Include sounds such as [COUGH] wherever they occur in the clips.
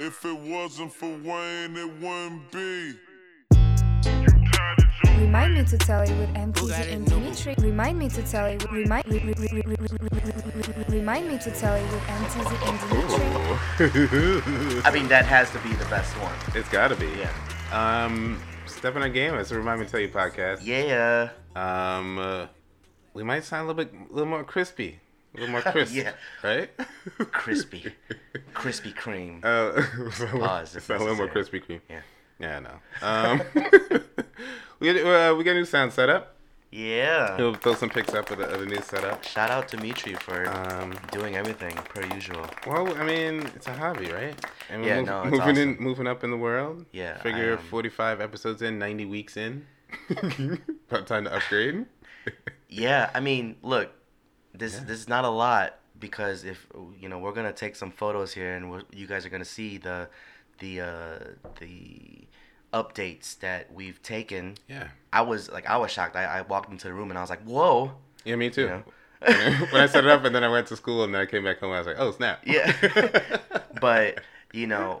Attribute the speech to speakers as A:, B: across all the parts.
A: If it wasn't for Wayne, it wouldn't be.
B: Remind me to tell you with M. Teezy and Dimitri. Remind me to tell you. Remind remind me to tell you with M. Teezy and Dimitri.
C: I mean, that has to be the best one.
D: It's got to be.
C: Yeah.
D: Um, stepping our game. It's a remind me to tell you podcast.
C: Yeah.
D: Um, uh, we might sound a little bit, a little more crispy a little more [LAUGHS] crisp.
C: Yeah.
D: Right.
C: Crispy. Krispy Kreme.
D: Uh,
C: Pause if
D: sound a little more. Krispy Kreme.
C: Yeah.
D: Yeah, I know. Um, [LAUGHS] we got, uh, we got a new sound setup.
C: Yeah.
D: He'll throw some pics up of the, of the new setup.
C: Shout out to Dimitri for
D: Um,
C: doing everything per usual.
D: well, I mean, it's a hobby, right? And
C: Yeah,
D: move-
C: no, it's
D: moving in,
C: awesome.
D: moving up in the world.
C: Yeah,
D: Figure
C: um,
D: 45 episodes in, 90 weeks in. [LAUGHS] About time to upgrade.
C: Yeah, I mean, look, this
D: Yeah.
C: this is not a lot because if you know we're gonna take some photos here and you guys are gonna see the the uh, the updates that we've taken.
D: Yeah.
C: I was like, I was shocked. I, I walked into the room and I was like, whoa.
D: Yeah, me too.
C: know? [LAUGHS]
D: when I set it up and then I went to school and then I came back home, I was like, oh, snap.
C: Yeah. [LAUGHS] but you know,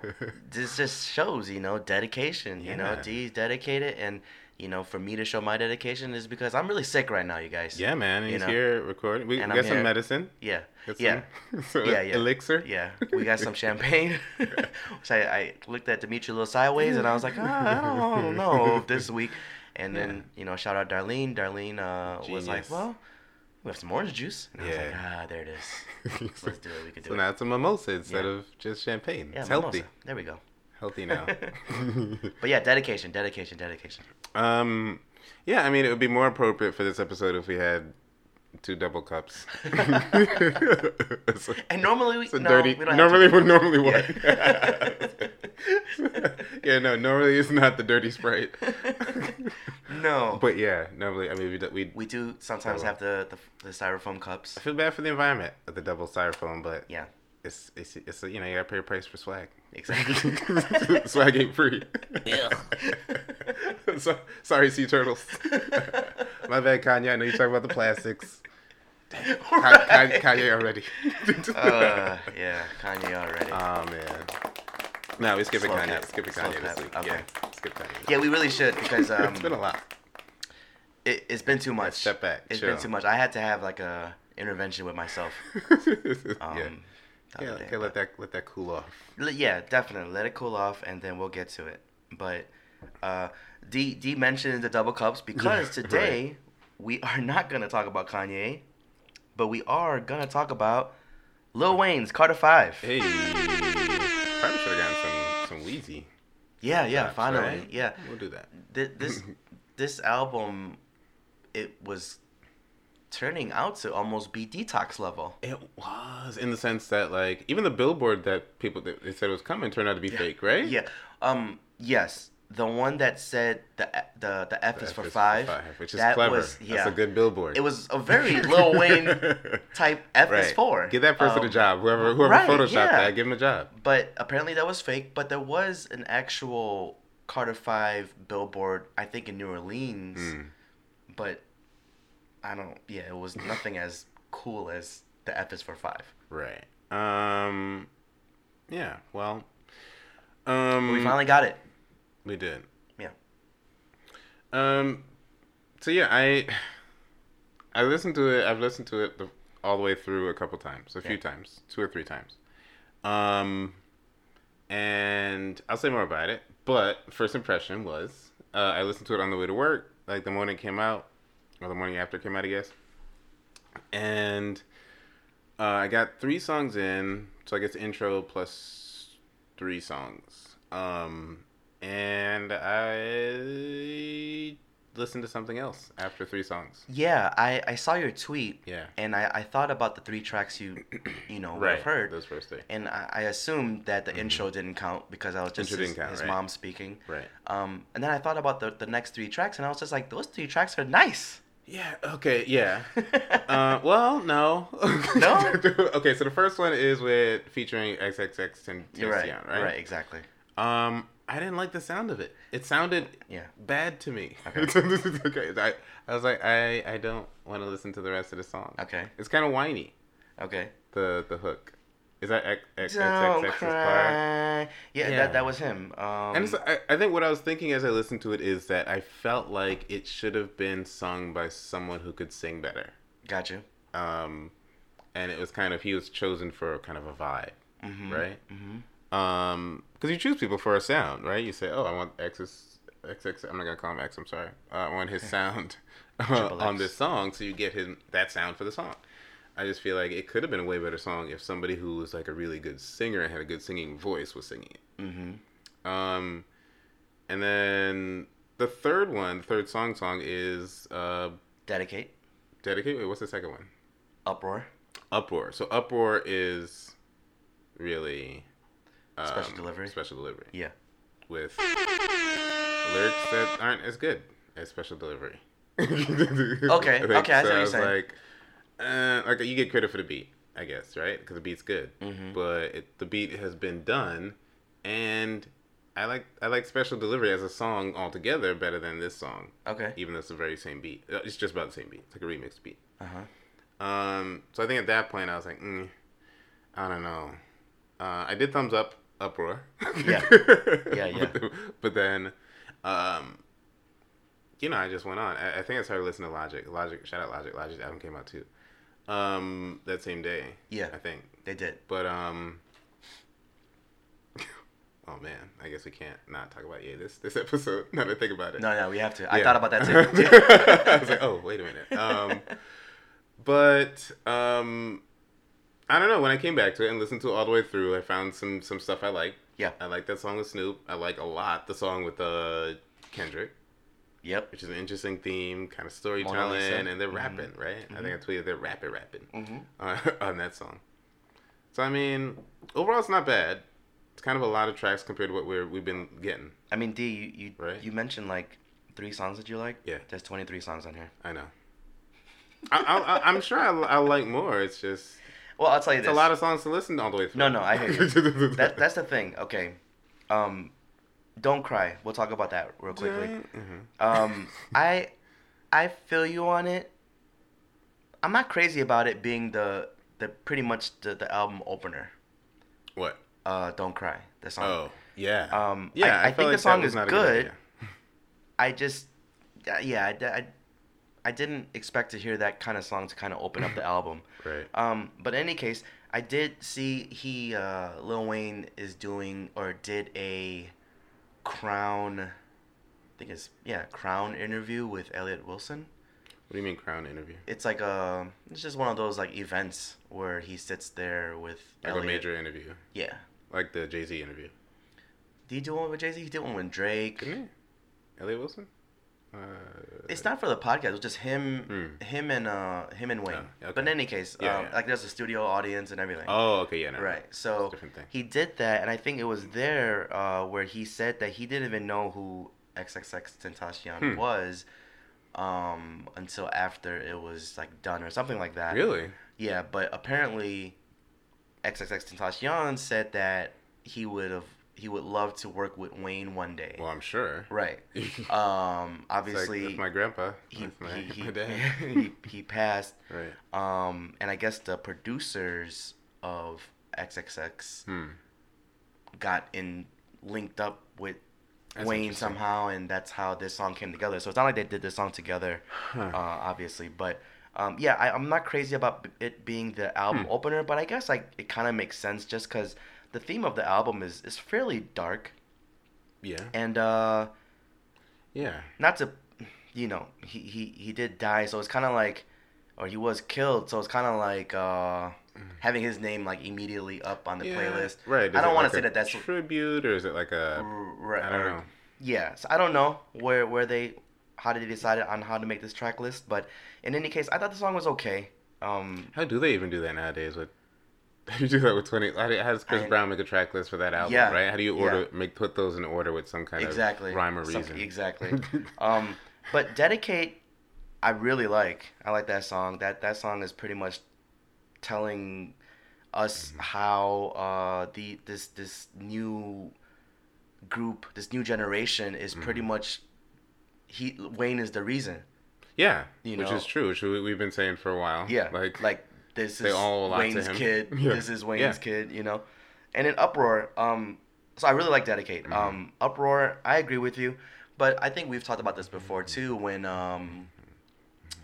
C: this just shows you know dedication. You know,
D: Yeah.
C: D's dedicated, and you know, for me to show my dedication is because I'm really sick right now, you guys.
D: Yeah, man.
C: You
D: He's
C: know?
D: here recording. We,
C: And
D: got
C: I'm
D: some
C: here-
D: medicine.
C: Yeah.
D: Got
C: Yeah.
D: Some, [LAUGHS]
C: Yeah, yeah.
D: elixir.
C: Yeah, we got some champagne. [LAUGHS] Which I, I looked at Dimitri a little sideways, and I was like, ah, I don't [LAUGHS] know this week. And then you know, shout out Darlene. Darlene uh, was like, well, we have some orange juice. And I was like, ah, there it is. Let's do it. We can do
D: so
C: it.
D: So now it's a mimosa instead
C: Yeah.
D: of just champagne.
C: Yeah,
D: it's
C: mimosa.
D: healthy.
C: There we go.
D: Healthy now. [LAUGHS] [LAUGHS]
C: But yeah, dedication, dedication, dedication.
D: um, yeah, I mean, it would be more appropriate for this episode if we had two double cups. a, [LAUGHS]
C: And normally we no,
D: dirty.
C: we
D: normally,
C: to-
D: would normally what? yeah, no, normally it's not the dirty sprite.
C: No,
D: But yeah, normally, I mean, we we
C: we do sometimes have the, the the styrofoam cups.
D: I feel bad for the environment of the double styrofoam, but
C: Yeah,
D: it's it's it's you know you gotta pay a price for swag.
C: Exactly. [LAUGHS]
D: swag ain't free.
C: Yeah. [LAUGHS]
D: so, sorry, sea turtles. [LAUGHS] My bad, Kanye. I know you talking about the plastics. Ka- Ka- Kanye already.
C: uh, yeah, Kanye already.
D: oh man. No, we skipping
C: Slow
D: Kanye.
C: Slow
D: Kanye
C: clap.
D: this week.
C: Okay.
D: Yeah, skip Kanye.
C: yeah, we really should because um,
D: it's been a lot.
C: it, it's been too much.
D: step back,
C: It's
D: chill.
C: been too much. I had to have like a intervention with myself. Um,
D: yeah. Yeah, okay, let that let that cool off.
C: L- Yeah, definitely. Let it cool off, and then we'll get to it. But uh, D D mentioned the double cups [LAUGHS] because
D: Right.
C: today we are not gonna talk about Kanye, but we are gonna talk about Lil Wayne's Carter Five.
D: Hey, probably should have gotten some some Weezy.
C: yeah, yeah, finally,
D: right?
C: yeah.
D: We'll do that.
C: Th- this [LAUGHS] this album, it was turning out to almost be detox level.
D: It was in the sense that like even the billboard that people that they said was coming turned out to be fake, right?
C: Yeah. Um. Yes. The one that said the the the F is
D: F
C: for
D: is
C: five.
D: which is
C: that
D: clever.
C: Was, yeah.
D: That's a good billboard.
C: It was a very Lil Wayne [LAUGHS] type F is
D: right.
C: for.
D: Give that person a
C: Um,
D: job. Whoever whoever
C: right,
D: photoshopped
C: yeah.
D: that, give him a job.
C: But apparently that was fake. But there was an actual Carter Five billboard, I think in New Orleans.
D: Hmm.
C: But I don't. Yeah, it was nothing as cool as the F is for five.
D: Right. Um. Yeah. Well. Um.
C: We finally got it.
D: We did.
C: Yeah.
D: Um. So yeah, I. I listened to it. I've listened to it the, all the way through a couple times, a few times, two or three times. Um. And I'll say more about it. But first impression was, uh, I listened to it on the way to work, like the morning it came out, or the morning after came out, I guess. And uh, I got three songs in, so I guess intro plus three songs. Um, and I listened to something else after three songs.
C: Yeah, I, I saw your tweet.
D: Yeah.
C: And I, I thought about the three tracks you [CLEARS THROAT] you know would have heard.
D: Those first three.
C: And I, I assumed that the intro didn't count because I was just
D: Intro
C: his,
D: count,
C: his
D: right.
C: mom speaking.
D: Right.
C: Um, and then I thought about the, the next three tracks, and I was just like, those three tracks are nice.
D: Yeah. Okay. Yeah. [LAUGHS] uh, well, no. [LAUGHS]
C: No?
D: okay. So the first one is with featuring XXX and
C: right.
D: Right?
C: Right. Exactly.
D: Um, I didn't like the sound of it. It sounded
C: Yeah.
D: bad to me.
C: Okay. [LAUGHS]
D: okay. I, I was like, I, I don't want to listen to the rest of the song.
C: Okay.
D: It's kind of whiny.
C: Okay.
D: The the hook. Is that X X X
C: Don't
D: X's part?
C: cry. Yeah,
D: Yeah.
C: that that was him. Um,
D: And it's, I, I think what I was thinking as I listened to it is that I felt like it should have been sung by someone who could sing better.
C: Gotcha.
D: Um, and it was kind of he was chosen for kind of a vibe,
C: Mm-hmm.
D: right? Um, because you choose people for a sound, right? You say, "Oh, I want X's XX." I'm not gonna call him X. I'm sorry. Uh, I want his [LAUGHS] sound [LAUGHS] uh, on this song, so you get his that sound for the song. I just feel like it could have been a way better song if somebody who was like a really good singer and had a good singing voice was singing it.
C: Mm-hmm.
D: Um, and then the third one, the third song song is uh,
C: Dedicate.
D: dedicate. Wait, what's the second one?
C: Uproar.
D: Uproar. So uproar is really um,
C: Special delivery?
D: Special delivery
C: Yeah.
D: with lyrics that aren't as good as special delivery. [LAUGHS]
C: Okay, okay, So I see what you're saying.
D: Like, uh, like you get credit for the beat, I guess, right? Because the beat's good,
C: Mhm.
D: but it, the beat has been done, and I like I like special delivery as a song altogether better than this song,
C: Okay.
D: even though it's the very same beat. Uh, It's just about the same beat. It's like a remixed beat.
C: Uh huh.
D: Um, so I think at that point I was like, mm, I don't know. Uh, I did thumbs up uproar.
C: Yeah. [LAUGHS] Yeah, yeah.
D: But, but then, um, you know, I just went on. I, I think I started listening to Logic. Logic, shout out Logic. Logic album came out too. Um, that same day.
C: Yeah.
D: I think.
C: They did.
D: But um. [LAUGHS] Oh man, I guess we can't not talk about yeah this this episode. [LAUGHS] Now that I think about it.
C: No, no, we have to. I thought about that too. [LAUGHS]
D: I was like, oh, wait a minute. Um, but um, I don't know. When I came back to it and listened to it all the way through, I found some some stuff I like.
C: Yeah.
D: I like that song with Snoop. I like a lot the song with uh, Kendrick,
C: Yep.
D: which is an interesting theme, kind of storytelling, and they're
C: Mhm.
D: rapping, right? I think I tweeted they're rapping, rapping
C: Mm-hmm.
D: uh, [LAUGHS] on that song. So I mean, overall, it's not bad. It's kind of a lot of tracks compared to what we're we've been getting.
C: I mean, D, you you,
D: Right.
C: you mentioned like three songs that you like.
D: Yeah.
C: There's 23 songs on here.
D: I know. I, I, I, I'm sure I, I like more. It's just
C: Well, I'll tell you
D: it's
C: this.
D: a lot of songs to listen all the way through.
C: No, no, I hear you. [LAUGHS] that that's the thing. Okay. Um, don't cry. We'll talk about that real quickly.
D: Mhm.
C: Um, [LAUGHS] I I feel you on it. I'm not crazy about it being the the pretty much the, the album opener.
D: What?
C: Uh, don't cry. The song.
D: Oh, yeah.
C: Um,
D: yeah,
C: I, I,
D: felt
C: think the song is
D: not a
C: good. [LAUGHS] I just, uh, yeah, I, I, I didn't expect to hear that kind of song to kind of open up the [LAUGHS] album.
D: Right.
C: Um, but in any case, I did see he, uh, Lil Wayne is doing or did a Crown, I think it's yeah, Crown interview with Elliot Wilson.
D: What do you mean crown interview?
C: It's like a, it's just one of those like events where he sits there with
D: Like
C: Elliot.
D: a major interview,
C: Yeah.
D: like the Jay Z interview.
C: Did he do one with Jay Z? He did one with Drake.
D: Didn't he? Elliot Wilson. Uh,
C: It's not for the podcast. It's just him,
D: Hmm.
C: him and uh, him and Wayne.
D: Oh, okay.
C: But in any case,
D: Yeah,
C: um,
D: yeah.
C: like there's a studio audience and everything.
D: Oh, okay, yeah, no,
C: right. So he did that, and I think it was there uh, where he said that he didn't even know who XXXTentacion
D: Hmm.
C: was um, until after it was like done or something like that.
D: Really?
C: Yeah, but apparently, XXX Tentacion said that he would have he would love to work with Wayne one day.
D: Well, I'm sure.
C: Right. [LAUGHS] Um. Obviously,
D: that's my grandpa.
C: he,
D: my,
C: he, [LAUGHS] he,
D: my dad. [LAUGHS]
C: he, he passed.
D: right.
C: Um. And I guess the producers of XXX
D: Hmm.
C: got in linked up with
D: That's
C: Wayne somehow, and that's how this song came together. So it's not like they did this song together,
D: Huh.
C: uh, obviously. But um, yeah, I, I'm not crazy about it being the album
D: Hmm.
C: opener, but I guess like it kind of makes sense just because the theme of the album is is fairly dark,
D: yeah.
C: and uh,
D: Yeah.
C: not to, you know, he he he did die, so it's kind of like, or he was killed, so it's kind of like uh, having his name like immediately up on the
D: Mm. Yeah,
C: playlist.
D: Right.
C: I don't want
D: like
C: to say that that's
D: tribute, or is it like a?
C: right.
D: I don't know.
C: Yeah, so I don't know where where they how did they decide on how to make this track list, but in any case, I thought the song was okay. Um,
D: How do they even do that nowadays? With [LAUGHS] you do that with twenty? How, do- how does Chris
C: I-
D: Brown make a track list for that album?
C: Yeah,
D: Right. How do you
C: yeah.
D: order make put those in order with some kind
C: exactly
D: of rhyme or
C: Some-
D: reason?
C: exactly. [LAUGHS] um, but dedicate, I really like. I like that song. That that song is pretty much telling us
D: Mm-hmm.
C: how uh the this this new group, this new generation is pretty
D: Mm-hmm.
C: much he Wayne is the reason.
D: yeah,
C: You
D: which
C: know.
D: is true. Which we- we've been saying for a while.
C: Yeah,
D: Like
C: like this
D: they
C: is
D: all owe to
C: Wayne's kid. [LAUGHS]
D: Yeah.
C: This is Wayne's
D: Yeah.
C: kid. You know, and in uproar, um, so I really like Dedicate.
D: Mm-hmm.
C: Um, Uproar, I agree with you, but I think we've talked about this before too. When um,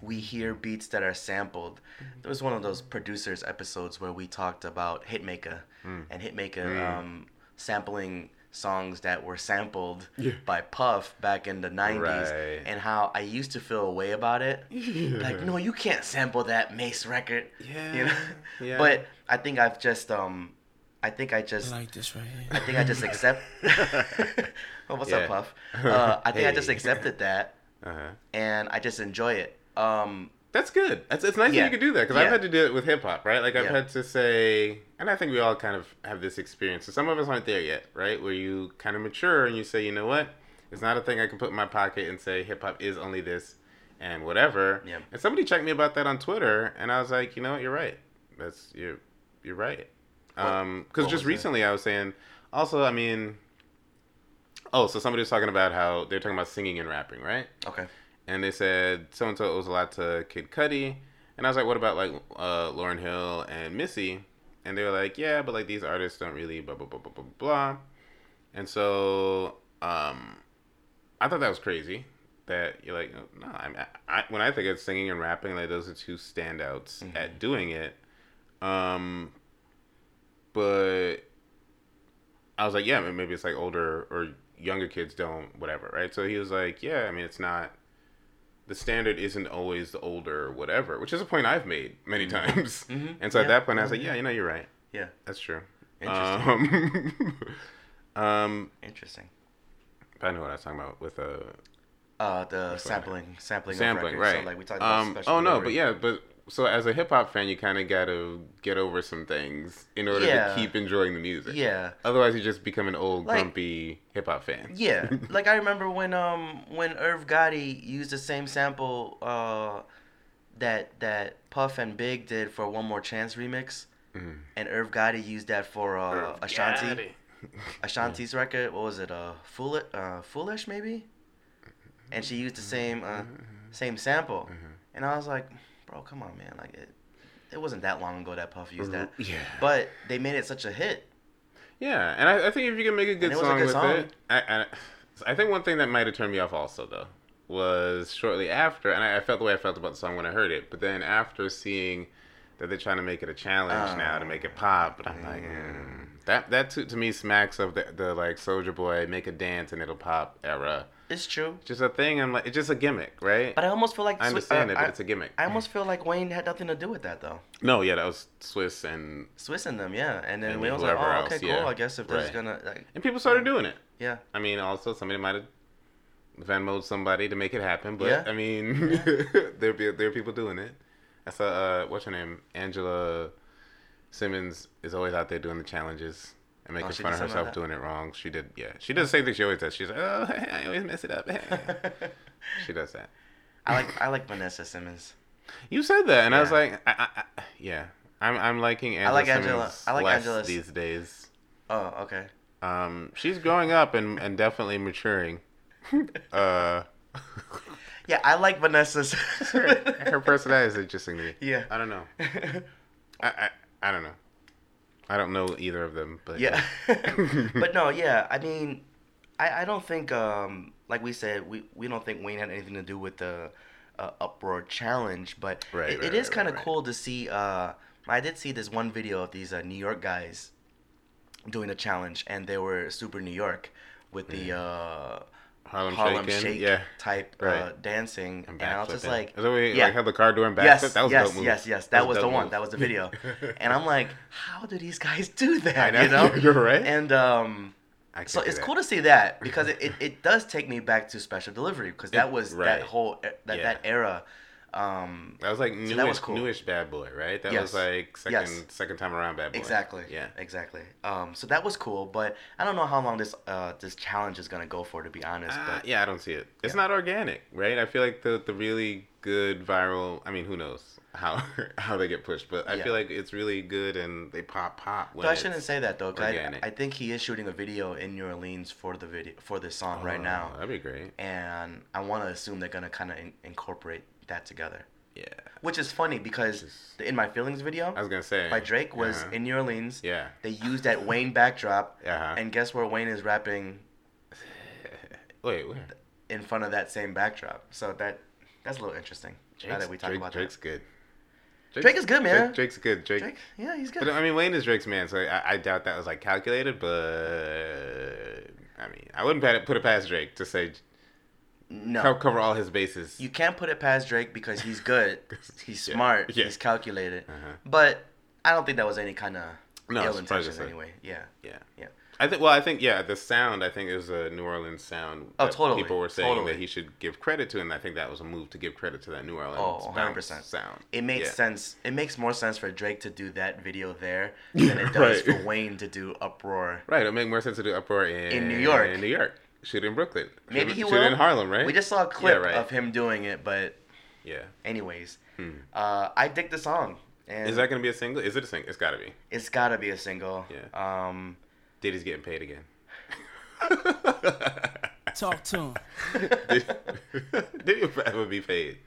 C: we hear beats that are sampled, there was one of those producers episodes where we talked about Hitmaka
D: Mm.
C: and Hitmaka um, sampling songs that were sampled
D: Yeah.
C: by Puff back in the '90s,
D: Right.
C: and how I used to feel a way about it. Like, no, you can't sample that Mase record.
D: Yeah,
C: You know?
D: yeah.
C: But I think I've just um, I think I
E: I
C: just
E: like this right here.
C: I think I just accept. [LAUGHS] oh, what's
D: Yeah.
C: up, Puff? [LAUGHS] Uh, I think I just accepted that, [LAUGHS]
D: Uh-huh.
C: and I just enjoy it. Um,
D: That's good. It's, it's nice
C: Yeah.
D: that you can do that because
C: Yeah.
D: I've had to do it with hip hop, right? Like I've
C: Yeah.
D: had to say, and I think we all kind of have this experience. So some of us aren't there yet, right? Where you kind of mature and you say, you know what? It's not a thing I can put in my pocket and say hip hop is only this and whatever.
C: Yeah.
D: And somebody checked me about that on Twitter, and I was like, you know what? You're right. That's you're you're right. Um, because
C: what
D: just recently I was saying, also, I mean, oh, so somebody was talking about how they're talking about singing and rapping, right?
C: okay.
D: And they said so and so owes a lot to Kid Cudi, and I was like, what about like uh, Lauryn Hill and Missy? And they were like, yeah, but like these artists don't really blah blah blah blah blah blah. And so um, I thought that was crazy. That you're like, no, I'm, I, when I think of singing and rapping, like those are two standouts at doing it. Um, but I was like, yeah, maybe it's like older or younger kids don't, whatever, right? So he was like, yeah, I mean, it's not the standard isn't always the older whatever, which is a point I've made many times.
C: Mhm. [LAUGHS]
D: And so
C: Yeah.
D: at that point, I was like, yeah, you know, you're right.
C: Yeah.
D: That's true.
C: Interesting.
D: Um, [LAUGHS] um,
C: Interesting.
D: I know what I was talking about with uh,
C: Uh, the sampling, sampling,
D: sampling,
C: of records.
D: right?
C: So, like we talked about.
D: um,
C: special
D: oh no, but yeah, but so as a hip hop fan, you kind of got to get over some things in order
C: Yeah.
D: to keep enjoying the music.
C: Yeah.
D: Otherwise, you just become an old
C: Like-
D: grumpy hip hop fan.
C: Yeah, [LAUGHS] like I remember when um when Irv Gotti used the same sample uh that that Puff and Big did for One More Chance remix,
D: Mhm.
C: and Irv Gotti used that for uh,
D: Irv
C: Ashanti
D: Gotti.
C: Ashanti's [LAUGHS] record. What was it? Uh, Foolish, uh, Foolish maybe. And she used the same uh same sample, and I was like, bro, come on, man, like it. It wasn't that long ago that Puff used that,
D: Yeah.
C: but they made it such a hit.
D: Yeah, and I, I think if you can make a good
C: it was a
D: song
C: good
D: with
C: song.
D: it, I, I, I think one thing that might have turned me off also though was shortly after, and I, I felt the way I felt about the song when I heard it, but then after seeing that they're trying to make it a challenge
C: Oh.
D: now to make it pop, but I'm like, mm. that that to, to me smacks of the, the like Soulja Boy make a dance and it'll pop era.
C: It's true,
D: Just a thing. I'm like, it's just a gimmick, right?
C: but I almost feel like
D: I understand
C: uh,
D: it, but
C: I-
D: it's a gimmick.
C: I almost feel like Wayne had nothing to do with that though.
D: no, yeah, that was Swizz and
C: Swizz in them, yeah. And then
D: And
C: Wayne was like, "Oh, okay,
D: else,
C: cool.
D: yeah.
C: I guess if there's
D: Right.
C: gonna, like,
D: and people started doing it.
C: yeah,
D: I mean, also somebody might have Venmoed somebody to make it happen, but
C: Yeah.
D: I mean, [LAUGHS] there be there are people doing it. I saw uh, what's her name, Angela Simmons is always out there doing the challenges and making
C: Oh,
D: fun of herself doing it wrong. She did, yeah. She does the same thing she always does. She's like, oh, [LAUGHS] I always mess it up. [LAUGHS] she does that.
C: I like I like Vanessa Simmons.
D: You said that, and I was like, I, I, I, yeah, I'm I'm liking Angela
C: like
D: Simmons
C: Angela- I like
D: less
C: Angela's-
D: these days.
C: Oh, okay.
D: Um, she's growing up and and definitely maturing. [LAUGHS] uh.
C: Yeah, I like Vanessa's.
D: her personality is interesting to me.
C: Yeah.
D: I don't know. I, I I don't know. I don't know either of them, but
C: yeah, [LAUGHS] but no, [LAUGHS] yeah. I mean, I I don't think um like we said we we don't think Wayne had anything to do with the uh, uproar challenge, but
D: Right,
C: it,
D: right,
C: it is
D: right,
C: kind of cool to see. Uh, I did see this one video of these uh, New York guys doing a challenge, and they were super New York with the uh,
D: Harlem,
C: Harlem
D: Shaking,
C: Shake
D: yeah,
C: type uh, dancing,
D: and
C: and, I was just like,
D: is that what we,
C: yeah.
D: like have the car door and backflip?
C: yes,
D: that was
C: yes, yes, yes. That,
D: a
C: was the
D: dope
C: one.
D: move.
C: That was the video. [LAUGHS] and I'm like, how do these guys do [LAUGHS] that?
D: Know,
C: You know, [LAUGHS]
D: you're right.
C: And um, so it's
D: that.
C: cool to see that because it, it, it does take me back to special delivery because that was
D: right.
C: that whole that
D: Yeah.
C: that era. Um,
D: That was like newish,
C: that was cool.
D: newish Bad Boy, right? That
C: Yes.
D: was like second
C: Yes.
D: second time around Bad Boy.
C: exactly.
D: Yeah.
C: Exactly. Um, so that was cool, but I don't know how long this uh this challenge is gonna go for, to be honest.
D: Uh,
C: but
D: yeah, I don't see it. It's
C: Yeah.
D: not organic, right? I feel like the the really good viral. I mean, who knows how [LAUGHS] how they get pushed, but I
C: Yeah.
D: feel like it's really good and they pop pop. When
C: But I shouldn't say that though, 'cause I. I think he is shooting a video in New Orleans for the video for this song right
D: Oh,
C: now,
D: That'd be great.
C: and I want to assume they're gonna kind of in- incorporate that together.
D: Yeah.
C: Which is funny because
D: Just-
C: the In My Feelings video
D: I was gonna say.
C: by Drake was
D: Uh-huh.
C: in New Orleans.
D: Yeah.
C: They used that Wayne backdrop. [LAUGHS]
D: Uh-huh.
C: And guess where Wayne is rapping [LAUGHS]
D: Wait, where?
C: in front of that same backdrop. So that that's a little interesting. now that we talk
D: Drake-
C: about
D: Drake's
C: that.
D: good.
C: Drake is good, man.
D: Drake- Drake's good. Drake.
C: Drake, yeah, he's good.
D: But I mean, Wayne is Drake's man, so I, I doubt that was like calculated. But I mean, I wouldn't put it past Drake to say
C: no,
D: co- cover all his bases.
C: you can't put it past Drake because he's good. [LAUGHS] He's smart.
D: yeah.
C: He's calculated.
D: Uh-huh.
C: But I don't think that was any kind of
D: No,
C: ill
D: it's probably
C: intentions
D: just a-
C: anyway. Yeah,
D: yeah.
C: yeah.
D: I think. Well, I think yeah. The sound, I think, is a New Orleans sound.
C: Oh,
D: that
C: totally,
D: People were saying
C: totally.
D: that he should give credit to, and I think that was a move to give credit to that New Orleans
C: Oh,
D: bounce
C: 100%.
D: sound.
C: It makes
D: Yeah.
C: sense. It makes more sense for Drake to do that video there [LAUGHS] than it does
D: Right.
C: for Wayne to do Uproar.
D: Right. It'll make more sense to do uproar in
C: In New York.
D: In New York. Shoot in Brooklyn.
C: Maybe
D: shoot,
C: he
D: shoot
C: will.
D: in Harlem, right?
C: We just saw a clip
D: right.
C: of him doing it, but
D: Yeah.
C: anyways,
D: Hmm.
C: uh, I dig the song. And
D: Is that gonna be a single? Is it a single? It's gotta be.
C: It's gotta be a single.
D: Yeah.
C: Um,
D: Diddy's getting paid again. [LAUGHS]
E: Talk to him. [LAUGHS]
D: Diddy would forever be paid.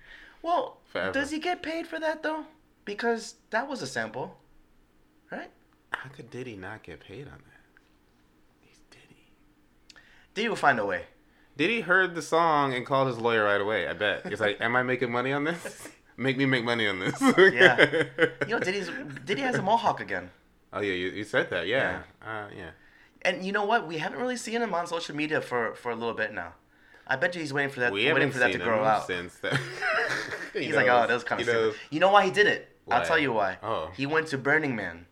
C: well,
D: Forever.
C: does he get paid for that though? Because that was a sample, right?
D: How could Diddy not get paid on that? Diddy.
C: Will find a way.
D: Diddy heard the song and called his lawyer right away. I bet. He's like, "Am I making money on this? [LAUGHS] Make me make money on this." [LAUGHS]
C: Yeah. [LAUGHS] You know, Diddy's Diddy has a mohawk again.
D: Oh yeah, you, you said that. Yeah. Uh, yeah.
C: And you know what? We haven't really seen him on social media for, for a little bit now. I bet you he's waiting for that
D: We
C: waiting
D: haven't
C: for that to
D: seen
C: grow
D: him
C: out.
D: since that.
C: He's like, oh, that was kind of
D: you know.
C: You know why he did it? I'll tell you why.
D: Oh.
C: He went to Burning Man.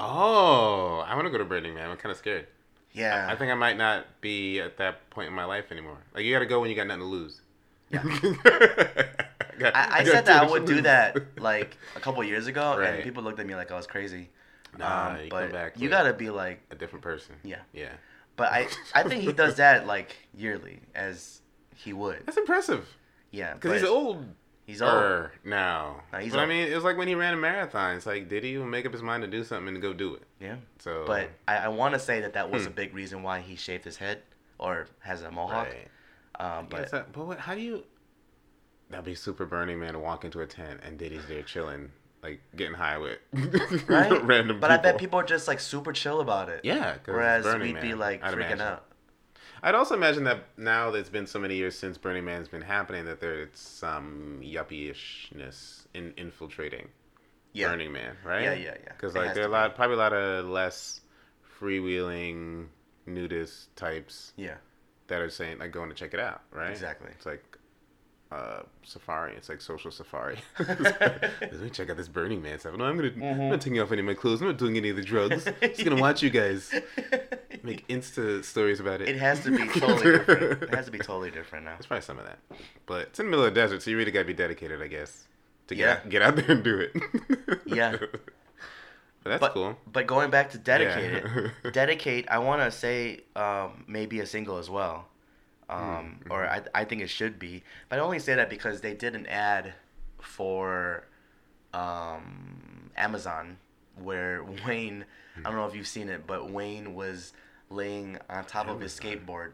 D: Oh, I want to go to Burning Man. I'm kind of scared.
C: Yeah.
D: I think I might not be at that point in my life anymore. Like you got to go when you got nothing to lose.
C: Yeah. [LAUGHS]
D: got-
C: I, I said that I would do that [LAUGHS] like a couple years ago,
D: Right.
C: and people looked at me like I was crazy.
D: Nah,
C: Um,
D: you
C: but
D: come back.
C: you gotta be like,
D: a different person.
C: Yeah.
D: Yeah.
C: but I I think he does [LAUGHS] that like yearly, as he would.
D: That's impressive.
C: Yeah,
D: Because he's old.
C: He's old.
D: er now.
C: No, he's
D: but I mean, it was like when he ran a marathon. It's like, did he even make up his mind to do something and go do it?
C: Yeah.
D: So,
C: But I, I want to say that that was
D: Hmm.
C: a big reason why he shaved his head or has a mohawk.
D: right.
C: Um,
D: But, that, but what, how do you? That'd be super Burning Man to walk into a tent and Diddy's there chilling, like getting high with [LAUGHS]
C: right,
D: random.
C: But I bet people are just like super chill about it.
D: Yeah.
C: Whereas we'd be like
D: I'd
C: freaking
D: imagine.
C: out.
D: I'd also imagine that now that it's been so many years since Burning Man's been happening, that there's some yuppie-ishness in infiltrating
C: Yeah.
D: Burning Man, right?
C: Yeah, yeah, yeah.
D: Because like there are a lot, probably a lot of less freewheeling nudist types
C: Yeah.
D: that are saying like going to check it out, right?
C: Exactly.
D: It's like uh, safari. It's like social safari. [LAUGHS] [LAUGHS] Let me check out this Burning Man stuff. No, I'm gonna. I'm not taking off any of my clothes. I'm not doing any of the drugs. [LAUGHS] Just gonna watch you guys make [LAUGHS] Insta stories about it.
C: It has to be [LAUGHS] totally different. It has to be totally different now.
D: There's probably some of that, but it's in the middle of the desert, so you really gotta be dedicated, I guess, to get
C: Yeah.
D: out, get out there and do it. [LAUGHS]
C: Yeah.
D: but that's
C: but,
D: cool.
C: But going back to dedicate
D: Yeah.
C: it, dedicate. I want to say um, maybe a single as well,
D: Hmm,
C: um, or
D: mm-hmm.
C: I I think it should be. But I only say that because they did an ad for um, Amazon where Wayne. I don't know if you've seen it, but Wayne was laying on top of his skateboard,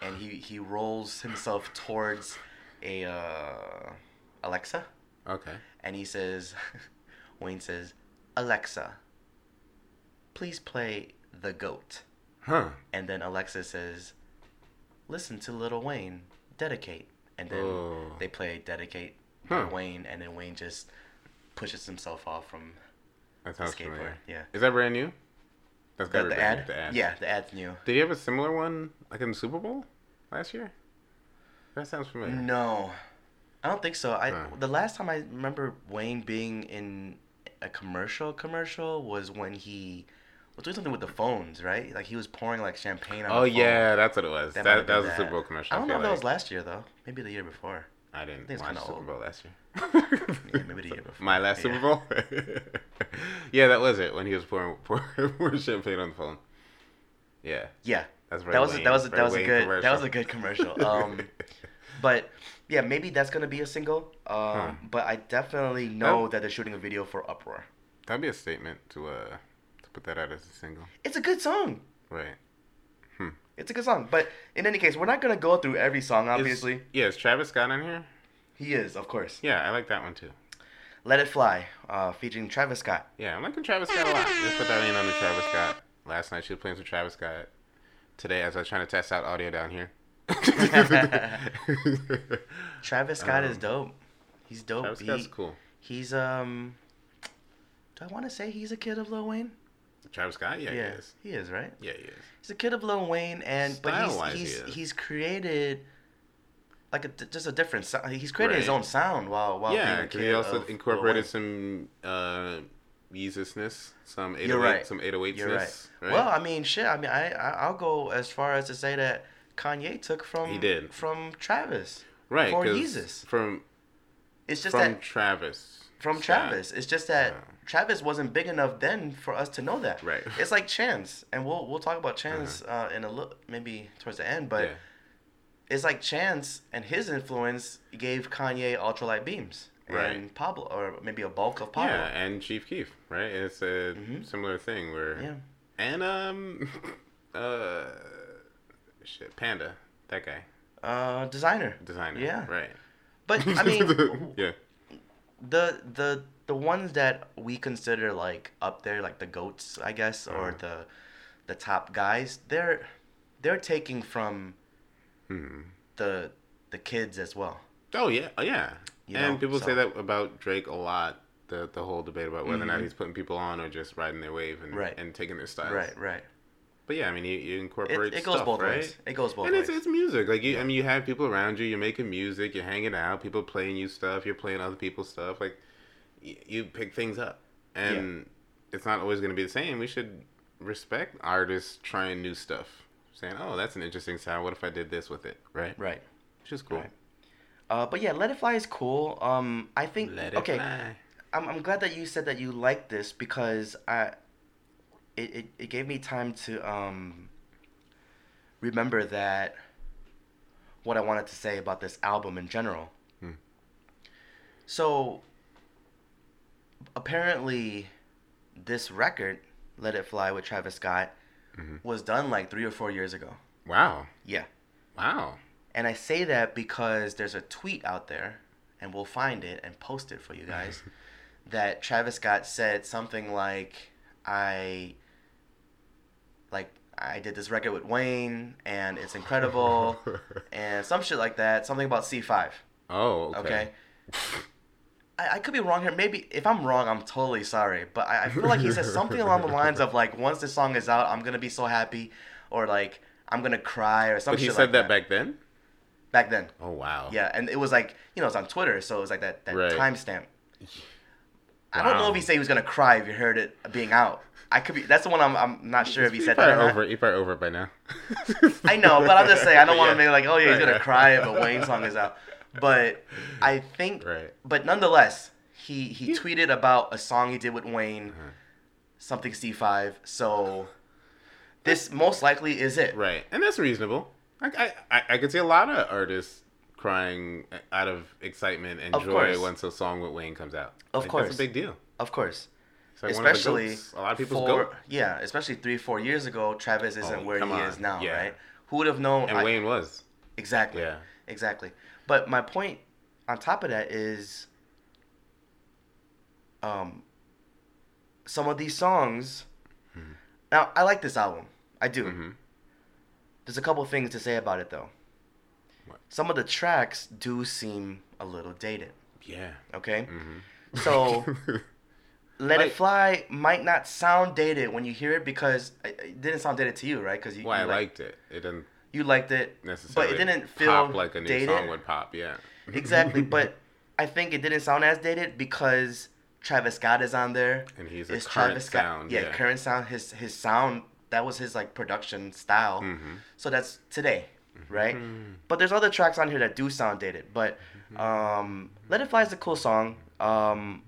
C: and he he rolls himself towards a uh, Alexa
D: Okay.
C: and he says, [LAUGHS] Wayne says, Alexa, please play The Goat.
D: Huh.
C: And then Alexa says, listen to Little Wayne, Dedicate. And then
D: Oh.
C: they play Dedicate
D: Huh.
C: Wayne, and then Wayne just pushes himself off from
D: That
C: the skateboard.
D: familiar.
C: Yeah.
D: Is that brand new? That's gotta be
C: the ad?
D: The ad.
C: Yeah, the ad's new.
D: Did he have a similar one like in the Super Bowl last year? That sounds familiar.
C: No, I don't think so. I
D: Huh.
C: the last time I remember Wayne being in a commercial commercial was when he was doing something with the phones, right? Like he was pouring like champagne on.
D: Oh
C: the phone.
D: yeah, that's what it was.
C: That
D: That, that, was a
C: been
D: Super Bowl commercial.
C: I don't know
D: feel
C: if that was last year though. Maybe the year before.
D: I didn't
C: think it's
D: watch Super
C: old.
D: Bowl last year.
C: Yeah, [LAUGHS] maybe the year before.
D: My last. Super Bowl. [LAUGHS] yeah, that was it when he was pouring pouring, [LAUGHS] pouring champagne on the phone. Yeah,
C: Yeah,
D: that's very
C: that was a, that was a, that was a good
D: commercial.
C: that was a good commercial. Um, but yeah, maybe that's gonna be a single. Um, but I definitely know
D: Oh.
C: that they're shooting a video for Uproar.
D: That'd be a statement to uh to put that out as a single,
C: It's a good song.
D: right? Hmm.
C: It's a good song. But in any case, we're not gonna go through every song.
D: Is-
C: Obviously,
D: yeah. Is Travis Scott on here?
C: He is, of course.
D: Yeah, I like that one too.
C: Let It Fly, uh, featuring Travis Scott.
D: Yeah, I'm liking Travis Scott a lot. Just put that in on the Travis Scott. Last night she was playing some Travis Scott. Today, as I was trying to test out audio down here. [LAUGHS]
C: Travis Scott is
D: Um,
C: dope. He's dope.
D: Travis
C: He-
D: Scott's cool.
C: He's um. Do I want to say he's a kid of Lil Wayne?
D: Travis Scott, yeah, he is.
C: he is right.
D: Yeah, he is.
C: He's a kid of Lil Wayne, and but
D: Style-wise,
C: he's
D: he
C: he's,
D: is.
C: he's created like a, just a different sound. He's created his own sound while while
D: yeah,
C: being a kid
D: he also incorporated some uh, Yeezus-ness, some 808,
C: right.
D: some 808
C: You're right.
D: right?
C: Well, I mean, shit. I mean, I, I I'll go as far as to say that Kanye took from
D: He did.
C: from Travis.
D: right,
C: for Yeezus.
D: From
C: It's just
D: from
C: that
D: Travis.
C: from. Travis. It's just that
D: Yeah.
C: Travis wasn't big enough then for us to know that.
D: Right. Uh-huh.
C: It's like Chance, and we'll we'll talk about Chance uh, in a little maybe towards the end, but
D: yeah.
C: It's like Chance and his influence gave Kanye ultralight beams and Pablo, or maybe a bulk of Pablo.
D: Yeah, and Chief Keef, right? It's a
C: Mhm.
D: similar thing where
C: Yeah.
D: and um [LAUGHS] uh shit, Panda, that guy,
C: Uh, Desiigner.
D: Desiigner.
C: Yeah.
D: Right.
C: But I [LAUGHS] mean,
D: yeah.
C: the the the ones that we consider like up there, like the goats, I guess, or
D: Uh-huh.
C: the the top guys, they're they're taking from
D: Hmm.
C: the the kids as well.
D: Oh yeah, oh, yeah.
C: You
D: and
C: know,
D: people say that about Drake a lot. The the whole debate about whether or not
C: Mhm.
D: he's putting people on or just riding their wave and
C: Right.
D: and taking their style.
C: Right, right.
D: But yeah, I mean, you, you
C: It,
D: incorporate
C: it goes
D: stuff,
C: both
D: right?
C: ways. It goes both
D: and
C: ways.
D: it's, it's music. Like you, I mean, you have people around you. You're making music. You're hanging out. People playing you stuff. You're playing other people's stuff. Like y- you pick things up, and it's not always going to be the same. We should respect artists trying new stuff. Saying, "Oh, that's an interesting sound. What if I did this with it?" Right?
C: right.
D: Which is cool.
C: Right. Uh, but yeah, Let It Fly is cool. Um, I think
D: Let it
C: okay.
D: fly.
C: I'm, I'm glad that you said that you liked this because I it, it, it gave me time to um remember that what I wanted to say about this album in general.
D: Hmm.
C: So apparently this record, Let It Fly with Travis Scott,
D: Mhm.
C: was done like three or four years ago.
D: Wow.
C: Yeah.
D: Wow.
C: And I say that because there's a tweet out there, and we'll find it and post it for you guys, [LAUGHS] that Travis Scott said something like, I like I did this record with Wayne and it's incredible [LAUGHS] and some shit like that. Something about C five.
D: Oh, okay.
C: Okay. [LAUGHS] I, I could be wrong here. Maybe if I'm wrong, I'm totally sorry. But I, I feel like he said [LAUGHS] something along the lines of like, once this song is out, I'm gonna be so happy, or like I'm gonna cry, or something.
D: But he said
C: like
D: that back then.
C: back then.
D: Oh wow.
C: Yeah, and it was like you know it's on Twitter, so it was like that that
D: Right.
C: timestamp. I don't know if he said he was gonna cry if you heard it being out. I could be. That's the one I'm. I'm not sure if he said that.
D: probably
C: Or
D: over. He's probably over it by now.
C: I know, but I'm just saying I don't want to
D: Yeah.
C: make like, oh yeah, he's gonna cry if a Wayne song is out. But I think,
D: Right.
C: but nonetheless, he he
D: Yeah.
C: tweeted about a song he did with Wayne,
D: Uh-huh.
C: something C5. So this most likely is it.
D: Right, and that's reasonable. I I, I, I could see a lot of artists crying out of excitement and
C: Of
D: joy
C: course.
D: once a song with Wayne comes out.
C: Of
D: Like,
C: course.
D: that's a big deal.
C: Of course.
D: Like one of the
C: especially
D: a lot of people's
C: for,
D: goat.
C: Yeah, especially three, four years ago, Travis isn't
D: Oh,
C: where he
D: come
C: is now,
D: Yeah.
C: right? Who would have known?
D: And
C: I-
D: Wayne was.
C: Exactly.
D: Yeah.
C: Exactly. But my point on top of that is um some of these songs
D: Hmm.
C: Now, I like this album. I do.
D: hmm
C: There's a couple things to say about it though.
D: What?
C: Some of the tracks do seem a little dated,
D: Yeah.
C: okay?
D: hmm
C: So [LAUGHS] Let
D: Like-
C: It Fly might not sound dated when you hear it because it didn't sound dated to you, right? Because you,
D: well, I
C: like-
D: liked it. It didn't
C: you liked it,
D: necessarily
C: but it didn't feel
D: pop like a new
C: dated.
D: song would pop. Yeah. [LAUGHS]
C: Exactly, but I think it didn't sound as dated because Travis Scott is on there.
D: and he's a
C: It's
D: current
C: Travis Scott.
D: sound.
C: yeah,
D: Yeah.
C: current sound. His his sound that was his like production style.
D: hmm
C: So that's today, right?
D: Mhm.
C: But there's other tracks on here that do sound dated. But um, Let It Fly is a cool song. Um,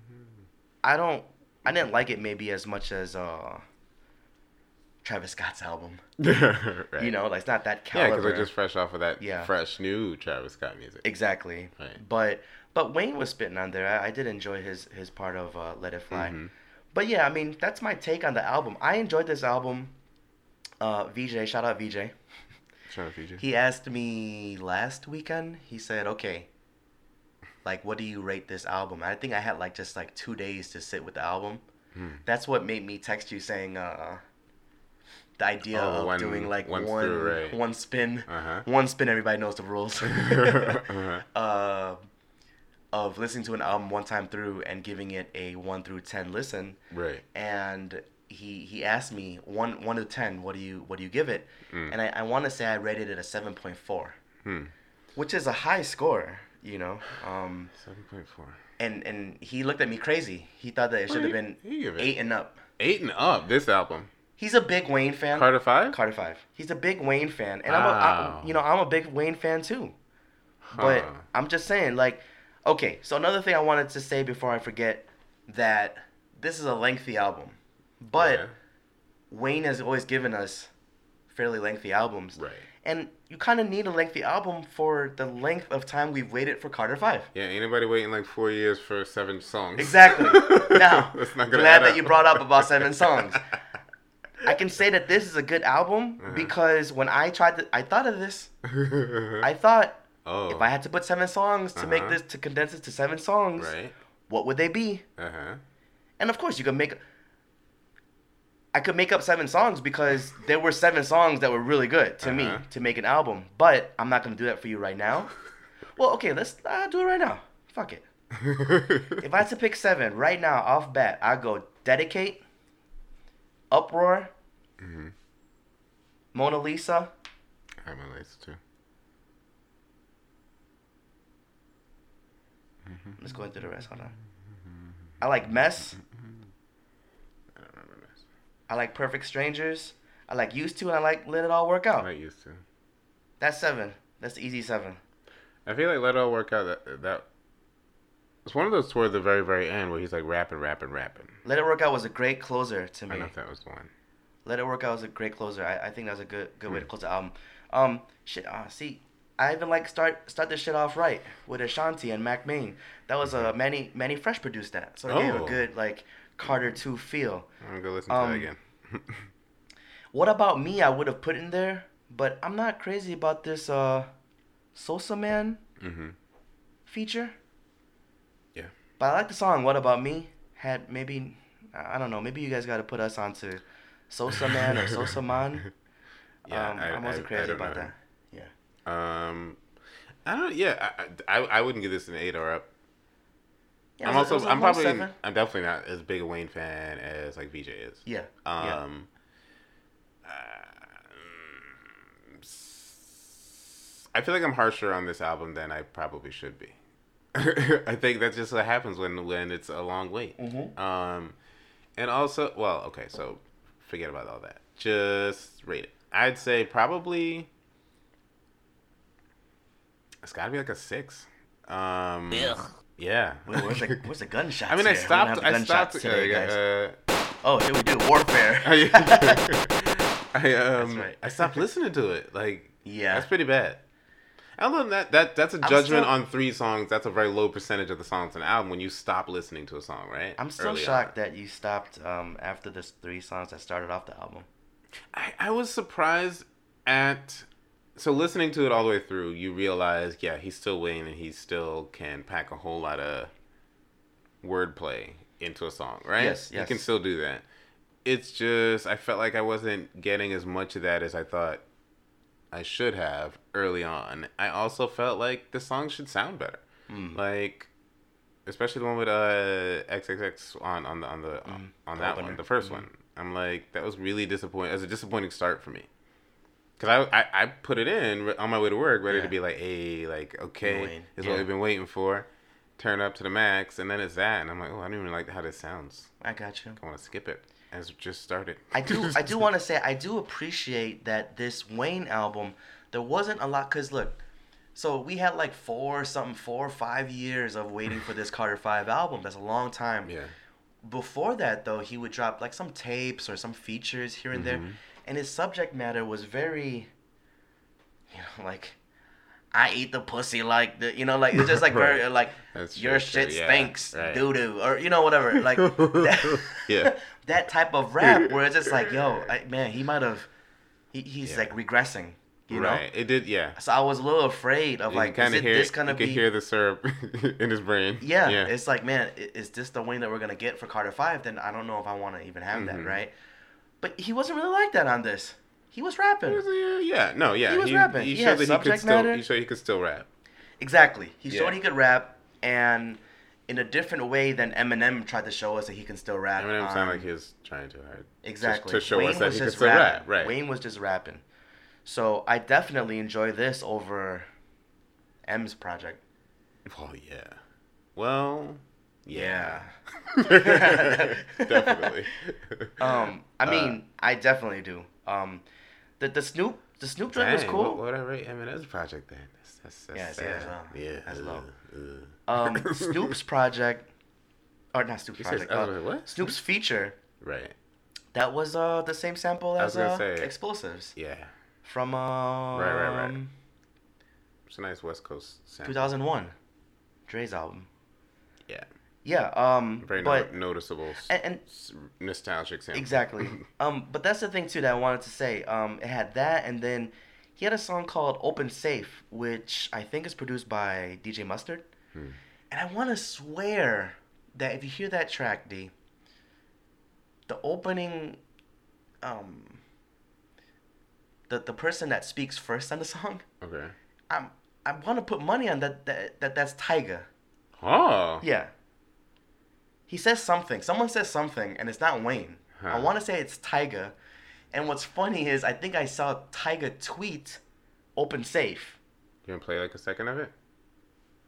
C: I don't. I didn't like it maybe as much as uh, Travis Scott's album. [LAUGHS]
D: right.
C: You know, like it's not that caliber.
D: Yeah, because they're just fresh off of that
C: Yeah.
D: fresh new Travis Scott music.
C: Exactly.
D: Right.
C: But but Wayne was spitting on there. I, I did enjoy his his part of uh, Let It Fly.
D: Mhm.
C: But yeah, I mean that's my take on the album. I enjoyed this album. Uh, VJ, shout out VJ.
D: Shout out Fiji.
C: He asked me last weekend. He said, "Okay, like, what do you rate this album? I think I had like just like two days to sit with the album.
D: Hmm.
C: That's what made me text you saying uh, the idea
D: Oh,
C: of
D: one-
C: doing like
D: one
C: one
D: through, right.
C: one spin,
D: Uh-huh.
C: one spin. Everybody knows the rules. [LAUGHS]
D: Uh-huh. [LAUGHS]
C: uh, of listening to an album one time through and giving it a one through ten listen
D: Right.
C: and he he asked me one one to ten what do you what do you give it
D: Mm.
C: and i, I want to say i rated it a 7.4
D: Hmm.
C: which is a high score you know um
D: Seven point four.
C: and and he looked at me crazy he thought that it should have been eight and up
D: Eight and up. This album.
C: He's a big wayne fan
D: Carter Five.
C: carter five he's a big wayne fan and i'm a, you know i'm a big wayne fan too but
D: Huh.
C: i'm just saying like okay so another thing i wanted to say before i forget that this is a lengthy album but
D: Yeah.
C: Wayne has always given us fairly lengthy albums.
D: Right.
C: And you kind of need a lengthy album for the length of time we've waited for Carter 5.
D: Yeah. Anybody waiting like four years for seven songs?
C: Exactly. [LAUGHS] now,
D: That's not gonna
C: glad that
D: up.
C: you brought up about seven songs. [LAUGHS] I can say that this is a good album
D: Uh-huh.
C: because when I tried to, I thought of this. [LAUGHS] I thought
D: oh.
C: if I had to put seven songs to make
D: Uh-huh.
C: this, to condense it to seven songs,
D: Right.
C: what would they be?
D: Uh huh.
C: And of course, you could make. I could make up seven songs because there were seven songs that were really good to me
D: Uh-huh.
C: to make an album. But I'm not gonna do that for you right now. [LAUGHS] well, okay, let's uh, do it right now. Fuck it. [LAUGHS] If I had to pick seven right now off bat, I go dedicate, uproar,
D: Mhm.
C: Mona Lisa,
D: I have my list too. Mhm.
C: Let's go into the rest. Hold on. I like mess.
D: I don't remember this.
C: I like perfect strangers. I like used to, and I like let it all work out.
D: I like used to.
C: That's seven. That's the easy seven.
D: I feel like Let It All Work Out. That that. It's one of those towards the very very end where he's like rapping, rapping, rapping.
C: Let it work out was a great closer to me.
D: I don't know if that was the one.
C: Let It Work Out was a great closer. I, I think that was a good good way to close the album. Um, shit. Uh, see, I even like start start this shit off right with Ashanti and Mack Maine. That was uh, Mannie Mannie Fresh produced that, so it gave
D: Oh.
C: a good like Carter Two feel.
D: I'm gonna go listen to
C: Um,
D: that again. [LAUGHS]
C: What about me? I would have put in there, but I'm not crazy about this uh, Sosamann
D: mm-hmm.
C: feature.
D: Yeah.
C: But I like the song. What about me? Had maybe I don't know. Maybe you guys got to put us onto Sosamann or Sosamann. [LAUGHS]
D: Yeah,
C: um,
D: I,
C: I, wasn't
D: I- I
C: crazy
D: don't
C: about
D: know.
C: that. Yeah.
D: Um, I don't. Yeah, I, I, I wouldn't give this an eight or up.
C: Yeah,
D: I'm
C: it was a-
D: also.
C: it was a
D: I'm probably.
C: seven.
D: I'm definitely not as big a Wayne fan as like VJ is.
C: Yeah. yeah.
D: Um. um, s- I feel like I'm harsher on this album than I probably should be. [LAUGHS] I think that's just what happens when when it's a long wait.
C: Mhm.
D: Um, and also, well, okay, so forget about all that. Just rate it. I'd say probably it's got to be like a six. Um, yeah.
C: Wait, where's the where's the gunshots? [LAUGHS]
D: I mean, I
C: here? We don't have
D: stopped. I stopped.
C: today,
D: uh,
C: guys. oh, here we do warfare. [LAUGHS]
D: I um [LAUGHS]
C: right.
D: I stopped listening to it. Like
C: Yeah.
D: that's pretty bad. Other than that, that that's a judgment
C: still-
D: on three songs. That's a very low percentage of the songs in an album when you stop listening to a song, right?
C: I'm still
D: Early
C: shocked
D: on.
C: that you stopped um, after the three songs that started off the album.
D: I, I was surprised at so listening to it all the way through, you realize, yeah, he's still Wayne and he still can pack a whole lot of wordplay into a song, right?
C: Yes,
D: He
C: yes.
D: can still do that. It's just I felt like I wasn't getting as much of that as I thought I should have early on. I also felt like the song should sound better.
C: Mm.
D: Like especially the one with uh XXX on on the on the on
C: the
D: that
C: opener.
D: one, the 1st one. I'm like that was really disappointing. As a disappointing start for me. Cause I, I, I put it in on my way to work, ready
C: Yeah.
D: to be like, hey, like okay, is
C: yeah.
D: what we've been waiting for. Turn up to the max, and then it's that, and I'm like, oh, I don't even like how this sounds.
C: I got you.
D: I want to skip it as it just started.
C: I do I do want to [LAUGHS] say I do appreciate that this Wayne album there wasn't a lot cuz look so we had like four something four or five years of waiting for this Carter 5 album that's a long time
D: yeah,
C: before that though he would drop like some tapes or some features here and there
D: Mhm.
C: and his subject matter was very you know like I eat the pussy like the you know like it's just like [LAUGHS] very like
D: That's
C: your
D: true,
C: shit
D: true, yeah,
C: stinks
D: right.
C: doo doo or you know whatever like [LAUGHS] that,
D: Yeah.
C: That type of [LAUGHS] rap where it's just like yo I, man he might have he, he's
D: Yeah.
C: like regressing You know.
D: right. It did. Yeah.
C: So I was a little afraid of
D: You
C: like,
D: kind
C: is
D: of
C: it
D: hear.
C: this gonna
D: you
C: be?
D: could hear the syrup [LAUGHS] in his brain.
C: yeah,
D: Yeah.
C: it's like, man, is this the Wayne that we're gonna get for Carter Five? Then I don't know if I want to even have
D: Mhm.
C: that, right? But he wasn't really like that on this. He was rapping.
D: It was, uh, yeah. No. Yeah.
C: He was rapping.
D: He
C: He
D: showed that he could
C: subject
D: still.
C: matter.
D: He showed he could still rap.
C: Exactly. He
D: Yeah.
C: showed he could rap, and in a different way than Eminem tried to show us that he can still rap.
D: Eminem
C: on-
D: sounded like he was trying too hard.
C: Exactly.
D: To, show
C: Wayne
D: us that he
C: just
D: still rap. Right.
C: Wayne was just rapping. So I definitely enjoy this over M's project.
D: Oh yeah. Well. Yeah.
C: Yeah. [LAUGHS]
D: Definitely. [LAUGHS]
C: Um, I
D: Uh,
C: mean, I definitely do. Um, the the Snoop the Snoop joint was cool.
D: What, what I rate Eminem's project then? That's, that's, that's
C: Yeah, see, that's
D: sad. Yeah.
C: That's
D: uh,
C: low.
D: uh.
C: Um, [LAUGHS] Snoop's project, or not Snoop's
D: You
C: project.
D: I was
C: uh,
D: what?
C: Snoop's feature.
D: Right.
C: That was uh the same sample
D: I was
C: as uh,
D: say-
C: Explosives
D: Yeah.
C: from um
D: right, right. It's a nice West Coast sound.
C: 2001, Dre's album.
D: Yeah.
C: Yeah. Um.
D: Very
C: but
D: no- noticeable.
C: and, and
D: s- nostalgic sound.
C: Exactly. [LAUGHS] um, but that's the thing too that I wanted to say. Um, it had that, and then he had a song called "Open Safe," which I think is produced by DJ Mustard.
D: Hmm.
C: And I want to swear that if you hear that track, D, the opening, um, the the person that speaks first on the song,
D: Okay.
C: I'm I want to put money on that that, that that's Tyga.
D: Oh.
C: Yeah. He says something. Someone says something, and it's not Wayne. I want to say it's Tyga. And what's funny is I think I saw Tyga tweet "Open Safe."
D: You want to play like a second of it?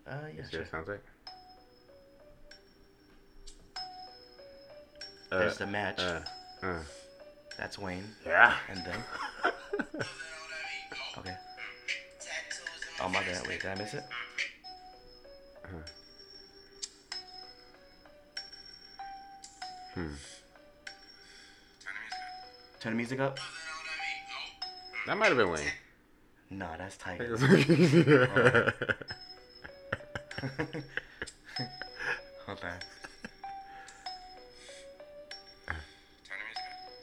C: Uh, yeah,
D: See
C: sure.
D: what it sounds like? Uh,
C: There's the match.
D: uh, uh.
C: That's Wayne.
D: Yeah.
C: And then, [LAUGHS] okay. Oh my bad. Wait, did I miss it?
D: Hmm.
C: Turn the music up.
D: That might have been Wayne.
C: No, that's Tyga. [LAUGHS] Hold on.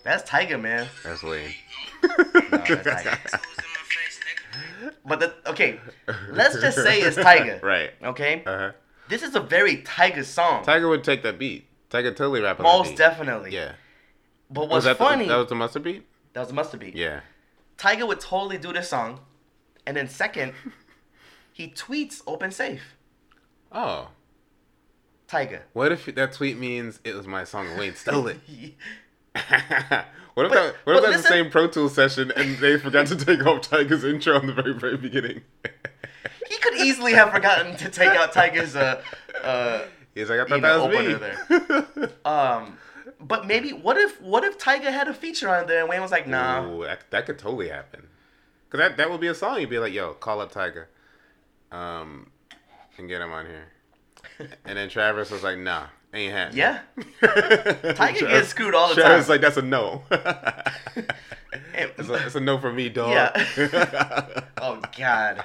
C: That's Tyga, man.
D: That's Wayne.
C: No, that's Tyga. But the, okay, let's just say it's Tyga. [LAUGHS]
D: Right.
C: Okay,
D: Uh huh.
C: this is a very Tyga song.
D: Tyga would take that beat. Tyga totally rap on that
C: Most
D: beat.
C: definitely.
D: Yeah.
C: But
D: Was
C: what's
D: that
C: funny?
D: The, that was the mustard beat.
C: that was a must be.
D: Yeah.
C: Tyga would totally do this song, and then second, he tweets "Open Safe."
D: Oh.
C: Tyga.
D: What if that tweet means it was my song Wayne stole it? [LAUGHS] [LAUGHS] what if
C: But-
D: that? What if that's
C: listen-
D: the same Pro Tools session and they forgot to take off Tyga's intro in the very very beginning? [LAUGHS]
C: he could easily have forgotten to take out Tyga's uh, uh,
D: He's like, I
C: You
D: thought
C: know,
D: that was me. There.
C: Um. But maybe what if what if Tyga had a feature on there and Wayne was like, nah.
D: Ooh, that, that could totally happen. Cause that that would be a song. You'd be like, yo, call up Tyga, um, and get him on here. [LAUGHS] And then Travis was like, nah, ain't happening.
C: Yeah. [LAUGHS]
D: Tyga
C: gets screwed all the
D: Travis
C: time.
D: like, that's a no. [LAUGHS] It's, a, it's a no for me, dog.
C: Yeah. oh God.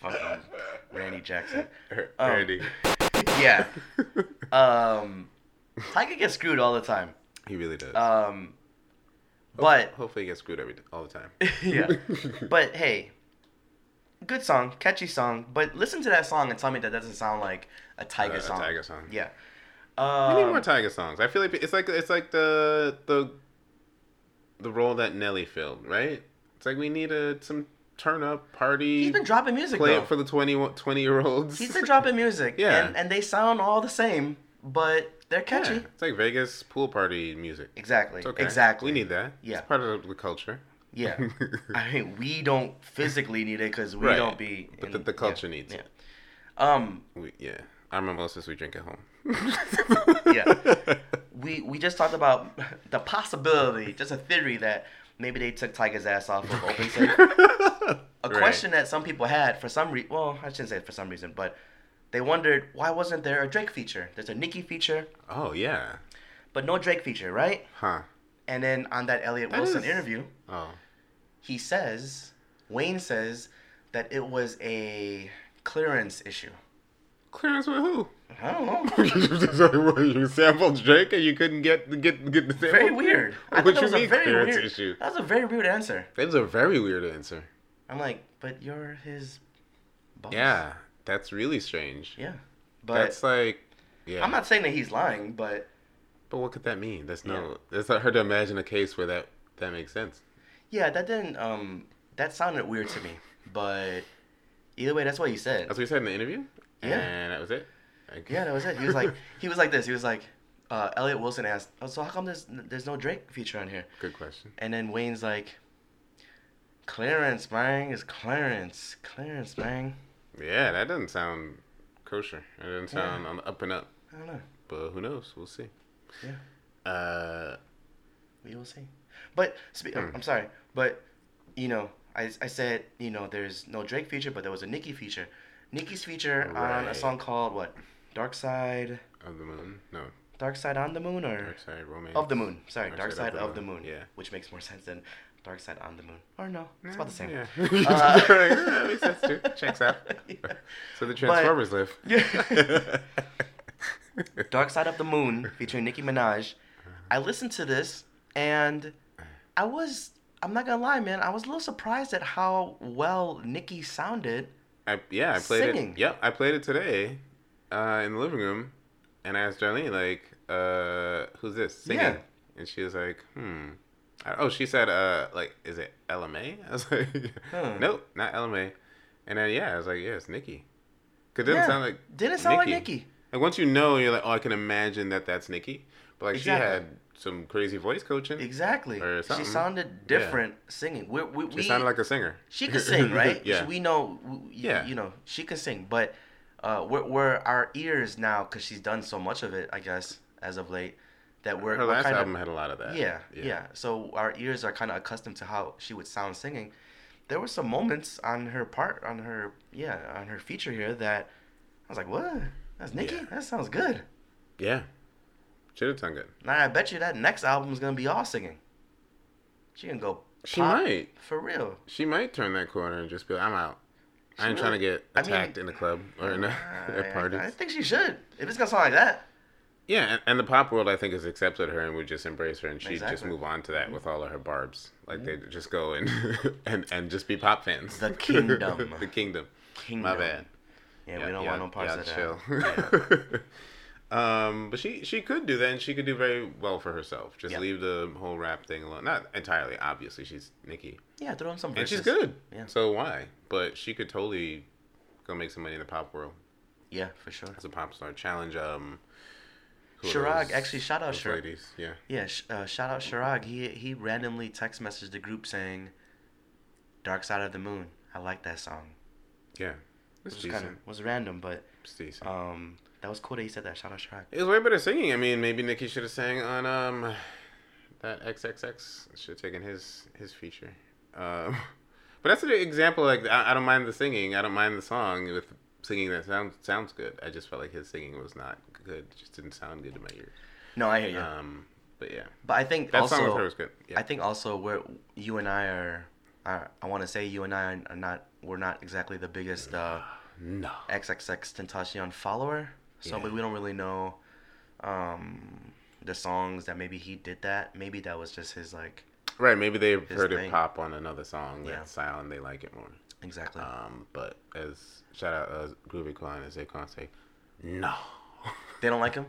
C: Fucking Randy Jackson. Um,
D: Randy.
C: Yeah. Um. Tyga gets screwed all the time.
D: He really does.
C: Um. But
D: Hopefully he gets screwed every all the time. [LAUGHS] [LAUGHS]
C: yeah. But hey, good song, catchy song. But listen to that song and tell me that doesn't sound like a Tyga
D: Uh, a
C: song.
D: Tyga song.
C: Yeah.
D: We need
C: Um,
D: more Tyga songs. I feel like it's like it's like the the the role that Nelly filled, right? It's like we need a some turn up party.
C: He's been dropping music
D: play
C: though.
D: it for the 20, 20 year olds.
C: He's been dropping music. [LAUGHS]
D: Yeah.
C: And, and they sound all the same, but they're catchy.
D: Yeah, it's like Vegas pool party music.
C: Exactly.
D: Okay.
C: Exactly.
D: We need that.
C: Yeah.
D: It's part of the culture.
C: Yeah. [LAUGHS] I mean, we don't physically need it because we
D: Right.
C: don't be.
D: But
C: in-
D: the- the culture
C: yeah,
D: needs
C: yeah.
D: it.
C: Um.
D: We, yeah. Our mimosas we drink at home. [LAUGHS]
C: Yeah. [LAUGHS] We we just talked about the possibility, just a theory that maybe they took Tyga's ass off of Open Safe. A
D: Right.
C: question that some people had for some reason. Well, I shouldn't say for some reason, but they wondered why wasn't there a Drake feature? There's a Nicki feature,
D: Oh yeah.
C: but no Drake feature, right?
D: Huh.
C: And then on that Elliott
D: That
C: Wilson
D: is-
C: interview,
D: Oh.
C: he says, Wayne says that it was a clearance issue.
D: Clearance with who?
C: I don't know. [LAUGHS]
D: You sampled Drake and you couldn't get get get the sample.
C: Very weird. I
D: What you
C: was a
D: mean
C: very
D: clearance
C: weird.
D: issue?
C: That was a very weird answer.
D: That was a very weird answer.
C: I'm like, but you're his boss.
D: Yeah, that's really strange.
C: Yeah. But
D: that's like, yeah.
C: I'm not saying that he's lying, but
D: But what could that mean? That's no.
C: Yeah.
D: It's not hard to imagine a case where that that makes sense.
C: yeah, that didn't um that sounded weird to me. But either way, that's what he said.
D: That's what he said in the interview.
C: Yeah.
D: And that was it. Like-
C: Yeah, that was it. He was like [LAUGHS] he was like this. He was like uh, Elliott Wilson asked, "Oh, so how come there's there's no Drake feature on here?"
D: Good question.
C: And then Wayne's like, "Clarence, man, is Clarence, Clarence, man."
D: Yeah, that doesn't sound kosher. That doesn't
C: Yeah.
D: sound on the up and up.
C: I don't know.
D: But who knows? We'll see.
C: Yeah.
D: Uh,
C: We will see. But spe-
D: Hmm.
C: I'm sorry, but you know, I, I said you know there's no Drake feature, but there was a Nicki feature. Nicki's feature on a song called what? Dark Side,
D: of the moon. No,
C: Dark Side on the Moon, or
D: Dark Side Romance.
C: of the Moon. Sorry,
D: Dark
C: Dark,
D: Side
C: Side, of the Moon.
D: Yeah.
C: which makes more sense than Dark Side on the Moon. Or no, it's about the same.
D: Yeah. [LAUGHS]
C: Uh, [LAUGHS]
D: that makes sense too. Checks out. [LAUGHS]
C: Yeah.
D: So the Transformers live.
C: Yeah. Dark Side of the Moon featuring Nicki Minaj. I listened to this and I was I'm not gonna lie, man, I was a little surprised at how well Nicki sounded.
D: I, yeah, I played
C: Singing.
D: it. Yep, I played it today uh, in the living room, and I asked Darlene like, uh, "Who's this singing?"
C: Yeah.
D: And she was like, "Hmm." I- Oh, she said, "Uh, like, is it LMA?" [LAUGHS] I was like,
C: Huh.
D: "Nope, not LMA." And then yeah, I was like, "Yeah, it's Nicki." Cause it didn't
C: Yeah,
D: sound like
C: didn't sound like Nicki.
D: Like once you know, you're like, "Oh, I can imagine that that's Nicki." But like
C: Exactly.
D: she had some crazy voice coaching.
C: Exactly.
D: Or
C: She sounded different singing. We, we,
D: She
C: we,
D: sounded like a singer.
C: she could sing, right? [LAUGHS]
D: yeah.
C: We know, we,
D: Yeah.
C: you know, she could sing, but uh, we're, we're our ears now because she's done so much of it, I guess, as of late, that we're,
D: Her
C: we're
D: last
C: kind
D: album had a lot of that.
C: yeah, yeah, So our ears are kind of accustomed to how she would sound singing. There were some moments on her part, on her yeah, on her feature here that I was like, what? That's Nicki.
D: Yeah.
C: That sounds good.
D: Yeah. Should have done good.
C: Now I bet you that next album is gonna be all singing. She can go.
D: She might.
C: for real.
D: She might turn that corner and just be like, I'm out. I ain't trying to
C: really-
D: get
C: I mean-
D: attacked in the club or in a, [LAUGHS] at parties.
C: I, think she should. If it's gonna sound like that.
D: yeah, and, and the pop world, I think, has accepted her and would just embrace her, and she'd just move on to that with all of her barbs. Like mm-hmm. they'd just go and [LAUGHS] and and just be pop fans.
C: The [LAUGHS] kingdom.
D: the kingdom.
C: Kingdom.
D: My bad.
C: Yeah, we don't want no parts
D: yeah,
C: of that.
D: chill. Um, but she she could do that, and she could do very well for herself. Just
C: Yeah.
D: leave the whole rap thing alone. Not entirely, obviously. She's Nicki,
C: Yeah, throw in some
D: and
C: verses.
D: she's good.
C: Yeah.
D: So why? But she could totally go make some money in the pop world
C: Yeah, for sure.
D: as a pop star. Challenge um. who are
C: Chirag,
D: those-
C: actually, shout out
D: those
C: Chirag.
D: ladies. Yeah.
C: Yeah, sh- uh, shout out Chirag. He he randomly text messaged the group saying, "Dark Side of the Moon." I like that song.
D: Yeah.
C: It
D: It's
C: was
D: decent.
C: kind of was random, but
D: It's decent.
C: um, that was cool that he said that. Shout out Chirag.
D: It was way better singing. I mean, maybe Nicki should have sang on um that XXX. Should have taken his his feature. Um, [LAUGHS] but that's an example. Like I, I don't mind the singing. I don't mind the song with singing that sounds sounds good. I just felt like his singing was not good. It just didn't sound good to my ears.
C: No, I hear you.
D: Um, but yeah,
C: but I think
D: that
C: also
D: song with her was good. Yeah.
C: I think also where you and I are, are I want to say you and I are not we're not exactly the biggest uh, [SIGHS]
D: no.
C: XXXTentacion follower, so
D: Yeah.
C: we we don't really know um, the songs that maybe he did that. Maybe that was just his like
D: Right. Maybe they've heard
C: thing.
D: it pop on another song
C: Yeah.
D: that style and they like it more.
C: exactly.
D: Um, but as shout out uh, Groovy as they can't say, no. [LAUGHS]
C: they don't like him.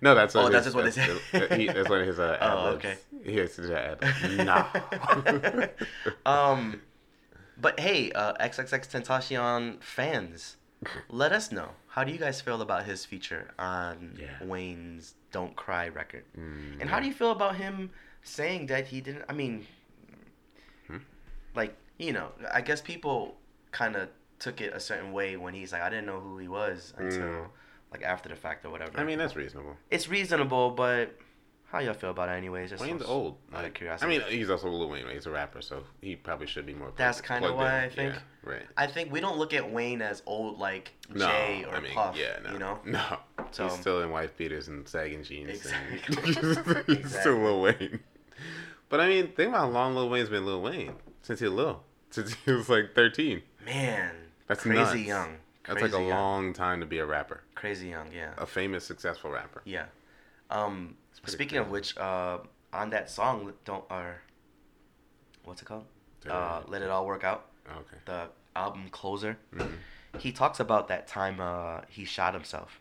D: No, that's
C: Oh, that's
D: his,
C: just what they
D: that's,
C: say.
D: he, that's one of his uh, ad [LAUGHS]
C: Oh, okay.
D: He has to do ad. [LAUGHS] No.
C: um, but hey, uh, XXXTentacion fans, let us know. How do you guys feel about his feature on
D: Yeah.
C: Wayne's "Don't Cry" record?
D: Mm,
C: And how do you feel about him saying that he didn't? I mean,
D: Hmm?
C: like you know, I guess people kind of took it a certain way when he's like, I didn't know who he was until
D: Mm.
C: like after the fact or whatever.
D: I mean, that's reasonable.
C: it's reasonable, but how y'all feel about it anyways? Just
D: Wayne's old.
C: Out of
D: Like, I mean, he's also Lil Wayne. He's a rapper, so he probably should be more.
C: That's kinda why
D: in.
C: I think-
D: Yeah, right.
C: I think we don't look at Wayne as old like
D: No,
C: Jay or
D: I mean,
C: Puff.
D: yeah, no,
C: You know. [LAUGHS]
D: no.
C: So-
D: he's still in wife beaters and sagging jeans.
C: Exactly. [LAUGHS] [LAUGHS] Exactly.
D: still Lil Wayne. But I mean, think about how long Lil Wayne's been Lil Wayne since he was little, since he was like thirteen.
C: Man,
D: That's
C: crazy
D: nuts.
C: young.
D: That's
C: Crazy
D: like a
C: young.
D: long time to be a rapper,
C: Crazy young, yeah.
D: a famous, successful rapper.
C: Yeah. Um, speaking of which, uh, on that song, don't or what's it called? Uh, Let it all work out.
D: Okay.
C: the album closer.
D: Mhm.
C: He talks about that time uh, he shot himself.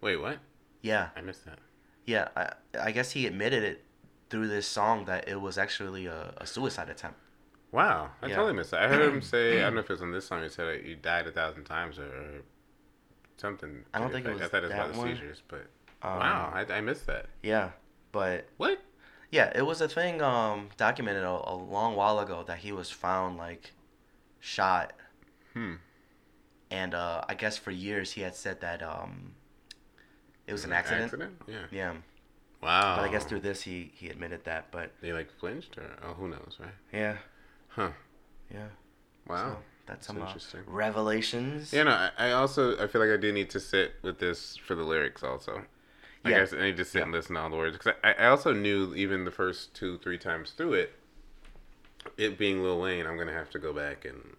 D: Wait, what?
C: Yeah,
D: I missed that.
C: yeah. I, I guess he admitted it through this song that it was actually a, a suicide attempt.
D: Wow, I
C: Yeah.
D: totally missed that. I heard him [CLEARS THROAT] say, I don't know if it was on this song, he said you died a thousand times or, or something.
C: I don't think it was
D: I thought it was
C: that
D: about
C: one.
D: the seizures, but
C: Um,
D: wow, I, I missed that.
C: Yeah, but
D: What?
C: yeah, it was a thing um, documented a, a long while ago that he was found like shot,
D: Hmm.
C: and uh, I guess for years he had said that um, it was an accident.
D: Yeah.
C: Yeah,
D: Wow.
C: but I guess through this he he admitted that. But
D: they like flinched or oh who knows, right?
C: yeah,
D: Huh.
C: yeah.
D: Wow.
C: So that's some uh,
D: interesting.
C: revelations.
D: Yeah, no, I, I also I feel like I do need to sit with this for the lyrics also. I
C: Yeah.
D: guess I need to sit
C: Yeah.
D: and listen to all the words because I, I also knew even the first two three times through it, it being Lil Wayne, I'm gonna have to go back and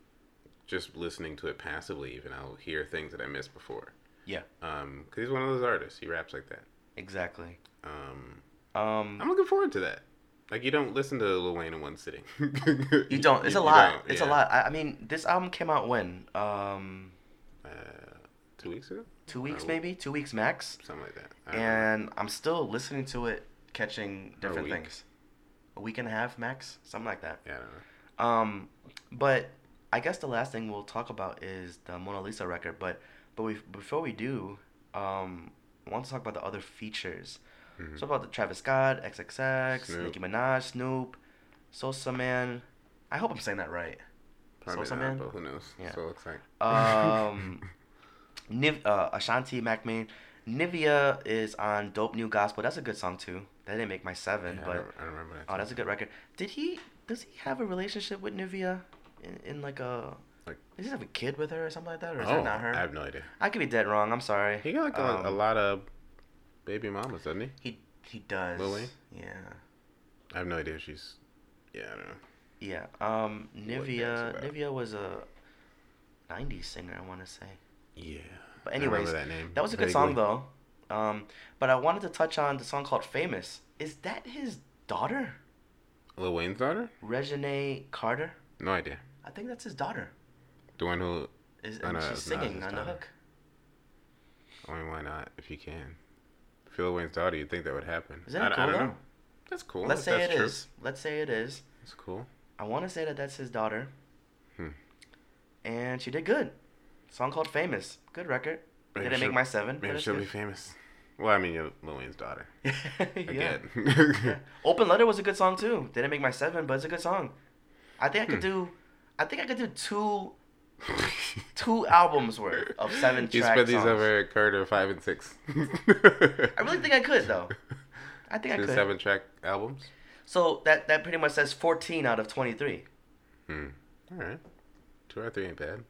D: just listening to it passively. Even I'll hear things that I missed before.
C: Yeah.
D: Um, because he's one of those artists. He raps like that.
C: Exactly.
D: Um,
C: Um,
D: I'm looking forward to that. Like you don't listen to Lil Wayne in one sitting. [LAUGHS]
C: you don't. It's a lot. It's
D: yeah.
C: a lot. I, I mean, this album came out when? Um,
D: Uh, two weeks ago,
C: two weeks maybe, two weeks max.
D: something like that.
C: And I'm still listening to it, catching different things. A week and a half max, something like that.
D: yeah, I don't know.
C: Um, but I guess the last thing we'll talk about is the Mona Lisa record. But but we before we do, um, I want to talk about the other features.
D: Mhm.
C: So about the Travis Scott, XXX,
D: Snoop.
C: Nicki Minaj, Snoop, Sosamann. I hope I'm saying that right.
D: Probably
C: Sosa
D: not,
C: Man?
D: but who knows?
C: Yeah.
D: So it looks like.
C: Um, [LAUGHS] Niv- uh, Ashanti Mack Maine. Nivea is on Dope New Gospel. That's a good song too. That didn't make my seven,
D: Yeah,
C: but
D: I don't remember that.
C: oh, that's a good record. Did he? Does he have a relationship with Nivea? In, in like a
D: Like-
C: does he have a kid with her or something like that, or is
D: oh,
C: that not her?
D: I have no idea.
C: I could be dead wrong. I'm sorry.
D: He got like a, a
C: Um,
D: lot of baby mamas, doesn't he?
C: He he does.
D: Wayne?
C: Yeah.
D: I have no idea she's. Yeah, I don't know.
C: Yeah. Um, Nivea. Nivea was a '90s singer. I want to say.
D: Yeah.
C: But anyways,
D: that name.
C: That was a good song though. Um, but I wanted to touch on the song called "Famous." Is that his daughter,
D: Lil Wayne's daughter?
C: Reginae Carter?
D: No idea.
C: I think that's his daughter.
D: The one who.
C: Is
D: Oh, no,
C: she's singing on the hook.
D: I mean, why not? If you can. If you're Lil Wayne's daughter, you'd think that would happen.
C: Isn't
D: I,
C: it
D: I
C: cool
D: don't
C: though?
D: know. That's cool.
C: Let's say it
D: that's
C: is. Let's say it is.
D: That's cool.
C: I want to say that that's his daughter.
D: Hmm.
C: And she did good. Song called "Famous." Good record.
D: Maybe
C: Didn't make
D: she'll-
C: my seven.
D: Maybe she'll be famous. Well, I mean, you're Lil Wayne's daughter. [LAUGHS]
C: yeah.
D: Again.
C: Yeah. Open Letter was a good song too. Didn't make my seven, but it's a good song. I think I could
D: Hmm.
C: do. I think I could do two [LAUGHS] two albums worth of seven
D: You
C: track
D: spread these
C: songs.
D: over Carter five and six.
C: I really think I could though. I think I
D: Two
C: could.
D: seven track albums.
C: So that that pretty much says fourteen out of twenty three.
D: Hmm. All right. Two or three ain't bad.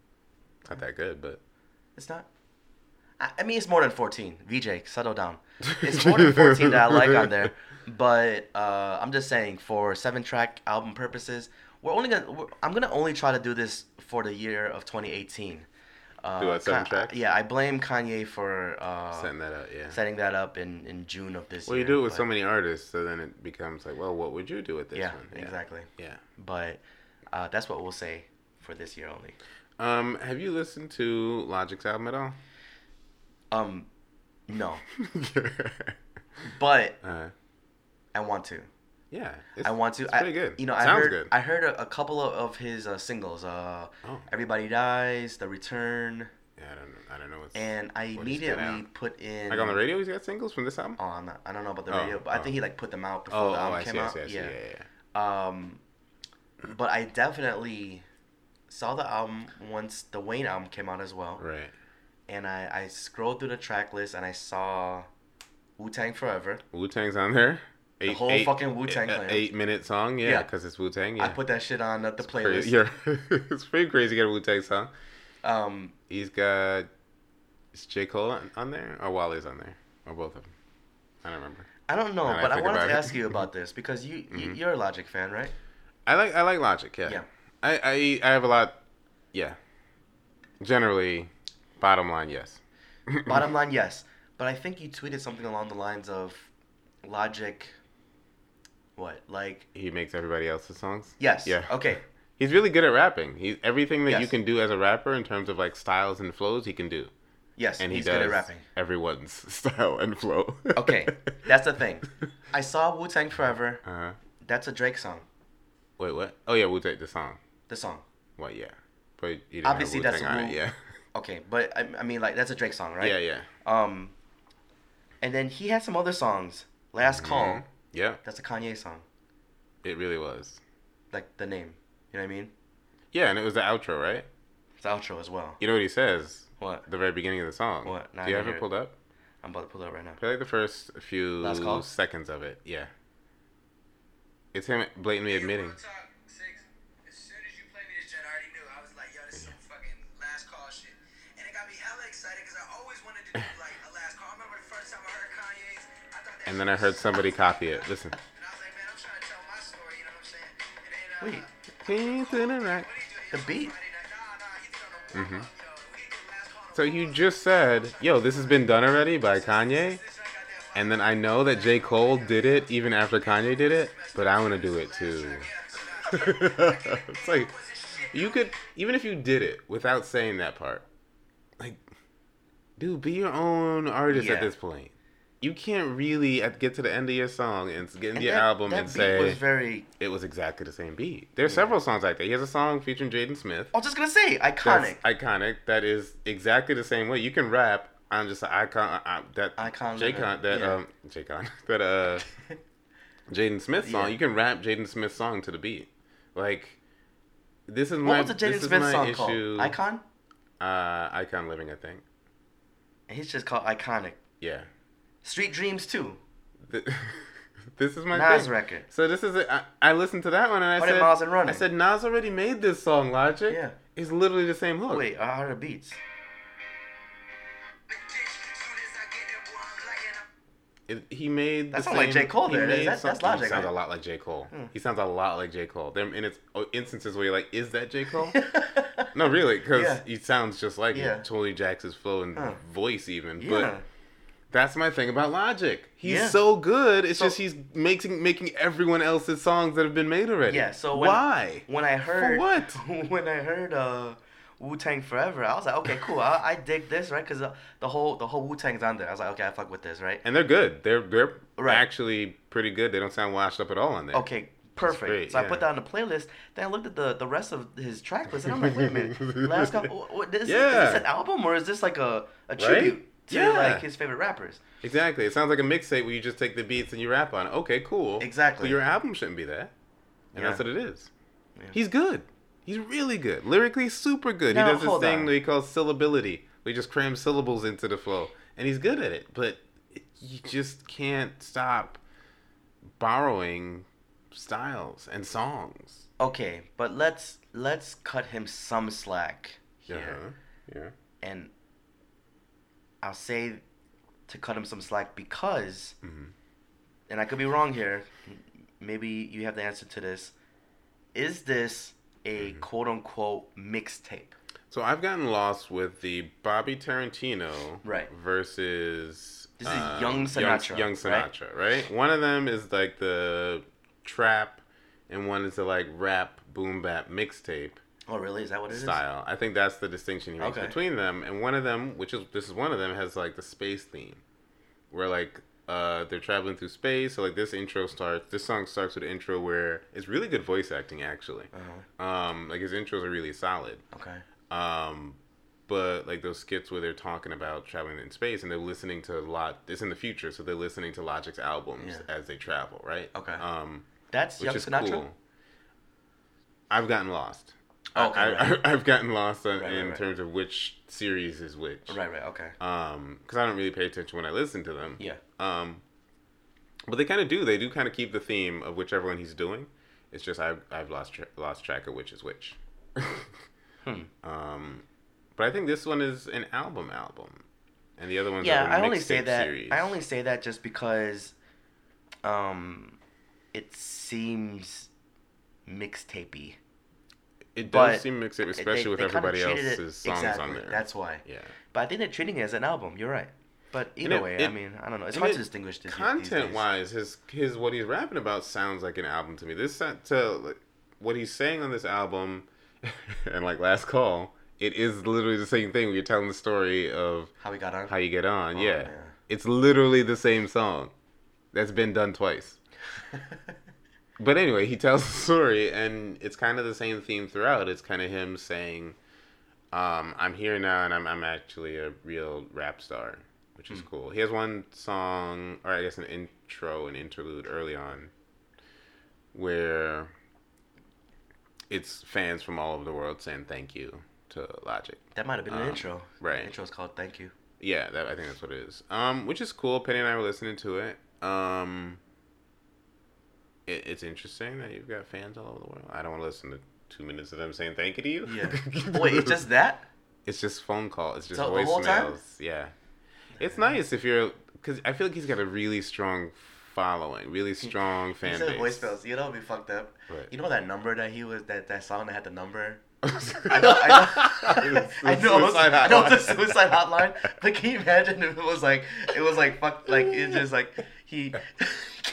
D: Not that good, but
C: It's not. I, I mean, it's more than fourteen. VJ, settle down. [LAUGHS] It's more than fourteen that I like on there, [LAUGHS] but uh, I'm just saying for seven track album purposes, we're only gonna. We're, I'm gonna only try to do this for the year of 2018. Uh,
D: Do what, seven
C: Ka-
D: tracks?
C: Yeah, I blame Kanye for uh,
D: setting that up, yeah.
C: setting that up in, in June of this
D: Well,
C: year.
D: Well, you do it with
C: but-
D: so many artists, so then it becomes like, well, what would you do with this
C: Yeah,
D: one?
C: exactly.
D: Yeah.
C: But uh, that's what we'll say for this year only.
D: Um, have you listened to Logic's album at all?
C: Um, no, [LAUGHS] but
D: uh,
C: I want to.
D: yeah.
C: I want to.
D: It's
C: I,
D: pretty good.
C: You know, I heard
D: good.
C: I heard a, a couple of, of his uh, singles. Uh,
D: Oh.
C: Everybody Dies, The Return,
D: yeah, I don't. I don't know what's.
C: and I
D: what
C: immediately put in
D: like on the radio, he's got singles from this album.
C: Oh, I'm not, I don't know about the
D: Oh,
C: radio, but I
D: oh.
C: think he like put them out before
D: Oh,
C: the
D: oh,
C: album
D: I
C: came
D: see, I
C: out.
D: see, I see.
C: yeah.
D: Yeah, yeah.
C: Um, but I definitely saw the album once the Wayne album came out as well,
D: Right.
C: and I I scrolled through the track list and I saw Wu Tang Forever.
D: Wu Tang's on there. Eight,
C: whole
D: eight-
C: fucking Wu-Tang
D: a-
C: Clan.
D: Eight minute song, yeah,
C: Yeah.
D: because it's Wu Tang. Yeah.
C: I put that shit on the, the playlist.
D: Crazy. [LAUGHS] Yeah. it's pretty crazy to get a Wu Tang song.
C: Um,
D: He's got. Is J Cole on, on there or Wale's on there or both of them? I don't remember.
C: I don't know,
D: Now that I
C: but I wanted to
D: it.
C: ask you about this because you, you [LAUGHS]
D: Mhm.
C: you're a Logic fan, right?
D: I like I like Logic. Yeah.
C: Yeah.
D: I, I I have a lot. Yeah. Generally, bottom line, yes. [LAUGHS]
C: Bottom line, yes, but I think you tweeted something along the lines of Logic. What like
D: he makes everybody else's songs.
C: yes?
D: Yeah.
C: Okay. [LAUGHS]
D: He's really good at rapping. He everything that you can do as a rapper in terms of like styles and flows, he can do.
C: Yes,
D: And he
C: he's
D: does
C: good at rapping.
D: everyone's [LAUGHS] style and flow.
C: Okay, that's the thing. I saw Wu Tang Forever.
D: Uh-huh.
C: That's a Drake song.
D: Wait, what? Oh yeah, Wu Tang the song.
C: The song.
D: Well, yeah, but
C: Obviously, that's
D: on it. Yeah,
C: Okay, but I, I mean, like that's a Drake song, right?
D: yeah, yeah.
C: Um, and then he had some other songs. Last Call.
D: Mhm. Yeah,
C: That's a Kanye song.
D: it really was.
C: Like the name. You know what I mean?
D: Yeah, and it was the outro, right?
C: It's the outro as well.
D: You know what he says?
C: What?
D: The very beginning of the song.
C: What?
D: Do you
C: I
D: have it pulled up?
C: I'm about to pull it up right now.
D: Play like the first few
C: Last Call?
D: seconds of it. Yeah. It's him blatantly admitting.
E: Did on the warm-up,
D: Mhm.
E: yo. He did last call on the beat
D: So you just said, "Yo, this has been done already by Kanye,"
E: This joint got that
D: and then I know that J. Cole did it even after Kanye did it, but I want to do it too. [LAUGHS] [LAUGHS] it's like you could even if you did it without saying that part, like, dude, be your own artist
C: Yeah.
D: at this point. You can't really get to the end of your song and get into
C: And
D: your
C: that-
D: album
C: that
D: and
C: beat
D: say
C: was very.
D: it was exactly the same beat. There's several songs like that. He has a song featuring Jaden Smith.
C: I was just gonna say iconic.
D: iconic. That is exactly the same way. You can rap on just an icon. Uh, that
C: Icon living,
D: That
C: yeah.
D: um Jaycon. [LAUGHS] That uh Jaden Smith song.
C: Yeah.
D: You can rap Jaden Smith song to the beat. Like this is
C: what
D: my
C: was the
D: this
C: Jaden
D: is
C: Smith
D: my
C: song
D: issue.
C: called? Icon.
D: Uh, icon living. I think.
C: He's just called iconic.
D: Yeah.
C: Street Dreams too. [LAUGHS]
D: This is my
C: Nas
D: thing.
C: record.
D: So this is it. I, I listened to that one and I
C: What did
D: said,
C: Miles and Running?
D: I said Nas already made this song. Logic.
C: Yeah.
D: It's literally the same hook.
C: Wait, I heard the beats.
D: It, he made
C: That
D: the
C: sounds like J. Cole
D: he
C: there.
D: made
C: That-
D: some-
C: that's Logic,
D: He sounds
C: right?
D: a lot like J. Cole.
C: Hmm.
D: He sounds a lot like J. Cole. There, and it's oh, instances where you're like, is that J. Cole? [LAUGHS] no, really, because
C: Yeah.
D: he sounds just like
C: Yeah.
D: it. Totally jacks his flow and
C: Huh.
D: voice even.
C: Yeah.
D: But that's my thing about Logic. He's
C: Yeah.
D: so good. It's
C: So-
D: just he's making making everyone else's songs that have been made already.
C: Yeah, so when-
D: why?
C: when I heard For
D: what? [LAUGHS]
C: when I heard uh Wu Tang Forever, I was like, okay, cool. I, I dig this, right? Because uh, the whole the whole Wu Tang's on there. I was like, okay, I fuck with this, right?
D: And they're good. They're they're
C: Right.
D: actually pretty good. They don't sound washed up at all on there.
C: Okay, perfect.
D: great,
C: so I put that on the playlist. Then I looked at the, the rest of his track list, and I'm like, wait a minute, [LAUGHS] last couple, what, what, is,
D: Yeah.
C: is this an album or is this like a, a tribute to
D: Yeah.
C: like his favorite rappers?
D: Exactly. It sounds like a mixtape where you just take the beats and you rap on it. Okay, cool.
C: Exactly.
D: But your album shouldn't be that. And
C: Yeah.
D: that's what it is.
C: Yeah.
D: He's good. He's really good. Lyrically, super good.
C: Now,
D: he does this thing
C: on.
D: that he calls syllability. We just cram syllables into the flow. And he's good at it. But you just can't stop borrowing styles and songs.
C: Okay, but let's let's cut him some slack here,
D: Uh-huh. Yeah.
C: and I'll say to cut him some slack because,
D: Mhm.
C: and I could be wrong here. Maybe you have the answer to this. Is this a
D: Mm-hmm.
C: quote unquote mixtape?
D: So I've gotten lost with the Bobby Tarantino
C: Right.
D: versus
C: This is Young Sinatra,
D: Young,
C: right?
D: Sinatra, right? One of them is like the trap, and one is the like rap boom bap mixtape
C: Oh, really? Is that what it is?
D: style. I think that's the distinction he makes
C: Okay.
D: between them. And one of them, which is this is one of them, has like the space theme, where like uh they're traveling through space. So like this intro starts. This song starts with an intro where it's really good voice acting actually.
C: Uh-huh.
D: Um, like his intros are really solid.
C: Okay.
D: Um, but like those skits where they're talking about traveling in space and they're listening to a lot. It's in the future, so they're listening to Logic's albums
C: Yeah.
D: as they travel, right?
C: Okay.
D: Um,
C: That's
D: which
C: Young
D: is
C: Sinatra.
D: cool. I've gotten lost.
C: Okay,
D: I,
C: right. [LAUGHS]
D: I, have gotten lost on,
C: Right,
D: in
C: right.
D: terms of which series is which.
C: Right. Right. Okay.
D: Um, because I don't really pay attention when I listen to them.
C: Yeah.
D: Um, but they kind of do. They do kind of keep the theme of whichever one he's doing. It's just I've I've lost tra- lost track of which is which. [LAUGHS]
C: Hmm.
D: Um, but I think this one is an album album, and the other one's
C: yeah, I only say that.
D: Series.
C: I only say that just because, um, it seems mixtapey.
D: It
C: but
D: does seem mixed up, especially
C: They-
D: with
C: they
D: everybody
C: it-
D: else's songs
C: exactly,
D: on there.
C: That's why.
D: yeah.
C: But I think they're treating it as an album. You're right. But either
D: it-
C: way, I mean, I don't know. It's hard
D: it-
C: to distinguish this.
D: Content wise, his his what he's rapping about sounds like an album to me. This to like, what he's saying on this album, [LAUGHS] and like Last Call, it is literally the same thing. You're telling the story of
C: How we got on?
D: how you get on.
C: Oh,
D: yeah.
C: yeah.
D: it's literally the same song that's been done twice. [LAUGHS] But anyway, he tells [LAUGHS] the story, and it's kind of the same theme throughout. It's kind of him saying, um, "I'm here now, and I'm I'm actually a real rap star," which is cool. He has one song, or I guess an intro, an interlude early on, where it's fans from all over the world saying thank you to Logic.
C: that might have been an
D: Um,
C: intro.
D: right.
C: The is called Thank You.
D: Yeah, that, I think that's what it is. Um, which is cool. Penny and I were listening to it. Um, it, it's interesting that you've got fans all over the world. I don't want to listen to two minutes of them saying thank you to you.
C: Yeah. [LAUGHS] Wait, it's just that?
D: It's just phone call. It's just
C: So the whole time?
D: voicemails. Yeah, it's nice if you're because I feel like he's got a really strong following, really strong
C: He
D: fan
C: said
D: base.
C: voicemails. You know be fucked up? You know that number that he was that that song that had the number. [LAUGHS] I know, I know, [LAUGHS] I know, it was,
D: suicide
C: I know it's a
D: hotline.
C: suicide hotline. But can you imagine if it was like, it was like fuck, like it's just like he.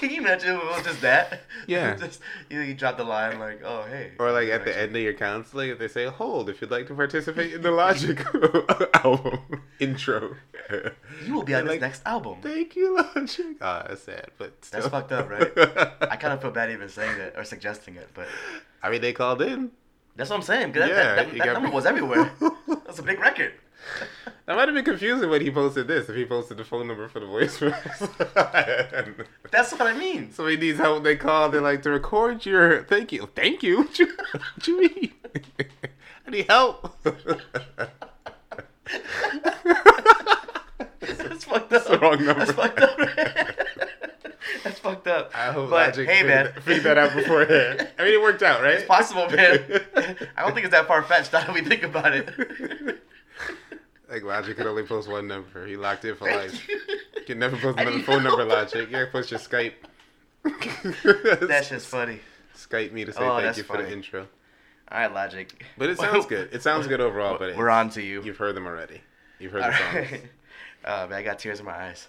C: Can you imagine if it was just that? [LAUGHS]
D: Yeah.
C: just you, know, you drop the line like, oh hey.
D: Or like at the end of your counseling, if they say, "Hold, if you'd like to participate in the Logic [LAUGHS] album intro." [LAUGHS]
C: You will be on this
D: like,
C: next album.
D: Thank you, Logic. Ah, that's sad, but still.
C: That's fucked up, right? I kind of feel bad even saying it or suggesting it, but
D: I mean, they called in.
C: that's what I'm saying. 'cause that,
D: Yeah,
C: that, that,
D: you
C: that number was everywhere. That's a big record. [LAUGHS]
D: That might have been confusing when he posted this. If he posted the phone number for the voicemail, [LAUGHS]
C: That's what I mean.
D: somebody needs help. They call. They're like to record your thank you. Thank you. [LAUGHS] What you, what you mean? I need help.
C: That's fucked up.
D: That's the wrong number.
C: That's fucked up. That's fucked up.
D: I hope
C: but
D: Logic
C: hey, man,
D: figured that out beforehand. I mean, it worked out, right?
C: It's possible, man. I don't think it's that far fetched. Now that we think about it.
D: Like Logic could only post one number. He locked in for [LAUGHS] life.
C: you.
D: Can never post another phone number. Logic. You gotta post your Skype. [LAUGHS]
C: That's just funny.
D: Skype me to say
C: Oh,
D: thank you for the intro.
C: All right, Logic.
D: But it sounds good. It sounds good overall. But
C: We're on to you.
D: You've heard them already. You've heard
C: All
D: the songs.
C: right. [LAUGHS] Uh, man, I got tears in my eyes.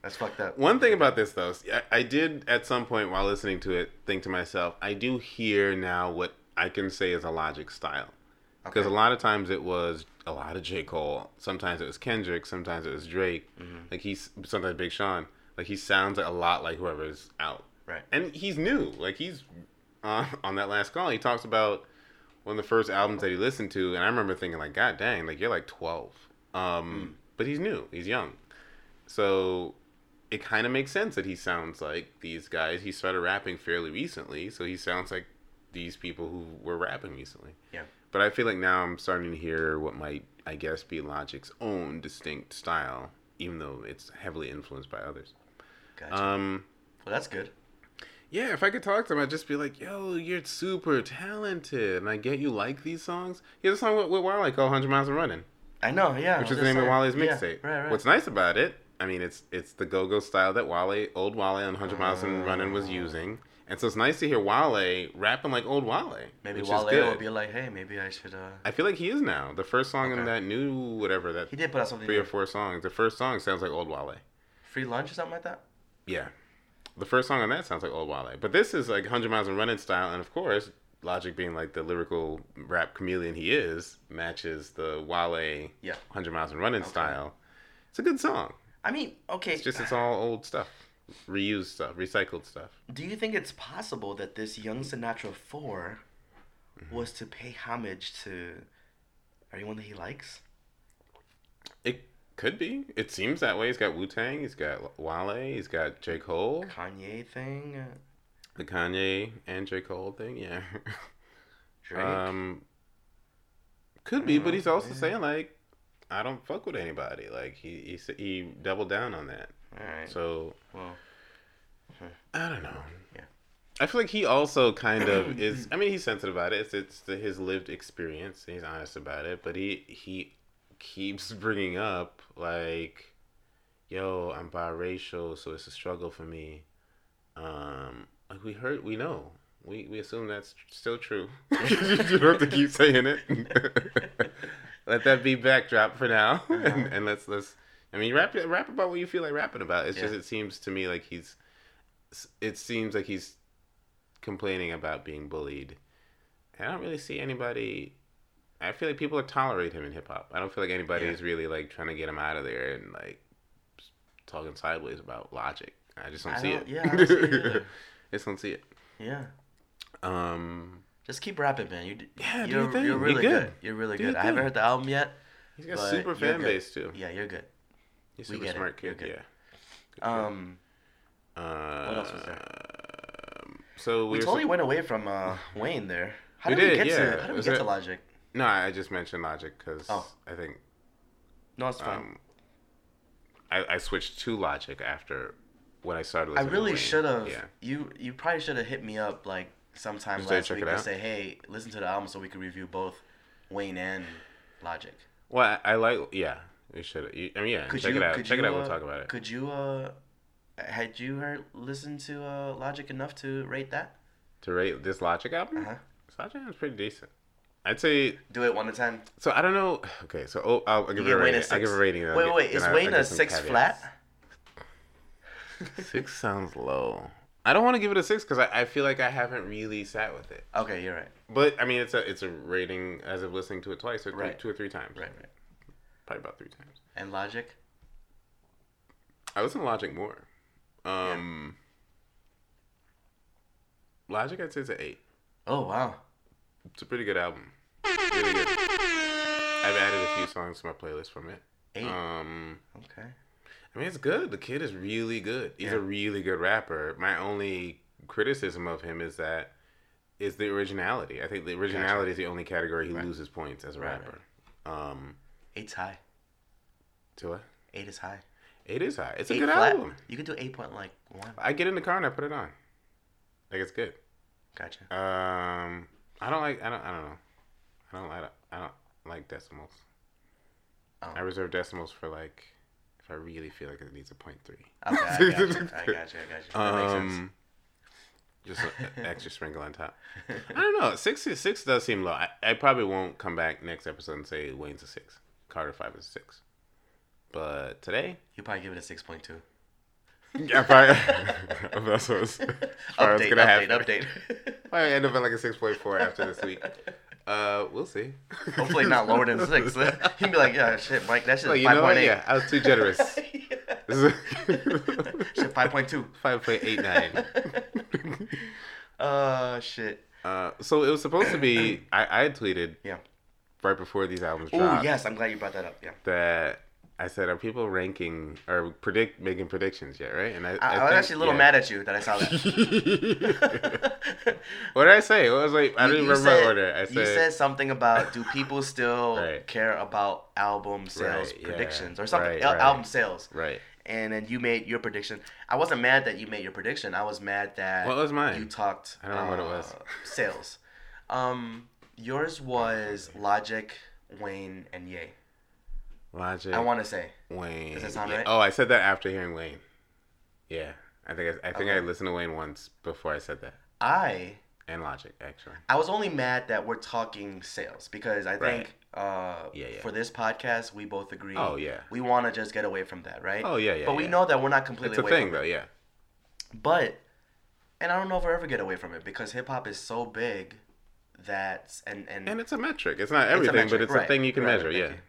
C: That's fucked up.
D: One thing about this though, I, I did at some point while listening to it think to myself, I do hear now what I can say is a Logic style. Because
C: Okay.
D: a lot of times it was a lot of J. Cole. Sometimes it was Kendrick. Sometimes it was Drake.
C: Mm-hmm.
D: Like he's sometimes Big Sean. Like he sounds a lot like whoever's out.
C: Right.
D: And he's new. Like he's uh, [LAUGHS] on that last call. He talks about one of the first albums that he listened to, and I remember thinking like, God dang, like you're like 12. Um, But he's new. He's young. So it kind of makes sense that he sounds like these guys. He started rapping fairly recently, so he sounds like these people who were rapping recently.
C: Yeah.
D: But I feel like now I'm starting to hear what might, I guess, be Logic's own distinct style, even though it's heavily influenced by others.
C: Gotcha.
D: Um,
C: well, that's good.
D: yeah, if I could talk to him, I'd just be like, "Yo, you're super talented, and I get you like these songs." He has a song with, with Wale called "100 Miles and Running,"
C: I know. Yeah.
D: which is the name
C: just
D: of
C: saying.
D: Wale's
C: Yeah,
D: mixtape.
C: Right. Right.
D: What's nice about it, I mean, it's it's the go-go style that Wale, old Wale on 100 Miles and Running was using, and so it's nice to hear Wale rapping like old Wale.
C: Maybe
D: which
C: Wale
D: is good.
C: will be like, hey, maybe I should. uh
D: I feel like he is now. The first song in that new whatever that
C: He did put out something.
D: three or
C: new.
D: four songs. The first song sounds like old Wale.
C: Free lunch or something like that.
D: Yeah. The first song on that sounds like old Wale. But this is like 100 Miles and Running style. And of course, Logic being like the lyrical rap chameleon he is, matches the Wale
C: Yeah.
D: 100 Miles and Running
C: Okay.
D: style. It's a good song.
C: I mean, okay.
D: It's just, it's all old stuff. Reused stuff, recycled stuff.
C: Do you think it's possible that this Young Sinatra 4
D: Mm-hmm.
C: was to pay homage to anyone that he likes?
D: It could be. It seems that way. He's got Wu Tang, he's got Wale, he's got J. Cole,
C: Kanye thing?
D: The Kanye and J. Cole thing, yeah. [LAUGHS]
C: Drake?
D: Um, could be, but he's also saying like, I don't fuck with anybody. Like he he he doubled down on that.
C: Alright.
D: So
C: well,
D: I don't know.
C: Yeah.
D: I feel like he also kind of [COUGHS] is. I mean, he's sensitive about it. It's it's the, his lived experience. and He's honest about it, but he he keeps [LAUGHS] bringing up like, "Yo, I'm biracial, so it's a struggle for me." Um, like we heard, we know, we we assume that's still true. [LAUGHS] you don't have to keep saying it. [LAUGHS] Let that be backdrop for now, and, and let's let's. I mean, rap rap about what you feel like rapping about. It's just it seems to me like he's. It seems like he's complaining about being bullied I don't really see anybody. I feel like people are tolerating him in hip hop. I don't feel like anybody
C: Yeah.
D: is really like trying to get him out of there and like talking sideways about Logic. I just don't
C: I
D: see
C: don't-
D: it.
C: yeah, I don't see it. [LAUGHS]
D: I just don't see it.
C: Yeah.
D: Um,
C: Just keep rapping, man. You,
D: Yeah, do
C: you're,
D: your thing.
C: you're really
D: good.
C: good. You're really
D: Do
C: good. I haven't heard the album yet.
D: he's got super fan
C: good.
D: base too.
C: Yeah, you're good.
D: He's
C: we
D: super
C: get
D: smart
C: You're
D: kid.
C: good.
D: Yeah.
C: Um,
D: Uh,
C: What else was there?
D: So
C: we
D: were
C: totally went away from uh, Wayne there. How
D: We
C: did, we get
D: yeah.
C: to How did we get
D: it-
C: to Logic?
D: No, I just mentioned Logic because
C: Oh.
D: I think
C: No, it's fine.
D: um, I, I switched to Logic after when I started.
C: I really should have.
D: Yeah.
C: You you probably should have hit me up like sometime
D: Just
C: last week to say, hey, listen to the album so we could review both Wayne and Logic.
D: Well, I, I like. Yeah, we should. I mean, yeah.
C: Could
D: check
C: you,
D: it out. Check
C: you,
D: it out.
C: Uh,
D: We'll talk about it.
C: Could you uh, had you heard listened to uh Logic enough to rate that?
D: to rate this Logic album,
C: Uh huh.
D: this Logic album is pretty decent. I'd say.
C: Do it one to ten.
D: So I don't know. [SIGHS] Okay, so oh, I'll, I'll give
C: You
D: it a rating. I'll give a rating. I'll
C: Wait, wait, is Wayne a six
D: caveats.
C: flat? [LAUGHS]
D: Six sounds low. I don't want to give it a six because I, I feel like I haven't really sat with it.
C: Okay, you're right.
D: But I mean, it's a it's a rating as of listening to it twice or three,
C: Right.
D: two or three times.
C: Right, right.
D: Probably about three times.
C: And Logic?
D: I listen to Logic more. Um, Logic, I'd say it's an eight.
C: Oh wow.
D: It's a pretty good album. Really good. I've added a few songs to my playlist from it.
C: Eight.
D: Um,
C: okay.
D: I mean, it's good. The kid is really good. He's
C: Yeah.
D: a really good rapper. My only criticism of him is that is the originality. I think the originality is the only category he
C: Right.
D: loses points as a
C: Right,
D: rapper. Um,
C: Eight's high.
D: to what?
C: Eight is high.
D: Eight is high. It's a
C: eight
D: good
C: flat.
D: album.
C: You can do eight point like one.
D: I get in the car and I put it on. Like it's good.
C: Gotcha.
D: Um, I don't like. I don't. I don't know. I don't like. I don't like decimals.
C: Oh.
D: I reserve decimals for like if I really feel like it needs a point three.
C: Okay, I got you. I got you. I got you. That makes sense.
D: Um, just an [LAUGHS] extra sprinkle on top. I don't know. Six six does seem low. I, I probably won't come back next episode and say Wayne's a six, Carter five is a six. But today,
C: You probably give it a six point two.
D: I probably [LAUGHS] [LAUGHS] that's what was,
C: Update,
D: what's gonna
C: update,
D: happen.
C: update. [LAUGHS]
D: I end up at like a six point four after this week. Uh, we'll see.
C: Hopefully not lower than six. He'd be like, yeah, shit, Mike, that shit
D: Like,
C: is
D: you
C: five
D: know
C: point eight.
D: Yeah, I was too generous.
C: Shit, five point two.
D: five point eight nine.
C: Uh, shit.
D: Uh, so it was supposed to be. I, I had tweeted
C: Yeah.
D: Right before these albums
C: Oh
D: dropped
C: yes, I'm glad you brought that up. Yeah.
D: that I said, "Are people ranking or predict making predictions yet?" Right? And I,
C: I, I, was
D: think-
C: actually a little
D: yeah.
C: mad at you that I saw that. [LAUGHS]
D: what did I say? What was like? I
C: You-
D: don't even remember
C: said-
D: my order. I said,
C: you
D: said,
C: something about do people still [LAUGHS]
D: Right.
C: care about album sales
D: Right, yeah,
C: predictions or something
D: right,
C: al-
D: right.
C: album sales
D: right.
C: and then you made your prediction i wasn't mad that you made your prediction i was mad that
D: What was mine?
C: you talked
D: I don't remember what it was.
C: uh, sales um yours was logic wayne and ye
D: Logic.
C: i want to say
D: Wayne.
C: Does that sound
D: Yeah.
C: right?
D: Oh, I said that after hearing Wayne. Yeah, I think I, I think I listened to Wayne once before I said that,
C: i
D: and Logic actually.
C: I was only mad that we're talking sales because I think uh,
D: Yeah, yeah.
C: for this podcast we both agree.
D: Oh, yeah.
C: We want to just get away from that, right?
D: Oh, yeah, yeah,
C: But we know that we're not completely
D: It's a thing though.
C: it.
D: Yeah.
C: But and I don't know if we'll ever get away from it because hip hop is so big that and and,
D: And it's a metric. It's not
C: it's
D: everything, but it's
C: right,
D: a thing you can
C: right,
D: measure.
C: thank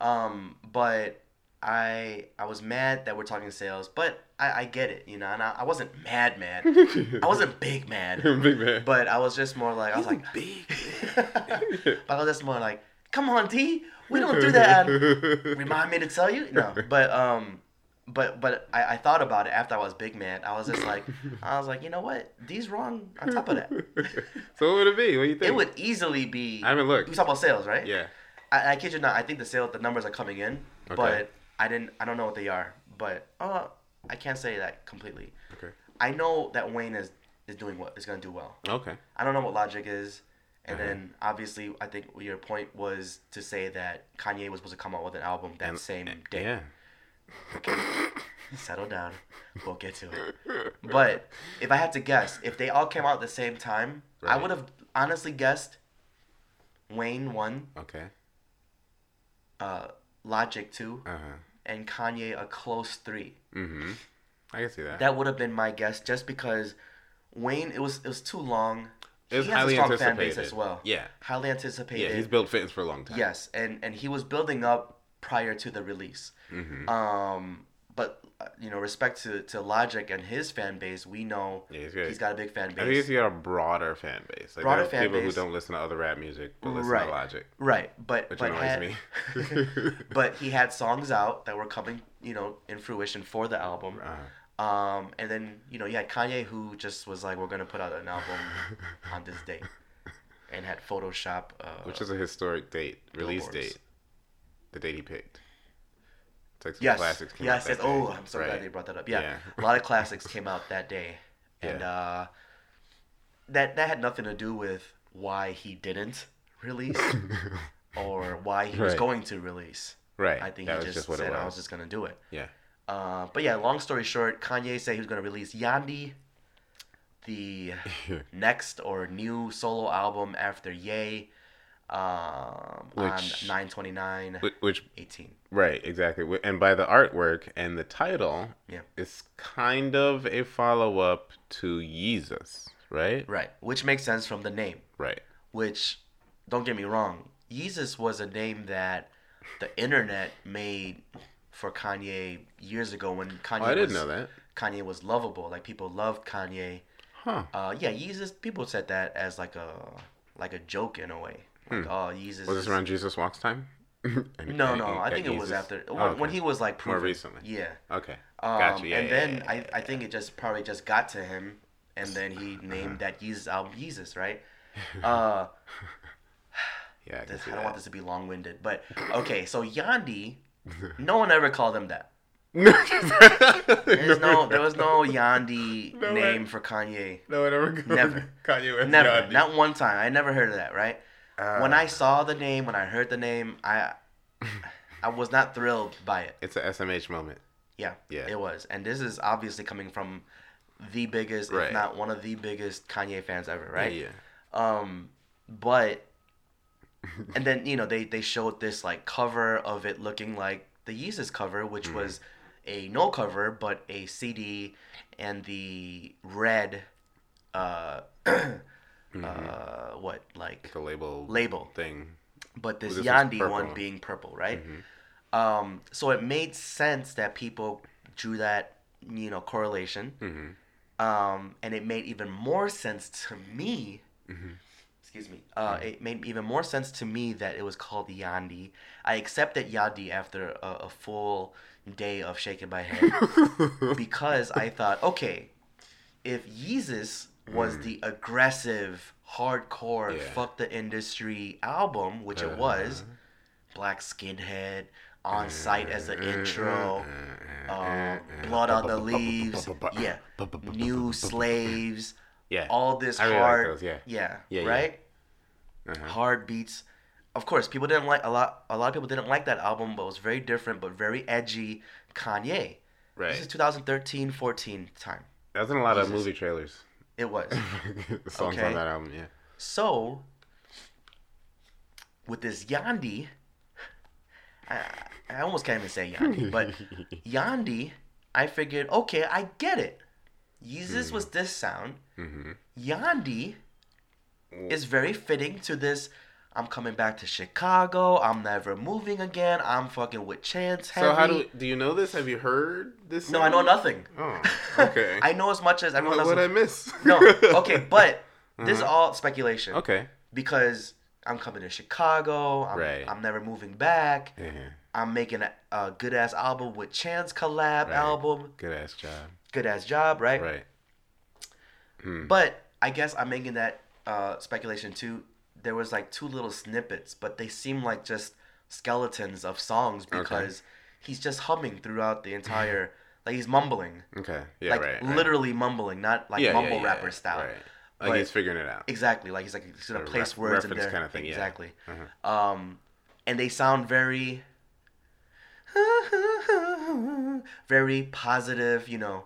D: Yeah.
C: Um, but I I was mad that we're talking sales, but I, I get it, you know, and I, I wasn't mad mad. I wasn't [LAUGHS] big mad.
D: Big man.
C: But I was just more like I was like
D: big. [LAUGHS]
C: but I was just more like, come on, D, we don't do that. [LAUGHS] Remind me to tell you. No, but um, but but I, I thought about it after I was big man. I was just like, [LAUGHS] I was like, you know what? D's wrong. On top of that, [LAUGHS]
D: so what would it be? What do you think?
C: it would easily be.
D: I haven't looked.
C: We talk about sales, right?
D: Yeah.
C: I, I kid you not. I think the sales, the numbers are coming in,
D: Okay.
C: but I didn't. I don't know what they are. But uh, I can't say that completely.
D: Okay.
C: I know that Wayne is is doing what is going to do well.
D: Okay.
C: I don't know what Logic is. And
D: Uh-huh.
C: then obviously, I think your point was to say that Kanye was supposed to come out with an album that
D: And-
C: same day.
D: Yeah.
C: Settle down. We'll get to it. But if I had to guess, if they all came out at the same time, I would have honestly guessed Wayne one,
D: Okay.
C: uh, Logic two,
D: Uh huh.
C: and Kanye a close three.
D: Mm-hmm. I can see that.
C: That would have been my guess, just because Wayne it was it was too long.
D: It was
C: he has
D: highly
C: a strong fan
D: anticipated
C: base as well.
D: Yeah,
C: highly anticipated.
D: yeah. He's built fans for a long time.
C: Yes, and and he was building up prior to the release.
D: Mm-hmm.
C: Um, but uh, you know, respect to, to Logic and his fan base, we know
D: Yeah, he's good.
C: he's got a big fan
D: I think
C: base.
D: he's got a broader fan base. Like
C: Broader fan
D: people
C: base.
D: who don't listen to other rap music but listen
C: Right.
D: to Logic,
C: Right, but
D: which
C: but
D: annoys
C: had,
D: me. [LAUGHS]
C: but he had songs out that were coming, you know, in fruition for the album.
D: Uh,
C: Um, and then you know you had Kanye who just was like, we're gonna put out an album [LAUGHS] on this date, and had Photoshop. Uh,
D: which is a historic date, release date, the date he picked. It's like some
C: yes,
D: classics came
C: yes,
D: out
C: yes. Oh. I'm so
D: Right.
C: glad they brought that up. Yeah,
D: Yeah.
C: a lot of classics came out that day, and
D: Yeah.
C: uh, that that had nothing to do with why he didn't release [LAUGHS] or why he was going to release.
D: Right.
C: I think
D: that
C: he just,
D: just
C: said
D: was.
C: I was just gonna do it.
D: Yeah.
C: Uh, but yeah, long story short, Kanye said he was gonna release Yandhi, the [LAUGHS] next or new solo album after Ye, um, on 929
D: Which, which
C: 18.
D: right, exactly. And by the artwork and the title,
C: Yeah.
D: it's kind of a follow up to Yeezus right?
C: Right, which makes sense from the name.
D: Right.
C: Which, don't get me wrong, Yeezus was a name that the internet made for Kanye years ago when Kanye
D: Oh, I didn't
C: was,
D: know that.
C: Kanye was lovable. Like people loved Kanye.
D: Huh.
C: Uh, yeah, Yeezus. People said that as like a like a joke in a way. Like, oh, Yeezus.
D: Hmm. Was this around Jesus Walks time? [LAUGHS]
C: No, no.
D: and
C: I think it was
D: Yeezus?
C: after
D: Oh,
C: when, when he was like
D: More recently.
C: Yeah.
D: Okay.
C: Um,
D: Gotcha. Yeah,
C: and
D: yeah,
C: then
D: yeah,
C: I, I think it just probably just got to him, and then he named that Jesus album Jesus, right? [LAUGHS] Uh,
D: Yeah, I [SIGHS]
C: this,
D: see
C: I don't want this to be long winded, but [LAUGHS] okay. So Yandhi, no one ever called him that. There's no, there was no Yandhi
D: No
C: name
D: way.
C: for Kanye.
D: No one ever called
C: Never.
D: Kanye West
C: Never, not one time. I never heard of that. Right? When
D: Uh.
C: I saw the name, when I heard the name, I, I was not thrilled by it.
D: It's a SMH moment.
C: Yeah,
D: Yeah.
C: it was. And this is obviously coming from the biggest,
D: Right.
C: if not one of the biggest Kanye fans ever, right?
D: Yeah.
C: Um, but and then you know they they showed this like cover of it looking like the Yeezus cover, which
D: Mm.
C: was a no cover but a CD and the red, uh, [CLEARS THROAT] uh, what like
D: The label
C: label
D: thing.
C: but this
D: This Yandhi
C: one being purple, right?
D: Mm-hmm.
C: Um, so it made sense that people drew that, you know, correlation.
D: Mm-hmm.
C: Um, and it made even more sense to me.
D: Mm-hmm.
C: Excuse me. Uh, it made even more sense to me that it was called Yandhi. I accepted Yandhi after a, a full day of shaking my head [LAUGHS] because I thought, okay, if Yeezus was the aggressive, hardcore,
D: Mm. Yeah.
C: fuck the industry album, which it was,
D: Uh-huh.
C: Black Skinhead, on site as the intro,
D: Uh,
C: um, Blood on the Leaves, yeah, New Slaves,
D: Yeah.
C: all this
D: really
C: hard,
D: yeah.
C: yeah,
D: Yeah,
C: right,
D: Uh-huh.
C: hard beats. Of course, people didn't like a lot. A lot of people didn't like that album, but it was very different, but very edgy. Kanye. Right. This is
D: Right.
C: 2013, 14 time.
D: That was in a lot of movie trailers.
C: It was. [LAUGHS]
D: Songs
C: Okay.
D: on that album, yeah.
C: So, with this Yandhi, I, I almost can't even say Yandhi, but [LAUGHS] Yandhi, I figured, okay, I get it. Yeezus was this sound.
D: Mm-hmm.
C: Yandhi is very fitting to this. I'm coming back to Chicago. I'm never moving again. I'm fucking with Chance.
D: So how do do you know this? Have you heard this?
C: No, I know nothing.
D: Oh, [LAUGHS] okay.
C: I know as much as everyone else.
D: what I miss? [LAUGHS]
C: no, okay, [LAUGHS] but this is all speculation.
D: Uh-huh. okay.
C: because I'm coming to Chicago. I'm,
D: Right.
C: I'm never moving back.
D: Yeah.
C: I'm making a, a good ass album with Chance collab
D: Right.
C: album.
D: Good ass job.
C: Good ass job, right?
D: Right. Hmm.
C: But I guess I'm making that uh, speculation too. There was like two little snippets, but they seem like just skeletons of songs because he's just humming throughout the [LAUGHS] entire. like he's mumbling,
D: Okay. Yeah.
C: like
D: right. right.
C: literally mumbling, not like
D: Yeah,
C: mumble
D: yeah,
C: rapper style.
D: Right. Like
C: But-
D: he's figuring it out.
C: Exactly, like he's like he's gonna
D: Sort of
C: place
D: ref-
C: words in there.
D: kinda thing, yeah.
C: exactly.
D: Uh-huh.
C: Um, and they sound very, [LAUGHS] very positive. You know,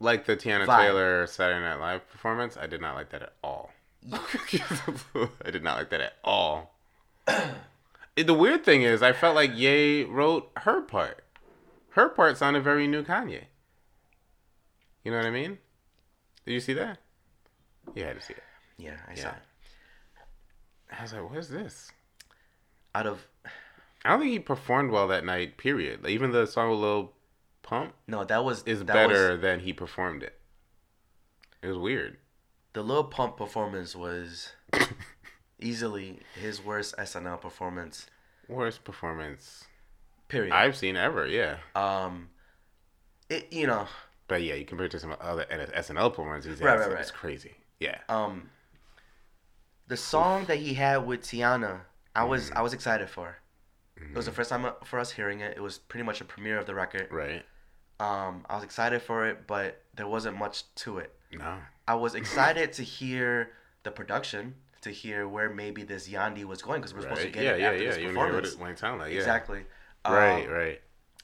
D: Like the Teyana
C: Vibe.
D: Taylor Saturday Night Live performance, I did not like that at all. [LAUGHS] I did not like that at all. [CLEARS THROAT] the weird thing is, I felt like Ye wrote her part. Her part sounded very new Kanye. You know what I mean? Did you see that? You had to see it.
C: Yeah, I
D: Yeah.
C: saw it.
D: I was like, what is this?
C: Out of
D: I don't think he performed well that night. Period. Like, even the song Lil Pump
C: no, that was
D: is
C: that
D: better
C: Was,
D: than he performed it. It was weird.
C: The Lil Pump performance was easily his worst SNL performance.
D: Worst performance
C: Period.
D: I've seen ever. Yeah.
C: um, it you know
D: But yeah, you compare it to some other SNL performances.
C: Right,
D: Right,
C: right.
D: It's crazy. Yeah.
C: um the song that he had with Teyana, I was
D: Mm-hmm.
C: I was excited for. It was the first time for us hearing it. It was pretty much a premiere of the record.
D: Right.
C: Um, I was excited for it, but there wasn't much to it.
D: No.
C: I was excited to hear the production, to hear where maybe this Yandhi was going because we're supposed to get
D: Yeah,
C: it
D: yeah,
C: after
D: yeah.
C: this
D: You want to hear what
C: performance.
D: it like. Yeah.
C: Exactly.
D: Right,
C: Um,
D: right.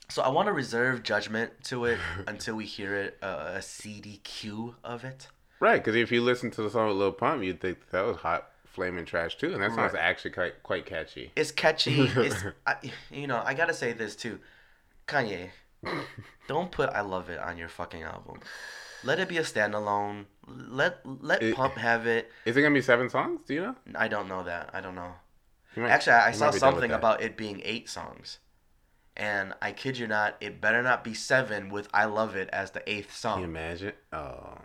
C: So I want to reserve judgment to it [LAUGHS] until we hear it, uh, a CDQ of it.
D: Right, because if you listen to the song with Lil Pump, you'd think that was hot, flaming trash too, and that song's
C: Right.
D: actually quite, quite catchy.
C: It's catchy. It's [LAUGHS] I, you know I gotta say this too, Kanye. [LAUGHS] don't put "I Love It" on your fucking album. Let it be a standalone. Let let
D: It-
C: Pump have it.
D: Is it gonna be seven songs? Do you know?
C: I don't know that. I don't know.
D: Might-
C: Actually, I
D: you
C: saw
D: might be done with
C: something about it being eight songs, and I kid you not, it better not be seven with "I Love It" as the eighth song.
D: Can you imagine? Oh,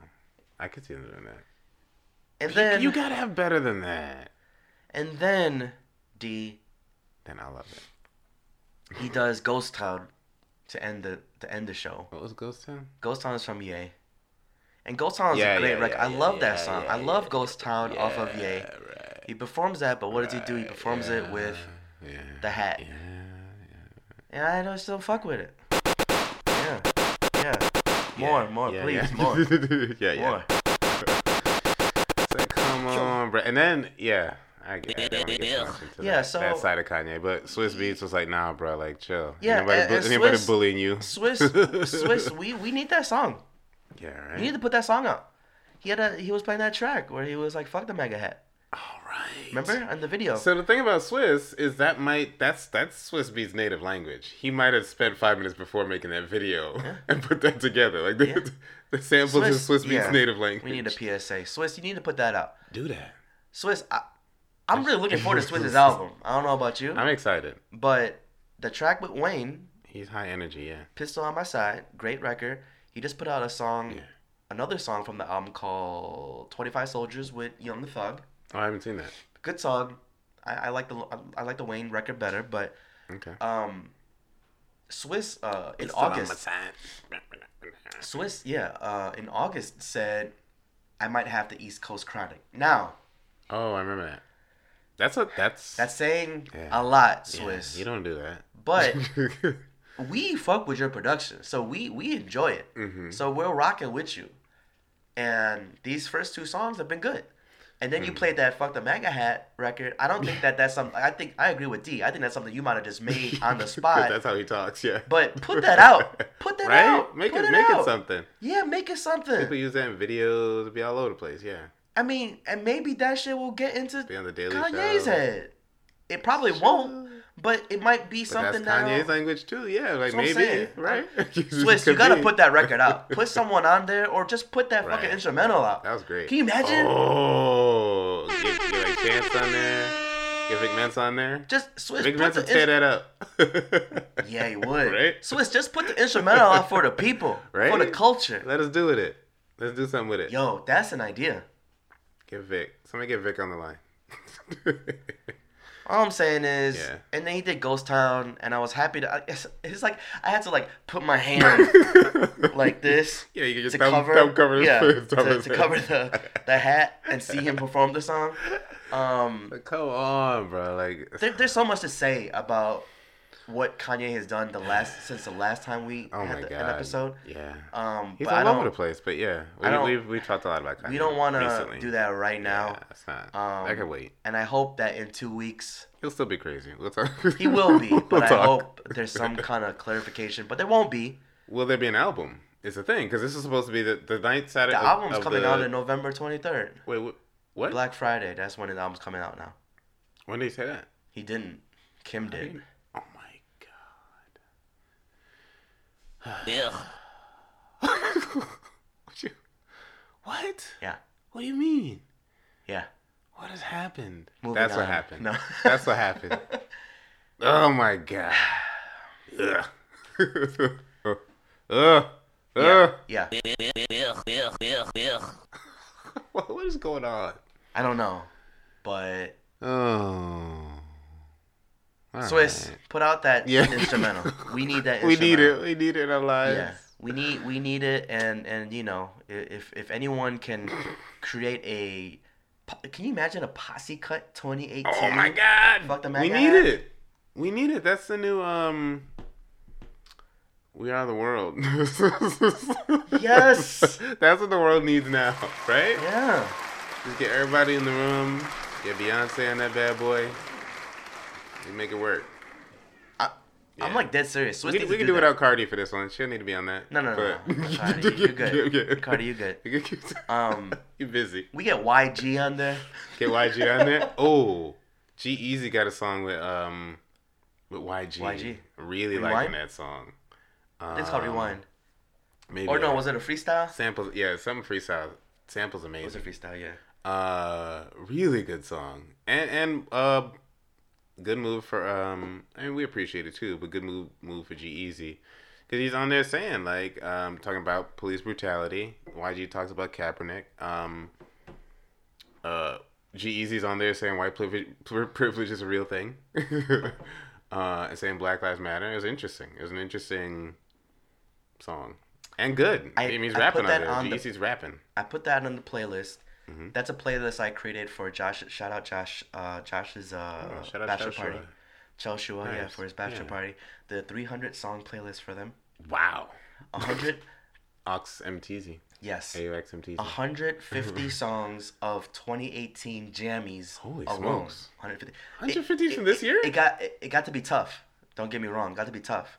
D: I could see them doing that.
C: And
D: You-
C: then
D: you gotta have better than that.
C: and then D
D: Then I love it.
C: he does Ghost Town to end the to end the show.
D: What was Ghost Town?
C: Ghost Town is from Ye. And Ghost Town is
D: Yeah,
C: a great
D: yeah,
C: record.
D: yeah,
C: I
D: yeah,
C: love that song.
D: yeah,
C: I love
D: yeah.
C: Ghost Town off of Ye.
D: right.
C: He performs that, but what does he do? He performs it with
D: yeah,
C: the hat.
D: Yeah,
C: And I don't still fuck with it. Yeah. Yeah. More,
D: yeah,
C: more,
D: yeah,
C: please,
D: yeah.
C: more. [LAUGHS]
D: yeah, yeah.
C: More.
D: It's like, come on, bro. And then, yeah, I get. I get too much into
C: Yeah,
D: that,
C: so-
D: that side of Kanye, but Swizz Beatz was like, nah, bro, like, chill.
C: Yeah,
D: Ain't nobody,
C: and-
D: bu-
C: and
D: ain't nobody
C: Swizz-
D: bullying you.
C: Swizz Swizz, [LAUGHS] we, we need that song.
D: Yeah, right.
C: We need to put that song out. He had a he was playing that track where he was like fuck the mega hat.
D: All right.
C: Remember? In the video.
D: So the thing about Swizz is that might that's that's Swizz Beatz native language. He might have spent five minutes before making that video [LAUGHS] and put that together. Like the,
C: Yeah. [LAUGHS]
D: the samples in Swizz Beatz
C: yeah.
D: native language.
C: We need a PSA. Swizz, you need to put that out.
D: do that.
C: Swizz, I, I'm really looking forward to [LAUGHS] Swizz's album. I don't know about you,
D: I'm excited.
C: but the track with Wayne,
D: He's high energy, yeah.
C: Pistol on My Side, great record. He just put out a song,
D: Yeah.
C: another song from the album called 25 Soldiers with Young the Thug.
D: Oh, I haven't seen that.
C: Good song. I, I like the I, I like the Wayne record better, but
D: Okay.
C: um, Swizz uh in August. Swizz yeah uh in August said I might have the East Coast Chronic. Now
D: Oh, I remember that. That's a that's
C: that's saying
D: Yeah.
C: a lot,
D: yeah,
C: Swizz.
D: you don't do that.
C: But [LAUGHS] we fuck with your production, so we we enjoy it.
D: Mhm.
C: So we're rocking with you, and these first two songs have been good. And then you
D: Hmm.
C: played that "Fuck the MAGA Hat" record. I don't think [LAUGHS] that that's something. I think I agree with D. I think that's something you might have just made [LAUGHS] on the spot.
D: that's how he talks. Yeah.
C: But put that out. Put that [LAUGHS]
D: right?
C: out.
D: Make
C: Put
D: it,
C: it
D: make
C: out.
D: it something.
C: yeah, make it something.
D: People use that in videos. Be all over the place. Yeah.
C: I mean, and maybe that shit will get into
D: Be on the Daily
C: Kanye's
D: Show.
C: head. It probably won't, but it might be
D: But
C: something
D: that's Kanye's language too. Yeah, like maybe
C: saying.
D: right. [LAUGHS]
C: Swizz, you gotta
D: be.
C: put that record out. [LAUGHS] Put someone on there, or just put that fucking instrumental out.
D: That was great.
C: Can you imagine?
D: Oh, get, get like Chance on there. Get Vic Mensa on there.
C: Just Swizz.
D: Vic Mensa tear that up. [LAUGHS]
C: yeah, you would.
D: Right?
C: Swizz, just put the instrumental out for the people, for the
D: Right?
C: culture.
D: Let us do with it. Let's do something with it.
C: Yo, that's an idea.
D: Get Vic. Somebody get Vic on the line.
C: All I'm saying is,
D: Yeah.
C: and then he did Ghost Town, and I was happy to. It's, it's like I had to like put my hand [LAUGHS] like this
D: Yeah, you just
C: to cover,
D: cover
C: yeah, to, to cover the the hat and see him perform the song. [LAUGHS] Um,
D: Like, come on, bro. Like,
C: there, there's so much to say about what Kanye has done the last since the last time we
D: oh
C: had the, an episode.
D: Yeah.
C: Um,
D: He's
C: but
D: all over the place, but yeah, we,
C: I
D: we've we talked a lot about Kanye.
C: we don't want to do that right now.
D: Yeah, it's not.
C: Um,
D: I can wait.
C: And I hope that in two weeks
D: He'll still be crazy. We'll talk. [LAUGHS]
C: he will be, [LAUGHS] but
D: We'll
C: I hope there's some kind of clarification. But there won't be.
D: Will there be an album? Is the thing because this is supposed to be the the ninth Saturday.
C: The album's coming
D: the-
C: out on November 23rd.
D: Wait, what?
C: Black Friday. That's when the album's coming out now.
D: When did he say that?
C: He didn't. Kim did.
D: Oh my god. [LAUGHS] what? what?
C: Yeah.
D: What do you mean?
C: Yeah.
D: What has happened?
C: Moving
D: That's what happened.
C: No. [LAUGHS]
D: That's what happened. Oh my god. [SIGHS] Ugh. Ugh. Ugh. Ugh.
C: Yeah.
D: What [LAUGHS] what is going on?
C: I don't know, but
D: Oh. All
C: Swizz,
D: right.
C: put out that
D: Yeah.
C: instrumental. We need that. [LAUGHS]
D: We need it. We need it in our lives.
C: Yeah, we need we need it, and and you know, if if anyone can create a, can you imagine a posse cut 2018?
D: Oh my god.
C: Fuck the
D: we need it. We need it. That's the new um We are the world. [LAUGHS]
C: Yes.
D: That's what the world needs now, right?
C: Yeah.
D: Just get everybody in the room. Get Beyonce on that bad boy. And make it work.
C: I'm like dead serious. Swizz
D: We, we can do
C: that.
D: without Cardi for this one. She don't need to be on that.
C: No, no, no,
D: But-
C: no. [LAUGHS] [LAUGHS] [LAUGHS] Cardi, you good. Cardi, you good. Um,
D: you busy.
C: we get YG on there.
D: Get YG on there. Oh, G-Eazy got a song with um with YG.
C: YG.
D: Really
C: Rewind?
D: liking that song.
C: It's called
D: Um,
C: Rewind.
D: Maybe.
C: Or no, was it a freestyle?
D: samples? Yeah, some freestyle. Samples
C: It was a freestyle, yeah.
D: Uh, really good song, and and uh, good move for um. I mean, we appreciate it too, but good move move for G-Eazy, because he's on there saying like um talking about police brutality. YG talks about Kaepernick. Um. Uh, G-Eazy's on there saying white privilege, privilege is a real thing. [LAUGHS] uh, and saying Black Lives Matter. It was interesting. It was an interesting song. And good.
C: I-
D: I, mean, he's
C: I
D: rapping
C: put
D: on
C: that
D: there.
C: on the-
D: G-Eazy's rapping.
C: I put that on the playlist.
D: Mm-hmm.
C: That's a playlist I created for Josh. Shout out Josh. Uh, Josh's uh,
D: Oh,
C: bachelor party. Joshua, yeah, for his bachelor
D: Yeah.
C: party. The 300 song playlist for them.
D: Wow.
C: 100, [LAUGHS]
D: Ox MTZ.
C: yes.
D: AUX MTZ.
C: 150 [LAUGHS] songs of 2018 jammies
D: Holy
C: alone.
D: smokes.
C: 150.
D: 150
C: It-
D: from
C: it-
D: this year?
C: It got it, it got to be tough. Don't get me wrong, it got to be tough.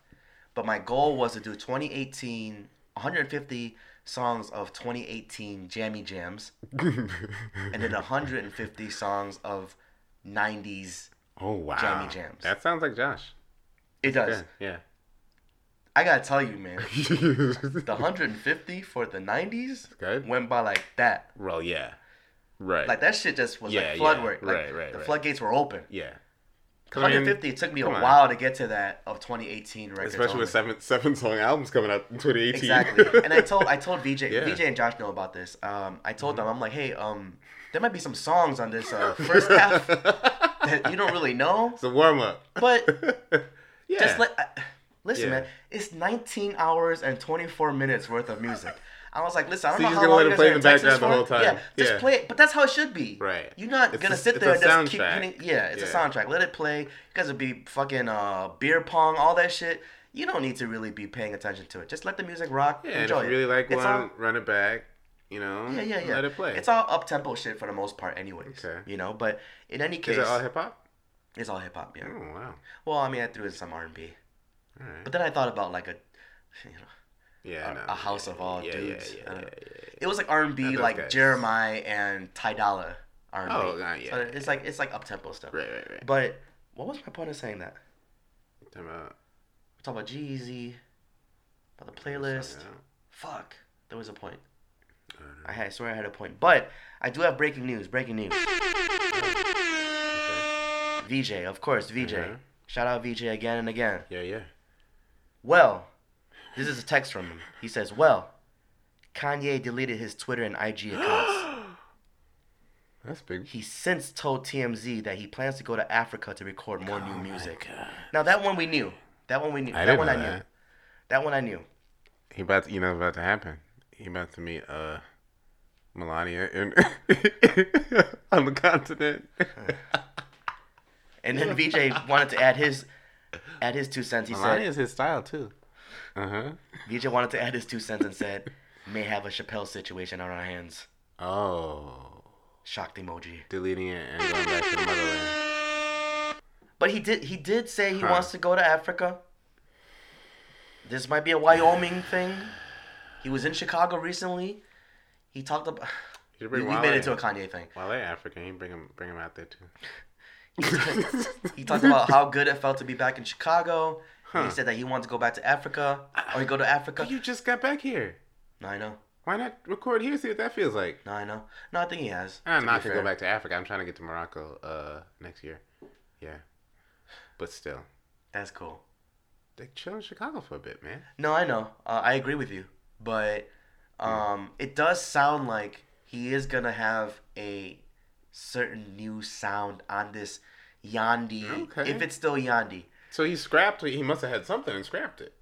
C: But my goal was to do 2018 150 songs of 2018 jammy jams [LAUGHS] and then 150 songs of 90s.
D: oh, wow.
C: Jammy Jams.
D: That sounds like Josh.
C: It does.
D: Yeah.
C: I got to tell you, man. [LAUGHS] The 150 for the 90s
D: good.
C: went by like that.
D: well, yeah. Right.
C: Like that shit just was
D: Yeah,
C: like flood
D: yeah.
C: work. Like,
D: Right, right,
C: The
D: right.
C: floodgates were open.
D: yeah. 'Cause, I mean,
C: 150. It took me a
D: come on.
C: while to get to that of 2018 records.
D: Especially with seven seven song albums coming out in 2018.
C: Exactly. and I told I [LAUGHS] told VJ
D: Yeah.
C: VJ and Josh know about this. Um, I told them I'm like, hey, um, there might be some songs on this uh, first half [LAUGHS] that you don't really know,
D: It's a warm up.
C: but [LAUGHS]
D: yeah.
C: just let. I, listen,
D: Yeah.
C: man, it's 19 hours and 24 minutes worth of music. I was like, listen, I don't
D: So
C: know
D: you're
C: how long
D: gonna
C: you
D: let it
C: guys
D: play in the background the whole time.
C: Yeah, just
D: Yeah.
C: play it. But that's how it should be.
D: Right.
C: You're not
D: It's
C: gonna
D: a-
C: sit there and just keep hitting. Yeah, it's a soundtrack. Let it play. You guys will be fucking uh, beer pong, all that shit. You don't need to really be paying attention to it. Just let the music rock.
D: Yeah, and
C: enjoy
D: if you really like
C: It's
D: one,
C: all-
D: run it back. You know,
C: yeah, yeah, yeah.
D: let it play.
C: It's all up tempo shit for the most part, anyways.
D: Okay.
C: You know, but in any case,
D: Is it all hip hop?
C: it's all hip hop. Yeah.
D: Oh wow.
C: Well, I mean, I threw in some R and B,
D: right.
C: but then I thought about like a, you know,
D: yeah,
C: a,
D: no,
C: a house
D: yeah,
C: of all
D: yeah,
C: dudes.
D: Yeah, yeah, yeah, yeah,
C: It was like R and B, like
D: guys.
C: Jeremiah and Ty Dolla R and B.
D: Oh, uh, yeah.
C: So it's like it's like up tempo stuff.
D: Right, right, right.
C: But what was my point of saying that?
D: Talking about
C: We're talking about G-Eazy, about the playlist. Fuck, there was a point.
D: I.
C: I, had, I swear I had a point. But I do have breaking news. Breaking news.
D: Okay.
C: VJ, of course, VJ.
D: Uh-huh.
C: Shout out VJ again and again.
D: Yeah, yeah.
C: Well, this is a text from him. He says, "Well, Kanye deleted his Twitter and IG [GASPS] accounts.
D: That's big.
C: He since told TMZ that he plans to go to Africa to record more new
D: Oh my
C: music. Now that one we knew. That one we knew.
D: I
C: that one I knew.
D: that.
C: That one I knew.
D: He about to, you know, about to happen. He about to meet uh Melania in [LAUGHS] on the continent.
C: And then [LAUGHS] VJ wanted to add his add his two cents. He
D: Melania's his style too. Uh huh.
C: said VJ wanted to add his two cents and said, "May have a Chappelle situation on our hands."
D: Oh,
C: Shocked emoji.
D: deleting it and going back to the motherland.
C: But he did he did say he
D: Huh.
C: wants to go to Africa. This might be a Wyoming thing. He was in Chicago recently. He talked about. We, we made it to a Kanye thing.
D: Wale African. You bring him, bring him out there too.
C: He talked about how good it felt to be back in Chicago.
D: Huh.
C: He said that he wanted to go back to Africa or he go to Africa.
D: But you just got back here.
C: No, I know.
D: Why not record here? See what that feels like.
C: No, I know. No, I think he has.
D: I'm
C: to
D: not to go back to Africa. I'm trying to get to Morocco uh next year. Yeah, but still,
C: That's cool.
D: they chill in Chicago for a bit, man.
C: No, I know. Uh, I agree with you, but um, it does sound like he is gonna have a certain new sound on this Yandhi.
D: Okay.
C: If it's still Yandhi,
D: So he scrapped. He must have had something and scrapped it,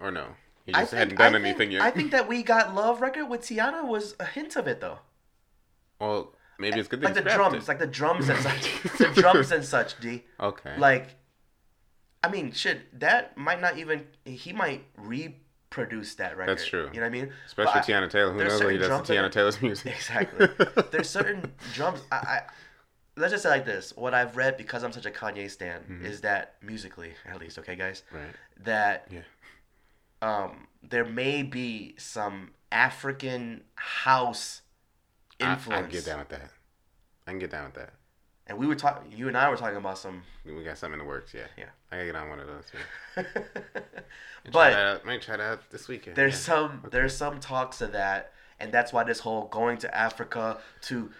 D: or no? He just
C: think,
D: hadn't done
C: I
D: anything
C: think,
D: yet.
C: I think that we got love record with Teyana was a hint of it though.
D: well, maybe it's good that
C: Like
D: he
C: the
D: scrapped
C: drums,
D: it.
C: like the drums and such, [LAUGHS] the drums and such. D.
D: okay.
C: Like, I mean, shit, that might not even. He might reproduce that record.
D: That's true.
C: You know what I mean?
D: Especially
C: But I-
D: Teyana Taylor. Who knows what he does to
C: Teyana
D: Taylor's music? [LAUGHS]
C: Exactly. There's certain [LAUGHS] drums. I, I let's just say like this. What I've read because I'm such a Kanye stan is that musically, at least, okay, guys,
D: Mm-hmm. Right.
C: that
D: Yeah.
C: um there may be some African house influence.
D: I can get down with that. I can get down with that.
C: And we were talking. You and I were talking about some.
D: We got something in the works. Yeah.
C: Yeah.
D: I gotta get on one of those. Yeah. [LAUGHS] Try
C: but
D: out. might try that out this weekend.
C: there's
D: yeah.
C: some there's some talks of that, and that's why this whole going to Africa to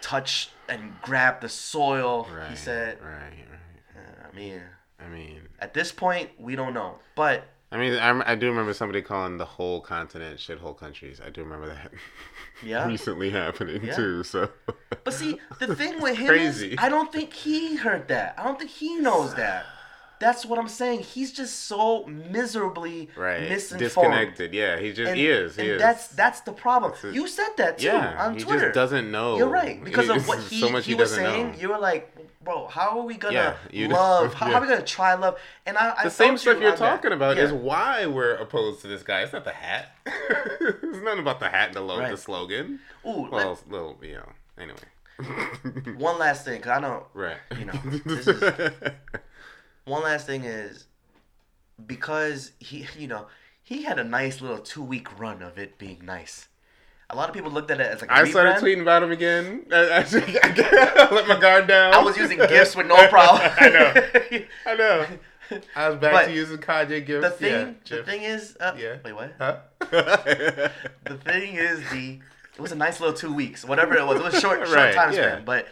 C: touch and grab the soil.
D: Right.
C: He said.
D: Right. Right.
C: uh, I mean,
D: I mean,
C: at this point, we don't know, but
D: I mean, I, I do remember somebody calling the whole continent shithole countries. I do remember that. [LAUGHS]
C: Yeah.
D: recently happening
C: Yeah.
D: too. So.
C: But see, the [LAUGHS] thing with him
D: Crazy.
C: is, I don't think he heard that. I don't think he knows that. That's what I'm saying. He's just so miserably
D: Right.
C: misinformed.
D: Disconnected. Yeah. He just
C: And,
D: he is. He
C: and
D: is.
C: that's that's the problem.
D: a-
C: you said that too
D: yeah.
C: on Twitter.
D: he just doesn't know.
C: You're right because
D: He-
C: of what [LAUGHS] he,
D: so much
C: he,
D: he,
C: was saying.
D: know.
C: You were like, bro, how are we gonna
D: Yeah,
C: love? How, [LAUGHS] how
D: yeah.
C: are we gonna try love? And I, I
D: the same stuff
C: you
D: you're
C: on that.
D: talking about
C: Yeah.
D: is why we're opposed to this guy. It's not the hat. [LAUGHS] it's nothing about the hat and the logo,
C: Right.
D: the slogan.
C: Ooh,
D: Well, little, you know. Anyway.
C: one last thing, cause I know
D: right.
C: you know, this is- one last thing is because he you know he had a nice little two week run of it being nice. A lot of people looked at it as like a
D: I started tweeting about him again. I, [LAUGHS] I, I let my guard down.
C: I was using gifts with no problem. [LAUGHS]
D: I know. [LAUGHS] I know. I was back
C: But
D: to using Kanye gifts.
C: the thing,
D: yeah,
C: the thing is, uh,
D: Yeah.
C: wait, what?
D: Huh?
C: The thing is, the it was a nice little two weeks, whatever it was. It was short, short
D: Right,
C: time
D: yeah.
C: span, but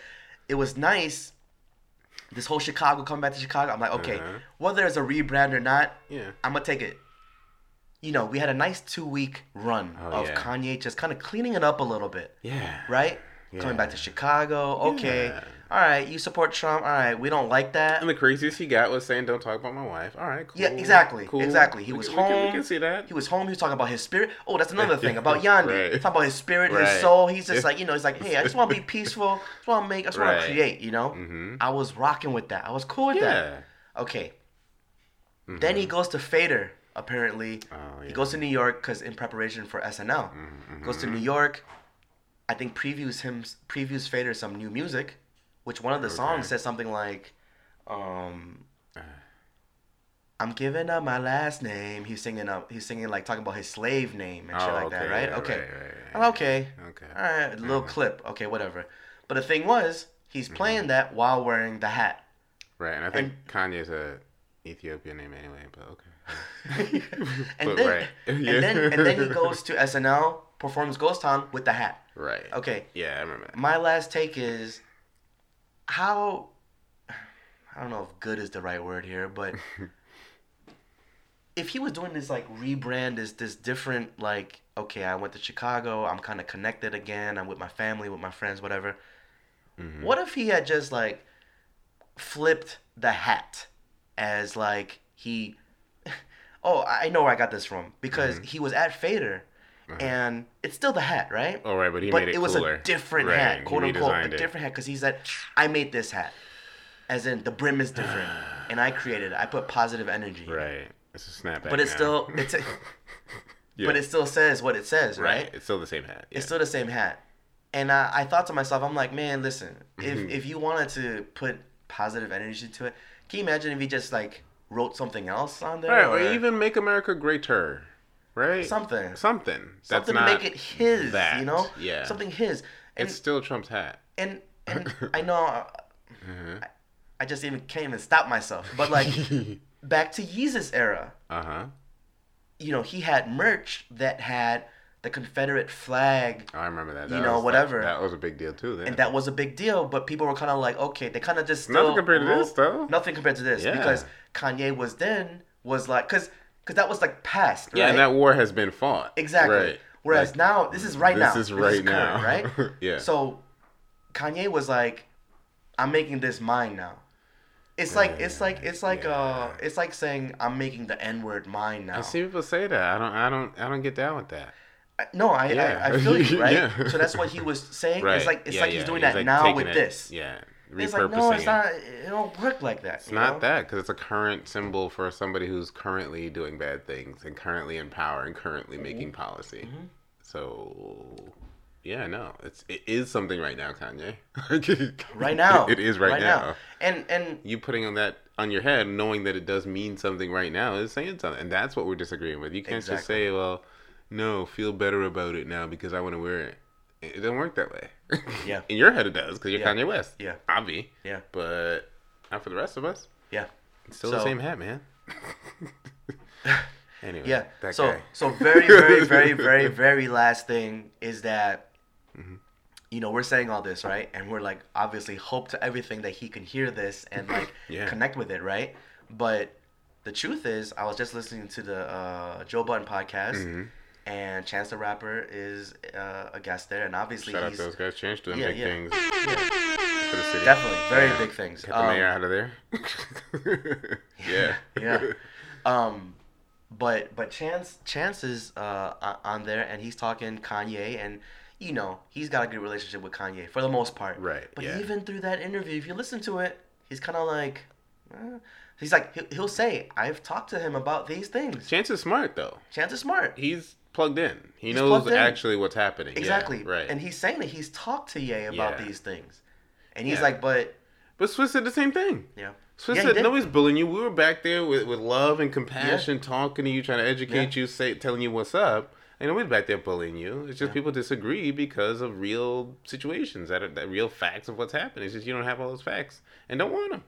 C: it was nice. This whole Chicago coming back to Chicago, I'm like, okay,
D: Uh-huh.
C: whether it's a rebrand or not,
D: yeah.
C: I'm gonna take it. You know, we had a nice two week run
D: Oh,
C: of
D: yeah.
C: Kanye just kind of cleaning it up a little bit,
D: Yeah.
C: right? Coming back to Chicago, okay.
D: Yeah.
C: All right, you support Trump. All right, we don't like that.
D: And the craziest he got was saying, "Don't talk about my wife." All right, cool.
C: Yeah, exactly,
D: Cool.
C: exactly. He
D: We
C: was
D: can- we can-
C: home.
D: We can see that.
C: He was home. He was talking about his spirit. Oh, that's another thing about [LAUGHS] Yandhi.
D: Right.
C: Talking about his spirit, his soul. He's just [LAUGHS] like you know. He's like, hey, I just want to be peaceful. I just want to make. I just want to create. You know.
D: Mhm.
C: I was rocking with that. I was cool with
D: Yeah.
C: that. Okay. Then he goes to Fader. Apparently,
D: Mm-hmm. Oh,
C: he goes to New York because in preparation for SNL.
D: Mm-hmm.
C: Goes to New York. I think previews him previews Fader some new music, which one of the songs says something like, um, I'm giving up my last name. He's singing up. He's singing like talking about his slave name and shit
D: Oh,
C: like that, right?
D: yeah,
C: okay.
D: right, right,
C: okay.
D: Okay.
C: All right. A little
D: Mhm.
C: clip. Okay, whatever. But the thing was, he's
D: Mm-hmm.
C: playing that while wearing the hat.
D: Right, and I think Kanye's a Ethiopian name anyway, but okay. [LAUGHS]
C: and
D: But
C: then,
D: right. [LAUGHS]
C: and then, and then he goes to SNL, performs Ghost Town with the hat.
D: Right.
C: Okay.
D: Yeah, I remember that.
C: My last take is how I don't know if good is the right word here, but [LAUGHS] if he was doing this like rebrand this this different like okay, I went to Chicago, I'm kind of connected again, I'm with my family, with my friends, whatever.
D: Mm-hmm.
C: What if he had just like flipped the hat as like he [LAUGHS] Oh, I know where I got this from because
D: Mm-hmm.
C: he was at Fader and it's still the hat, right?
D: Oh, right, but he
C: but
D: made it
C: it was
D: cooler.
C: a different
D: Right,
C: hat, quote unquote, a
D: it.
C: different hat, because he said, "I made this hat," as in the brim is different, [SIGHS] and I created it. I put positive energy,
D: Right. It's a snapback.
C: but it's
D: now.
C: still [LAUGHS] it's, a,
D: Yeah.
C: but it still says what it says, right?
D: It's still the same hat. Yeah.
C: It's still the same hat, and I, I thought to myself, I'm like, man, listen, [LAUGHS] if if you wanted to put positive energy to it, can you imagine if he just like wrote something else on there,
D: right, or even make America greater. Right.
C: something,
D: Something. That's
C: something to make it his,
D: that.
C: you know,
D: Yeah.
C: something his, and
D: It's still Trump's hat.
C: and and [LAUGHS] I know uh,
D: Uh-huh.
C: I, I just even can't even stop myself. But like [LAUGHS] back to Yeezus era,
D: Uh huh.
C: you know, he had merch that had the Confederate flag,
D: I remember that.
C: You know,
D: was-
C: whatever.
D: That, that was a big deal too. Then.
C: and that was a big deal. But people were kind of like, okay, they kind of just
D: Nothing compared to this, though.
C: Nothing compared to this
D: Yeah.
C: because Kanye was then was like, cause, cause that was like past, right?
D: yeah, and that war has been fought.
C: Exactly.
D: Right.
C: Whereas
D: Like,
C: now, this is right
D: this
C: now.
D: is right
C: current,
D: now.
C: right? [LAUGHS]
D: Yeah.
C: So, Kanye was like, "I'm making this mine now." It's like it's like it's like uh it's like saying I'm making the N word mine now.
D: I see people say that. I don't. I don't. I don't get down with that.
C: I- No, I,
D: Yeah.
C: I I feel you, [LAUGHS] right?
D: Yeah.
C: So that's what he was saying.
D: Right.
C: It's like it's
D: Yeah,
C: like he's doing
D: He's,
C: that
D: like,
C: now with
D: it-
C: this.
D: Yeah.
C: It's like no, it's not. It don't work like that.
D: It's not
C: know?
D: that because it's a current symbol for somebody who's currently doing bad things and currently in power and currently
C: Mm-hmm.
D: making policy. So, yeah, no, it's it is something right now, Kanye. [LAUGHS]
C: Right now,
D: it is right, now.
C: And and
D: You putting on that on your head, knowing that it does mean something right now, is saying something, and that's what we're disagreeing with. You can't just say, "Well, no, feel better about it now because I want to wear it." It doesn't work that way. [LAUGHS]
C: Yeah.
D: In your head, it does because you're
C: Yeah.
D: Kanye West.
C: Yeah.
D: Obvi.
C: yeah,
D: But not for the rest of us.
C: yeah.
D: It's still the same hat, man. [LAUGHS] anyway.
C: Yeah. So
D: guy.
C: so very very very [LAUGHS] very very last thing is that
D: Mm-hmm.
C: you know we're saying all this right, and we're like obviously hope to everything that he can hear this and like
D: Yeah.
C: connect with it, right? But the truth is, I was just listening to the uh, Joe Budden podcast.
D: Mm-hmm.
C: And Chance the Rapper is uh, a guest there, and obviously
D: Shout out
C: he's
D: to those guys. Changed them
C: Yeah,
D: big
C: yeah.
D: things for the city.
C: definitely very
D: Yeah.
C: big things.
D: Get the mayor
C: Um,
D: out of there. [LAUGHS] yeah.
C: yeah. Um, but but Chance Chance is uh on there and he's talking Kanye and you know he's got a good relationship with Kanye for the most part.
D: Right,
C: But
D: yeah.
C: even through that interview, if you listen to it, he's kind of like, eh. he's like he'll, he'll say I've talked to him about these things.
D: Chance is smart though.
C: Chance is smart.
D: He's plugged in. He
C: He's
D: knows
C: in.
D: actually what's happening. Yeah,
C: Exactly.
D: right.
C: And he's saying that he's talked to Ye about
D: Yeah.
C: these things, and he's
D: Yeah.
C: like, but
D: but Swizz said the same thing.
C: yeah.
D: Swizz
C: Yeah,
D: said
C: did.
D: nobody's bullying you. We were back there with, with love and compassion, talking to you, trying to educate
C: Yeah.
D: you, say telling you what's up. And nobody's back there bullying you. It's just
C: Yeah.
D: people disagree because of real situations, that are that real facts of what's happening. It's just you don't have all those facts and don't want them.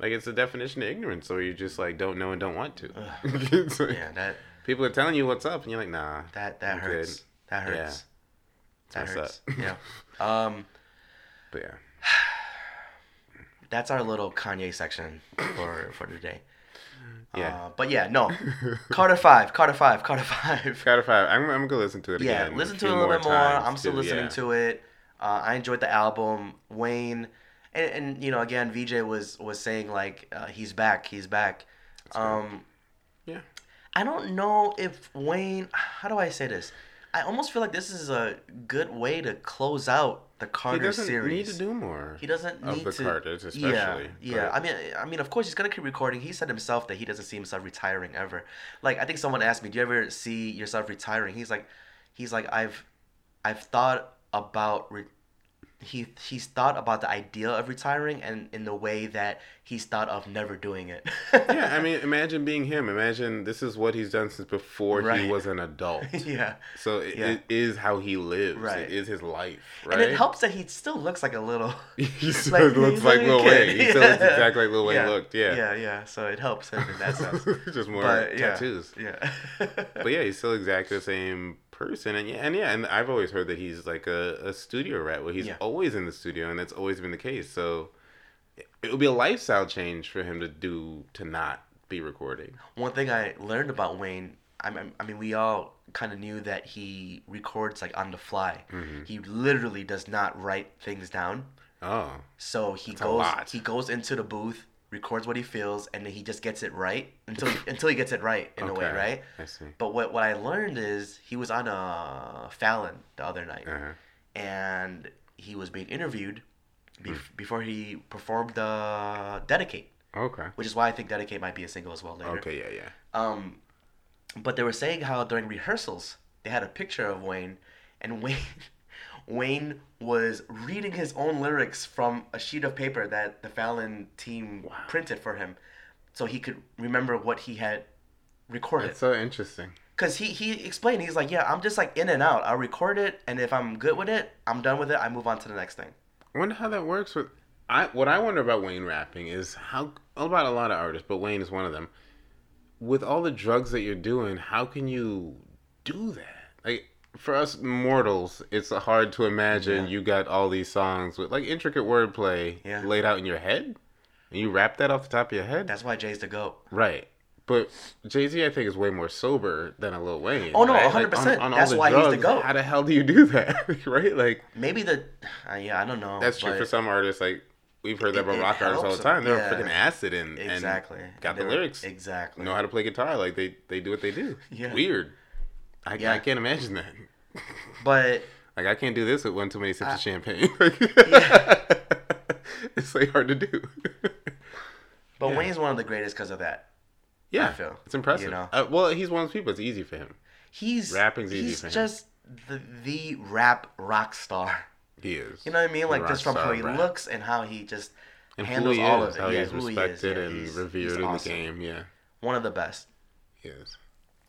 D: Like it's the definition of ignorance, or you just like don't know and don't want to. [LAUGHS] Like,
C: Yeah. That
D: People are telling you what's up, and you're like, nah.
C: that that hurts.
D: good.
C: That
D: Yeah.
C: hurts. That hurts. yeah. [LAUGHS] Um.
D: But yeah.
C: that's our little Kanye section for for today.
D: Yeah.
C: Uh, but yeah, no. [LAUGHS] Carter five, Carter five, Carter five.
D: Carter Five. I'm, I'm gonna listen to it
C: yeah,
D: again.
C: listen to it a little bit more. I'm still
D: too,
C: listening
D: yeah.
C: to it. Uh, I enjoyed the album. Wayne, and, and you know, again, VJ was was saying like uh, he's back, he's back. Um,
D: Yeah.
C: I don't know if Wayne. How do I say this? I almost feel like this is a good way to close out the Carter series.
D: He doesn't
C: series.
D: need to do more.
C: He doesn't
D: of
C: need
D: the
C: to.
D: Carters, especially.
C: yeah.
D: but-
C: I mean, I mean, of course, he's gonna keep recording. He said himself that he doesn't see himself retiring ever. Like, I think someone asked me, "Do you ever see yourself retiring?" He's like, he's like, I've, I've thought about. Re- he he's thought about the idea of retiring, and in the way that he's thought of never doing it. [LAUGHS]
D: yeah, I mean, [LAUGHS] imagine being him. Imagine this is what he's done since before
C: Right.
D: he was an adult. [LAUGHS]
C: yeah.
D: So it,
C: Yeah.
D: it is how he lives.
C: Right.
D: It is his life, right?
C: And it helps that he still looks like a little.
D: he still
C: like-
D: looks like Lil. Wayne. He still looks exactly like Lil Wayne
C: yeah.
D: looked. Yeah.
C: Yeah, yeah. So it helps him in that sense.
D: Just more
C: but yeah,
D: tattoos.
C: Yeah.
D: But yeah, he's still exactly the same person, and yeah, and yeah, and I've always heard that he's like a, a studio rat, where he's
C: Yeah.
D: always in the studio, and that's always been the case. So it, it would be a lifestyle change for him to do to not be recording.
C: One thing I learned about Wayne, I mean, I mean, we all kind of knew that he records like on the fly.
D: Mm-hmm.
C: He literally does not write things down.
D: Oh,
C: So he
D: a
C: goes, he goes into the booth, records what he feels, and then he just gets it right until until he gets it right in a way, right?
D: I see.
C: But what what I learned is he was on a Fallon the other night,
D: Uh-huh.
C: and he was being interviewed
D: Hmm.
C: bef- before he performed uh, "Dedicate,"
D: Okay.
C: which is why I think "Dedicate" might be a single as well later.
D: Okay. Yeah. Yeah.
C: Um, but they were saying how during rehearsals they had a picture of Wayne, and Wayne, [LAUGHS] Wayne was reading his own lyrics from a sheet of paper that the Fallon team printed for him, so he could remember what he had recorded.
D: That's so interesting.
C: Cause he he explained he's like, yeah, I'm just like in and out. I'll record it, and if I'm good with it, I'm done with it. I move on to the next thing.
D: I wonder how that works with. I what I wonder about Wayne rapping is how oh, about a lot of artists, but Wayne is one of them. With all the drugs that you're doing, how can you do that? like for us mortals, it's hard to imagine
C: Yeah.
D: you got all these songs with like intricate wordplay
C: Yeah.
D: laid out in your head, and you rap that off the top of your head.
C: That's why Jay's the goat.
D: right. But Jay Z, I think, is way more sober than a Lil Wayne.
C: Oh, no,
D: right?
C: 100%.
D: on- on
C: That's why he's the GOAT.
D: How the hell do you do that? [LAUGHS] right? Like
C: Maybe the uh, yeah, I don't know.
D: that's true for some artists. Like we've heard that about rock artists all the time. They're
C: them.
D: freaking acid and and
C: Exactly.
D: got the lyrics.
C: Exactly.
D: Know how to play guitar. Like they they do what they do. [LAUGHS]
C: Yeah.
D: Weird. I,
C: Yeah.
D: I can't imagine that. [LAUGHS]
C: But
D: Like I can't do this with one too many sips
C: I-
D: of champagne. [LAUGHS] it's like hard to do. [LAUGHS]
C: but
D: Yeah.
C: Wayne's one of the greatest because of that.
D: yeah,
C: feel,
D: it's impressive.
C: you know?
D: Uh, well, he's one of those people. It's easy for him.
C: He's
D: Rapping's easy
C: He's
D: for him.
C: just the the rap rock star.
D: He is.
C: You know what I mean? Like just from how he
D: rap.
C: looks and how he just
D: and
C: handles
D: he
C: all
D: is,
C: of it.
D: how
C: yeah,
D: he's
C: who he is.
D: respected
C: Yeah,
D: and
C: he's-
D: revered
C: he's
D: in
C: awesome.
D: the game. Yeah,
C: One of the best
D: he is.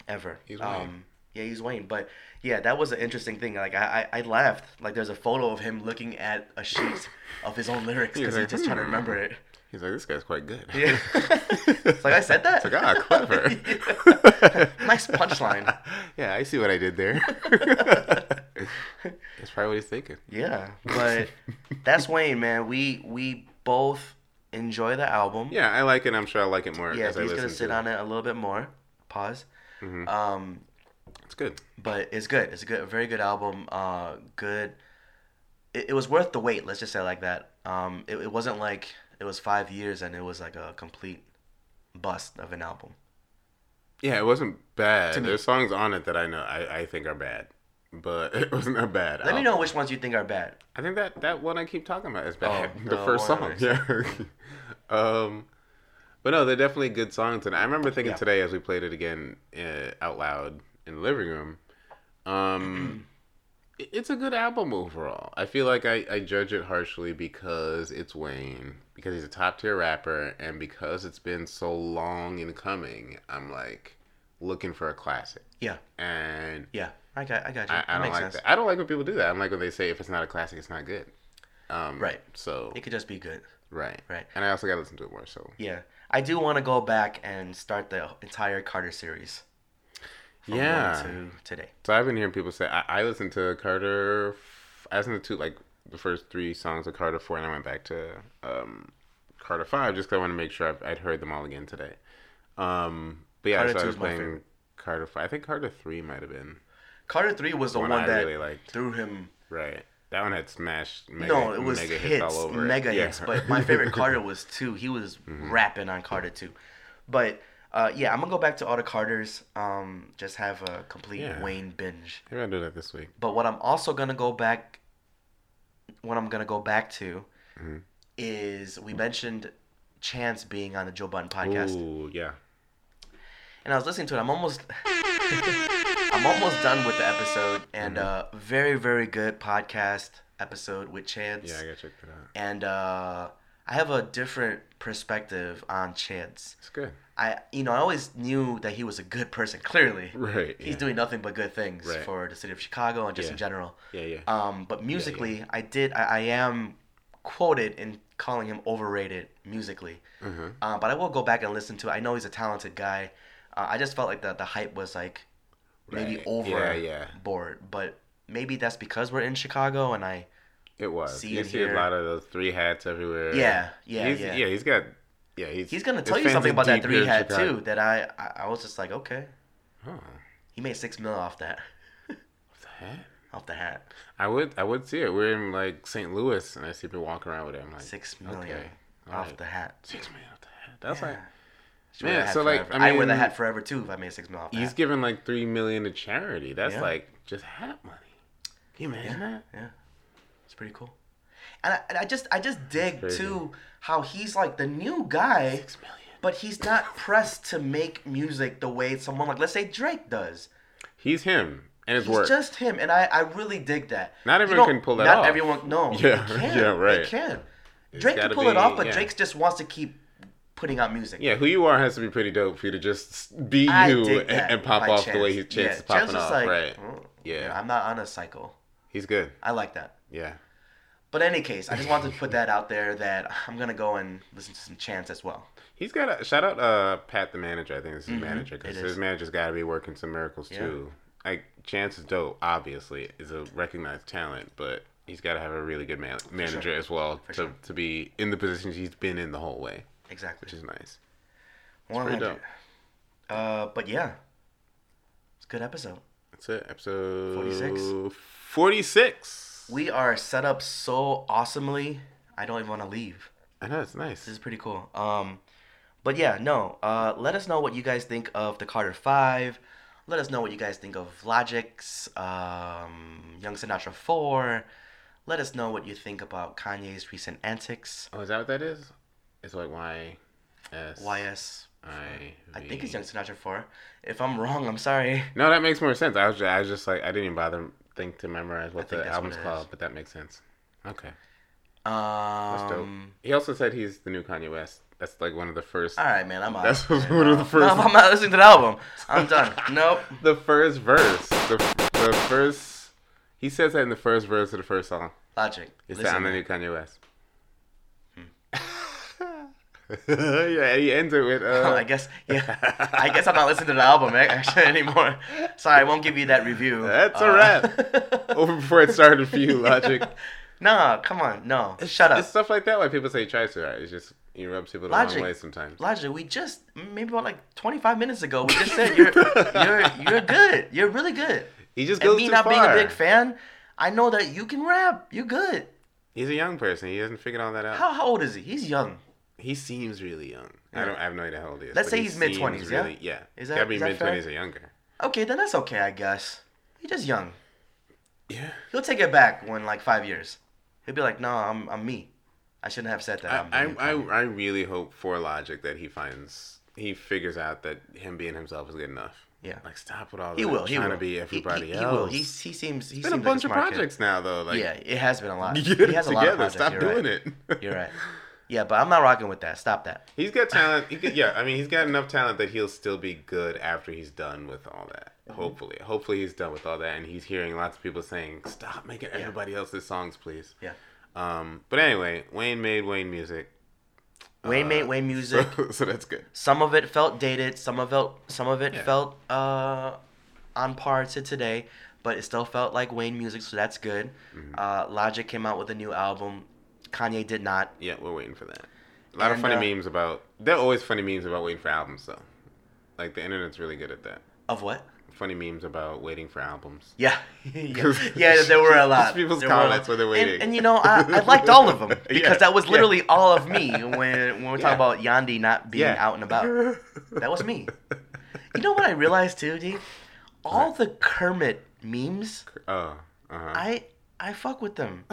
C: ever.
D: He's.
C: Um, yeah, he's Wayne. But yeah, that was an interesting thing. Like I, I, I laughed. Like there's a photo of him looking at a sheet of his own lyrics because he's
D: like,
C: just trying to
D: "Hmm."
C: remember it.
D: He's like, this guy's quite good.
C: Yeah. [LAUGHS] it's like I said that.
D: It's like, ah, clever. [LAUGHS]
C: nice punchline. [LAUGHS]
D: yeah, I see what I did there. That's probably what he's thinking.
C: Yeah, but that's Wayne, man. We we both enjoy the album.
D: Yeah, I like it. I'm sure I like it more
C: Yeah, he's gonna sit
D: to
C: on it a little bit more. Pause. Um,
D: It's good.
C: but it's good. It's a good, a very good album. Uh, good. It, it was worth the wait. Let's just say like that. Um, it, it wasn't like it was five years and it was like a complete bust of an album.
D: Yeah, it wasn't bad. There's songs on it that I know I, I think are bad, but [LAUGHS] it wasn't a bad.
C: Let me know which ones you think are bad.
D: I think that that one I keep talking about is bad.
C: Oh, [LAUGHS]
D: the
C: the
D: first song, yeah. [LAUGHS] um, but no, they're definitely good songs, and I remember thinking
C: Yeah.
D: today as we played it again uh, out loud in the living room. Um, [CLEARS THROAT] it's a good album overall. I feel like I, I judge it harshly because it's Wayne, because he's a top tier rapper, and because it's been so long in coming. I'm like looking for a classic,
C: Yeah,
D: and
C: yeah. I got, I got you.
D: I, I don't like
C: sense.
D: that. I don't like when people do that. I'm like when they say if it's not a classic, it's not good. Um,
C: Right.
D: So
C: It could just be good.
D: right.
C: Right.
D: And I also got to listen to it more. So
C: Yeah, I do want to go back and start the entire Carter series.
D: Yeah.
C: To today.
D: so I've been hearing people say I, I listened to Carter. I listened to like the first three songs of Carter four, and I went back to um, Carter five just because I want to make sure I've, I'd heard them all again today. Um, but yeah,
C: Carter
D: so I was playing. Carter five. I think Carter three might have been
C: Carter three was the
D: One
C: one, that
D: really liked.
C: threw him.
D: right. That one had smashed. Mega,
C: no, it was
D: mega
C: hits,
D: all over it.
C: mega
D: Yeah.
C: hits. But my favorite [LAUGHS] Carter was two. He was
D: Mm-hmm.
C: rapping on Carter two. But uh, yeah, I'm gonna go back to all the Carters. Um, just have a complete
D: Yeah.
C: Wayne binge.
D: Maybe I'll do that this week.
C: But what I'm also gonna go back, what I'm gonna go back to,
D: Mm-hmm.
C: is we mentioned Chance being on the Joe Budden podcast.
D: Ooh, yeah.
C: and I was listening to it. I'm almost, [LAUGHS] I'm almost done with the episode, and uh, very, very good podcast episode with Chance.
D: Mm-hmm. Yeah, I gotta check that out.
C: and uh, I have a different perspective on Chance.
D: It's good.
C: I, you know, I always knew that he was a good person. Clearly,
D: Right.
C: he's
D: yeah.
C: doing nothing but good things
D: Right.
C: for the city of Chicago and just in general.
D: Yeah, yeah.
C: Um, but musically, I did. I, I am quoted in calling him overrated musically.
D: Mm-hmm.
C: Uh, but I will go back and listen to it. I know he's a talented guy. Uh, I just felt like the the hype was like maybe
D: Right.
C: over
D: Yeah, yeah.
C: board. But maybe that's because we're in Chicago and I.
D: It was.
C: See
D: you see
C: hear.
D: a lot of those three hats everywhere.
C: Yeah, yeah,
D: he's,
C: yeah.
D: Yeah, he's got. Yeah, he's.
C: He's gonna tell you something about that three hat
D: Chicago.
C: too. That I, I I was just like, okay,
D: Oh,
C: he made six mil off that,
D: what's the hat?
C: off the hat.
D: I would. I would see it. We're in like St. Louis, and I see people walking around with it. I'm like,
C: Six million
D: okay,
C: off
D: alright.
C: the hat.
D: Six million off the hat. That's like
C: Should wear
D: Man, so, like,
C: forever.
D: I
C: I wear the hat forever too if I made six mil off.
D: He's
C: hat.
D: giving like three million to charity. That's
C: Yeah.
D: like just hat money. Can you imagine that?
C: Yeah, it's pretty cool. And I, and I just I just dig
D: crazy.
C: too how he's like the new guy,
D: Six million.
C: but he's not pressed to make music the way someone like let's say Drake does.
D: He's him, and it's
C: He's
D: work.
C: just him, and I, I really dig that.
D: Not
C: You
D: everyone
C: know,
D: can pull that
C: not
D: off.
C: Not everyone, no. [LAUGHS]
D: Yeah,
C: can.
D: yeah, right.
C: They can.
D: It's
C: Drake can
D: gotta
C: pull it off, but
D: yeah.
C: Drake just wants to keep putting out music.
D: Yeah, who you are has to be pretty dope for you to just be
C: I
D: you and, and pop
C: by
D: off the way
C: Chance.
D: his chance
C: Yeah,
D: is popping off.
C: like,
D: right.
C: "Oh,
D: Yeah.
C: I'm not on a cycle.
D: He's good.
C: I like that.
D: Yeah.
C: But in any case, I just wanted to [LAUGHS] put that out there that I'm gonna go and listen to some Chance as well.
D: He's got a shout out uh Pat the manager. I think this is his manager
C: Mm-hmm. it
D: because
C: is.
D: his manager's got to be working some miracles
C: Yeah.
D: too. like Chance is dope. Obviously, is a recognized talent, but he's got to have a really good man- manager as well to,
C: sure.
D: to be in the positions he's been in the whole way,
C: Exactly.
D: which is nice.
C: Hundred. Uh, but yeah, it's a good episode.
D: That's it. Episode
C: 46.
D: 46.
C: We are set up so awesomely. I don't even want to leave.
D: I know it's nice.
C: This is pretty cool. Um, but yeah, no. Uh, let us know what you guys think of the Carter Five. Let us know what you guys think of Logic's um, Young Sinatra Four. Let us know what you think about Kanye's recent antics.
D: Oh, is that what that is? It's like Y S
C: YS.
D: I.
C: I think it's Young Sinatra Four. If I'm wrong, I'm sorry.
D: No, that makes more sense. I was, I was just like, I didn't even bother think to memorize what the album's called, but that makes sense. Okay, that's dope.
C: Um,
D: He also said he's the new Kanye West. That's like one of the first.
C: all right, man. I'm out.
D: That's [LAUGHS] one of the first-
C: No, I'm not listening to the album. I'm done. [LAUGHS] nope.
D: The first verse. The, the first. He says that in the first verse of the first song.
C: Logic.
D: He said,
C: Listen,
D: I'm the new Kanye West. [LAUGHS] yeah, he ends it with. Uh, [LAUGHS]
C: I guess, yeah. I guess I'm not listening to the album eh, [LAUGHS] actually anymore. Sorry, I won't give you that review.
D: That's a
C: Uh,
D: wrap. Over before it started for you, Logic.
C: no, come on, no.
D: it's, Shut
C: up.
D: It's stuff like that why people say he tries to. It's just he rubs people the
C: Logic.
D: wrong way sometimes.
C: Logic, we just maybe about like 25 minutes ago, we just said you're you're you're good. You're really good.
D: He just goes And
C: me
D: too
C: not
D: far.
C: being a big fan, I know that you can rap. You're good.
D: He's a young person. He hasn't figured all that out.
C: How, how old is he? He's young.
D: He seems really young. I don't. I have no idea how old he is.
C: Let's say
D: he
C: he's mid-twenties,
D: seems
C: yeah?
D: Really, yeah.
C: Is that-
D: Gotta be mid twenties or younger.
C: Okay, then that's okay, I guess. He's just young.
D: Yeah.
C: He'll take it back when like five years. He'll be like, no, I'm I'm me. I shouldn't have said that.
D: I, I, I, I really hope for Logic that he finds he figures out that him being himself is good enough.
C: Yeah.
D: Like stop with all
C: He
D: that
C: will. He
D: trying
C: will.
D: to be everybody
C: he,
D: else.
C: He will. He, he seems. He
D: It's been a bunch
C: like
D: of
C: smart kid.
D: projects now though. Like
C: yeah, it has been a lot. [LAUGHS]
D: get
C: he has a
D: together.
C: lot of projects.
D: Stop
C: You're
D: doing
C: right.
D: it.
C: You're right. [LAUGHS] Yeah, but I'm not rocking with that. Stop that.
D: He's got talent. He could, yeah, I mean, he's got enough talent that he'll still be good after he's done with all that.
C: Mm-hmm.
D: Hopefully, hopefully he's done with all that, and he's hearing lots of people saying, "Stop making everybody else's songs, please."
C: Yeah.
D: Um. But anyway, Wayne made Wayne music.
C: Wayne made Wayne [LAUGHS] music.
D: So, [LAUGHS] so that's good.
C: Some of it felt dated. Some of it. Some of it
D: Yeah.
C: felt uh, on par to today, but it still felt like Wayne music. So that's good.
D: Mm-hmm.
C: Uh, Logic came out with a new album. Kanye did not.
D: Yeah, we're waiting for that. A lot of funny
C: uh,
D: memes about. There are always funny memes about waiting for albums, though. Like the internet's really good at that.
C: Of what?
D: Funny memes about waiting for albums.
C: Yeah, [LAUGHS] yeah, yeah, there were a [LAUGHS] lot.
D: People's
C: There were
D: comments when they're waiting.
C: And, and you know, I, I liked all of them [LAUGHS] because
D: Yeah,
C: that was
D: yeah.
C: literally all of me when when we're
D: Yeah.
C: talking about Yandhi not being
D: Yeah.
C: out and about. That was me. You know what I realized too, D? All the Kermit memes,
D: Oh. Uh huh.
C: I I fuck with them. [LAUGHS]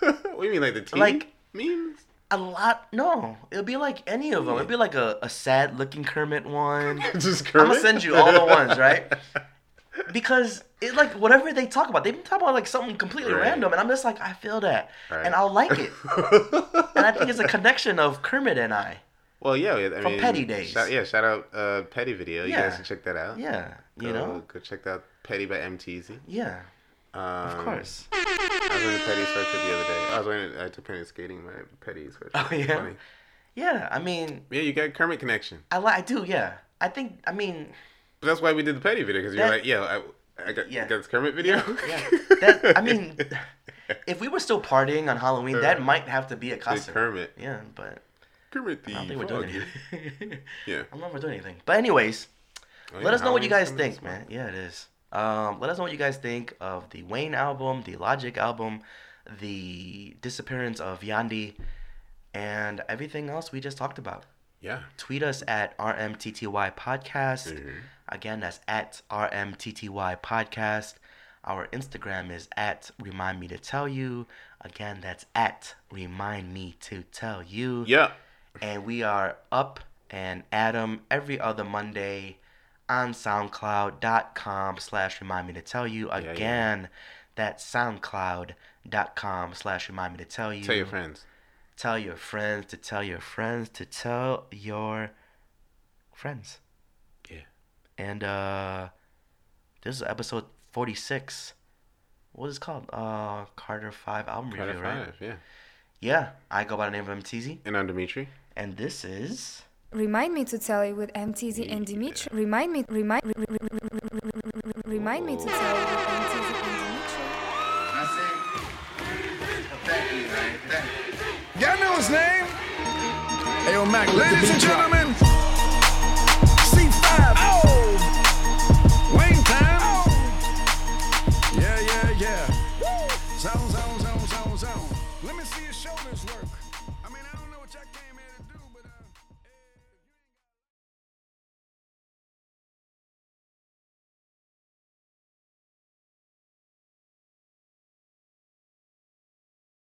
D: what do you mean, like the TV
C: Like-
D: memes?
C: A lot. No, it'll be like any of them. It'll be like a, a sad looking Kermit one. [LAUGHS]
D: Just Kermit.
C: I'm gonna send you all the ones, right? [LAUGHS] Because it like whatever they talk about, they've been talking about like something completely
D: Right.
C: random, and I'm just like, I feel that,
D: Right.
C: and I'll like it, and I think it's a connection of Kermit and I.
D: Well, yeah, I
C: From
D: mean,
C: Petty days.
D: Shout, yeah, shout out uh, Petty video. You
C: Yeah.
D: guys can check that out.
C: Yeah, you
D: Go-
C: know,
D: go check out Petty by M. Teezy.
C: yeah,
D: Um,
C: of course.
D: I was wearing a Petty sweatshirt the other day. I was wearing I took Penny skating my Petty sweatshirt.
C: Oh, yeah?
D: funny.
C: Yeah, I mean,
D: Yeah, you got Kermit connection.
C: I like, I do, yeah. I think, I mean,
D: But that's why we did the Petty video because you're like, yo, I, I got,
C: Yeah.
D: I got this Kermit video.
C: yeah. [LAUGHS] That I mean, if we were still partying on Halloween, that might have to be a costume.
D: Kermit.
C: Yeah, but
D: Kermit the
C: I don't think we're doing anything. [LAUGHS]
D: Yeah.
C: I don't know if we're doing anything. But anyways,
D: Oh,
C: let
D: yeah,
C: us know what you guys think, man. Yeah, it is. Um, let us know what you guys think of the Wayne album, the Logic album, the disappearance of Yandhi, and everything else we just talked about.
D: Yeah.
C: Tweet us at RMTTY Podcast.
D: Mhm.
C: Again, that's at RMTTY Podcast. Our Instagram is at Remind Me to Tell You. Again, that's at Remind Me to Tell You.
D: Yeah.
C: And we are up and Adam every other Monday on SoundCloud.com slash Remind Me to Tell You.
D: Again, yeah.
C: Again, that's SoundCloud.com slash Remind Me to Tell You.
D: Tell your friends.
C: Tell your friends to tell your friends to tell your friends.
D: Yeah.
C: And uh this is episode 46. What is it called? Uh Carter 5 album
D: Carter
C: review, right?
D: Yeah.
C: Yeah, I go by the name of M.
D: Teezy And I'm Dimitri.
C: and this is
B: Remind me to tell you with M. Teezy and Dimitri. Remind me, remind, remind me to tell you with M. Teezy and Dimitri.
C: That's it. Thank you, man. Thank you.
F: Y'all know his name? Ayo, Mac, ladies and gentlemen,